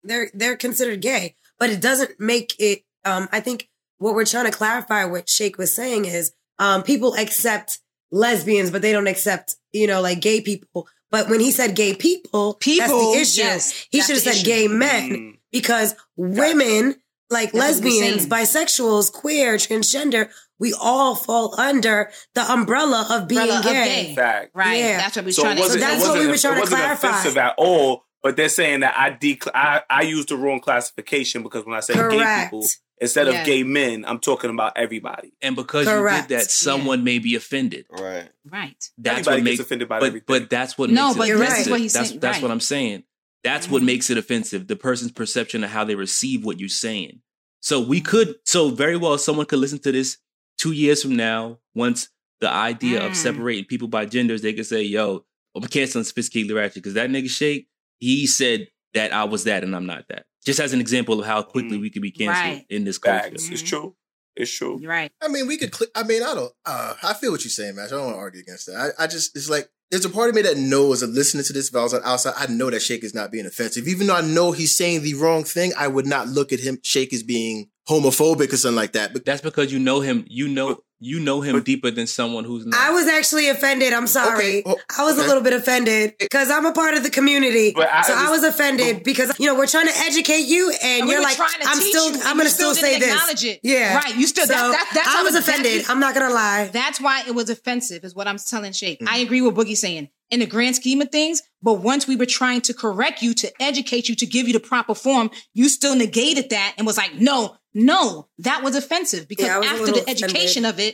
S4: They're they're considered gay, but it doesn't make it. Um, I think what we're trying to clarify, what Shake was saying is, um, people accept lesbians, but they don't accept, you know, like gay people. But when he said gay people, that's
S2: People,
S4: the issue.
S2: yes,
S4: he should have said
S2: issue.
S4: gay men
S5: Mm.
S4: because women, like
S2: That's
S4: lesbians, bisexuals, queer, transgender, we all fall under the umbrella of being
S2: Umbrella of
S4: gay.
S2: gay.
S5: Fact.
S2: Right.
S4: Yeah.
S2: That's what we're
S5: So
S2: trying to.
S5: wasn't,
S4: that's
S5: it
S4: what
S5: wasn't,
S4: we were trying
S5: it
S4: to
S5: wasn't
S4: clarify.
S5: offensive at all. But they're saying that I, decl- I I used the wrong classification because when I say gay people instead
S2: Yeah.
S5: of gay men, I'm talking about everybody.
S6: And because
S4: Correct.
S6: you did that, someone may be offended.
S3: Right.
S2: right.
S6: That's
S5: Everybody
S6: what
S5: gets
S6: makes
S5: offended by
S6: but,
S5: everything.
S6: But that's what
S2: No,
S6: makes
S2: but
S6: it
S4: this is
S6: offensive.
S2: what he's
S6: that's
S2: saying,
S6: that's
S2: right.
S6: what I'm saying. That's what makes it offensive. The person's perception of how they receive what you're saying. So we could so very well someone could listen to this two years from now, once the idea of
S2: Mm.
S6: separating people by genders, they could say, yo, I'm canceling sophisticated ratchet because that nigga Shake, he said that I was that and I'm not that. Just as an example of how quickly
S5: Mm.
S6: we could be canceled
S2: Right.
S6: in this culture.
S5: Facts. It's
S2: Mhm.
S5: true. It's true.
S2: You're right.
S1: I mean, we could. Cl- I mean, I don't. Uh, I feel what you're saying, man. I don't want to argue against that. I, I just, it's like there's a part of me that knows, of listening to this, if I was on outside, I know that Shake is not being offensive. Even though I know he's saying the wrong thing, I would not look at him, Shake, as being homophobic or something like that. But
S6: That's because you know him. You know you know him
S5: but-
S6: deeper than someone who's not.
S4: I was actually offended. I'm sorry.
S1: Okay, well,
S4: I was a little bit offended because I'm a part of the community.
S5: But I
S4: so I was offended because you know we're trying to educate you, and,
S2: And we
S4: you're
S2: were
S4: like,
S2: to
S4: I'm still,
S2: you,
S4: I'm gonna
S2: still
S4: still, say this.
S2: acknowledge it.
S4: Yeah,
S2: Right, you still-
S4: So
S2: that- that- that's
S4: I was offended.
S2: that-
S4: I'm not gonna lie.
S2: That's why it was offensive, is what I'm telling Shake.
S5: Mm-hmm.
S2: I agree with Boogie saying in the grand scheme of things, but once we were trying to correct you, to educate you, to give you the proper form, you still negated that and was like, no, no, that was offensive because
S4: Yeah, was
S2: after the education of it,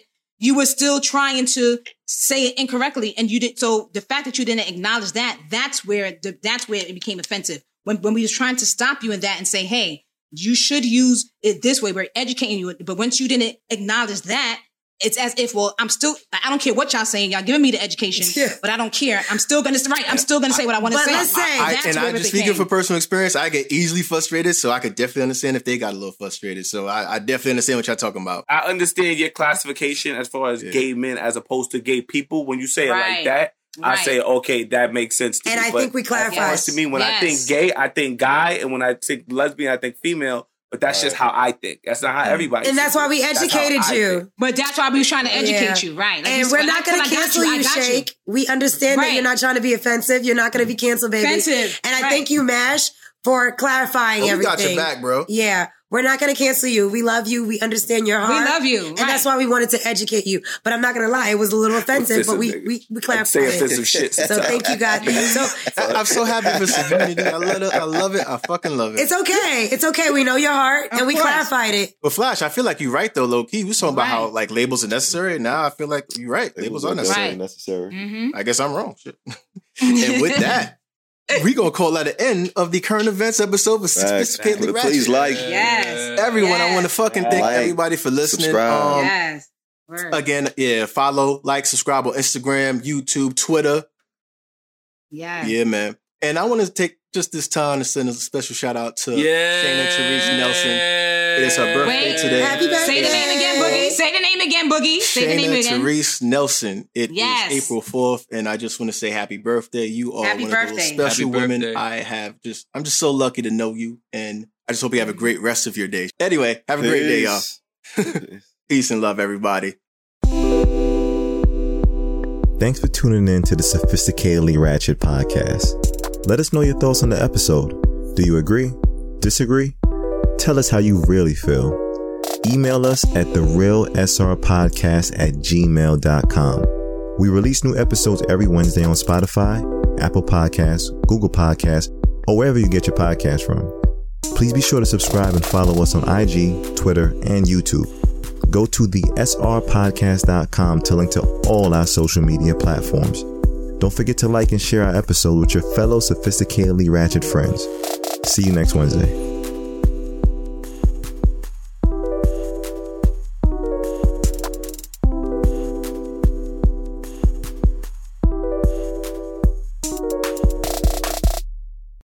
S2: you were still trying to say it incorrectly and you did so the fact that you didn't acknowledge that that's where the, that's where it became offensive. When when we was trying to stop you in that and say hey you should use it this way we're educating you but once you didn't acknowledge that it's as if well i'm still i don't care what y'all saying y'all giving me the education
S4: Yeah.
S2: but i don't care i'm still gonna right i'm still gonna say what i want to
S4: But
S2: say
S4: let's say-
S1: I,
S2: That's
S1: and I
S2: it
S1: just speaking
S2: became.
S1: from personal experience, I get easily frustrated, so I could definitely understand if they got a little frustrated. So I, I definitely understand what y'all talking about.
S5: I understand your classification as far as
S1: Yeah.
S5: gay men as opposed to gay people. When you say it like that, I say, okay, that makes sense to
S4: And
S5: me.
S4: I
S5: But
S4: think we
S5: as far
S4: clarified.
S5: as to me, when I think gay, I think guy, and when I think lesbian, I think female. But that's just how I think. That's not how everybody.
S4: and that's why we educated you.
S5: think.
S2: but that's why we was trying to educate
S4: Yeah.
S2: you right Like
S4: and
S2: we-
S4: we're not going to
S2: I
S4: cancel
S2: I
S4: you,
S2: got
S4: Shake. We understand that you're not trying to be offensive. You're not going to be canceled, baby.
S2: Offensive.
S4: And I
S2: Right.
S4: thank you, Mash, for clarifying
S1: Oh, we
S4: everything.
S1: got your back, bro.
S4: Yeah, we're not going to cancel you. We love you. We understand your heart.
S2: we love you
S4: And
S2: right.
S4: that's why we wanted to educate you. But I'm not going to lie, it was a little offensive, but we,
S5: Offensive,
S4: we, we
S5: I
S4: clarified
S5: say offensive shit.
S4: So thank you, God. So
S1: I, I'm so happy for this community. I love it. I love it. I fucking love it.
S4: it's okay. It's okay. We know your heart
S2: Of
S4: and we
S2: course.
S4: clarified it.
S1: But Flash, I feel like you're right though, low key. We was talking about how like labels are necessary. Now I feel like you're right. Labels are necessary.
S2: Right.
S3: necessary.
S2: mm-hmm.
S1: I guess I'm wrong. Shit. and with that, we gonna call that the end of the current events episode of Sophisticatedly
S3: But
S1: Ratchet.
S3: please like,
S2: yes
S1: Everyone, I want to fucking thank
S3: Like,
S1: everybody for listening.
S3: subscribe.
S1: Um,
S2: yes Word.
S1: Again, yeah, follow, like, subscribe on Instagram, YouTube, Twitter.
S2: yes
S1: Yeah, man. And I want to take just this time to send a special shout out to
S6: Yeah.
S1: Shayna Therese Nelson. It is her birthday
S2: Wait.
S1: today.
S4: Happy birthday.
S2: Say the name again, Boogie. Say the name again, Boogie. Say the name again.
S1: Therese Nelson. It is
S2: Yes.
S1: April 4th, and I just want to say happy birthday. You are
S2: Happy
S1: one of
S2: birthday.
S1: those special
S6: Happy
S1: women
S6: birthday.
S1: I have just I'm just so lucky to know you and I just hope you have a great rest of your day. Anyway, have a great day, y'all.
S3: Peace.
S1: Peace and love, everybody.
S8: Thanks for tuning in to the Sophisticatedly Ratchet podcast. Let us know your thoughts on the episode. Do you agree? Disagree? Tell us how you really feel. Email us at therealsrpodcast at gmail.com. We release new episodes every Wednesday on Spotify, Apple Podcasts, Google Podcasts, or wherever you get your podcast from. Please be sure to subscribe and follow us on IG, Twitter, and YouTube. Go to the srpodcast.com to link to all our social media platforms. Don't forget to like and share our episode with your fellow sophisticatedly ratchet friends. See you next Wednesday.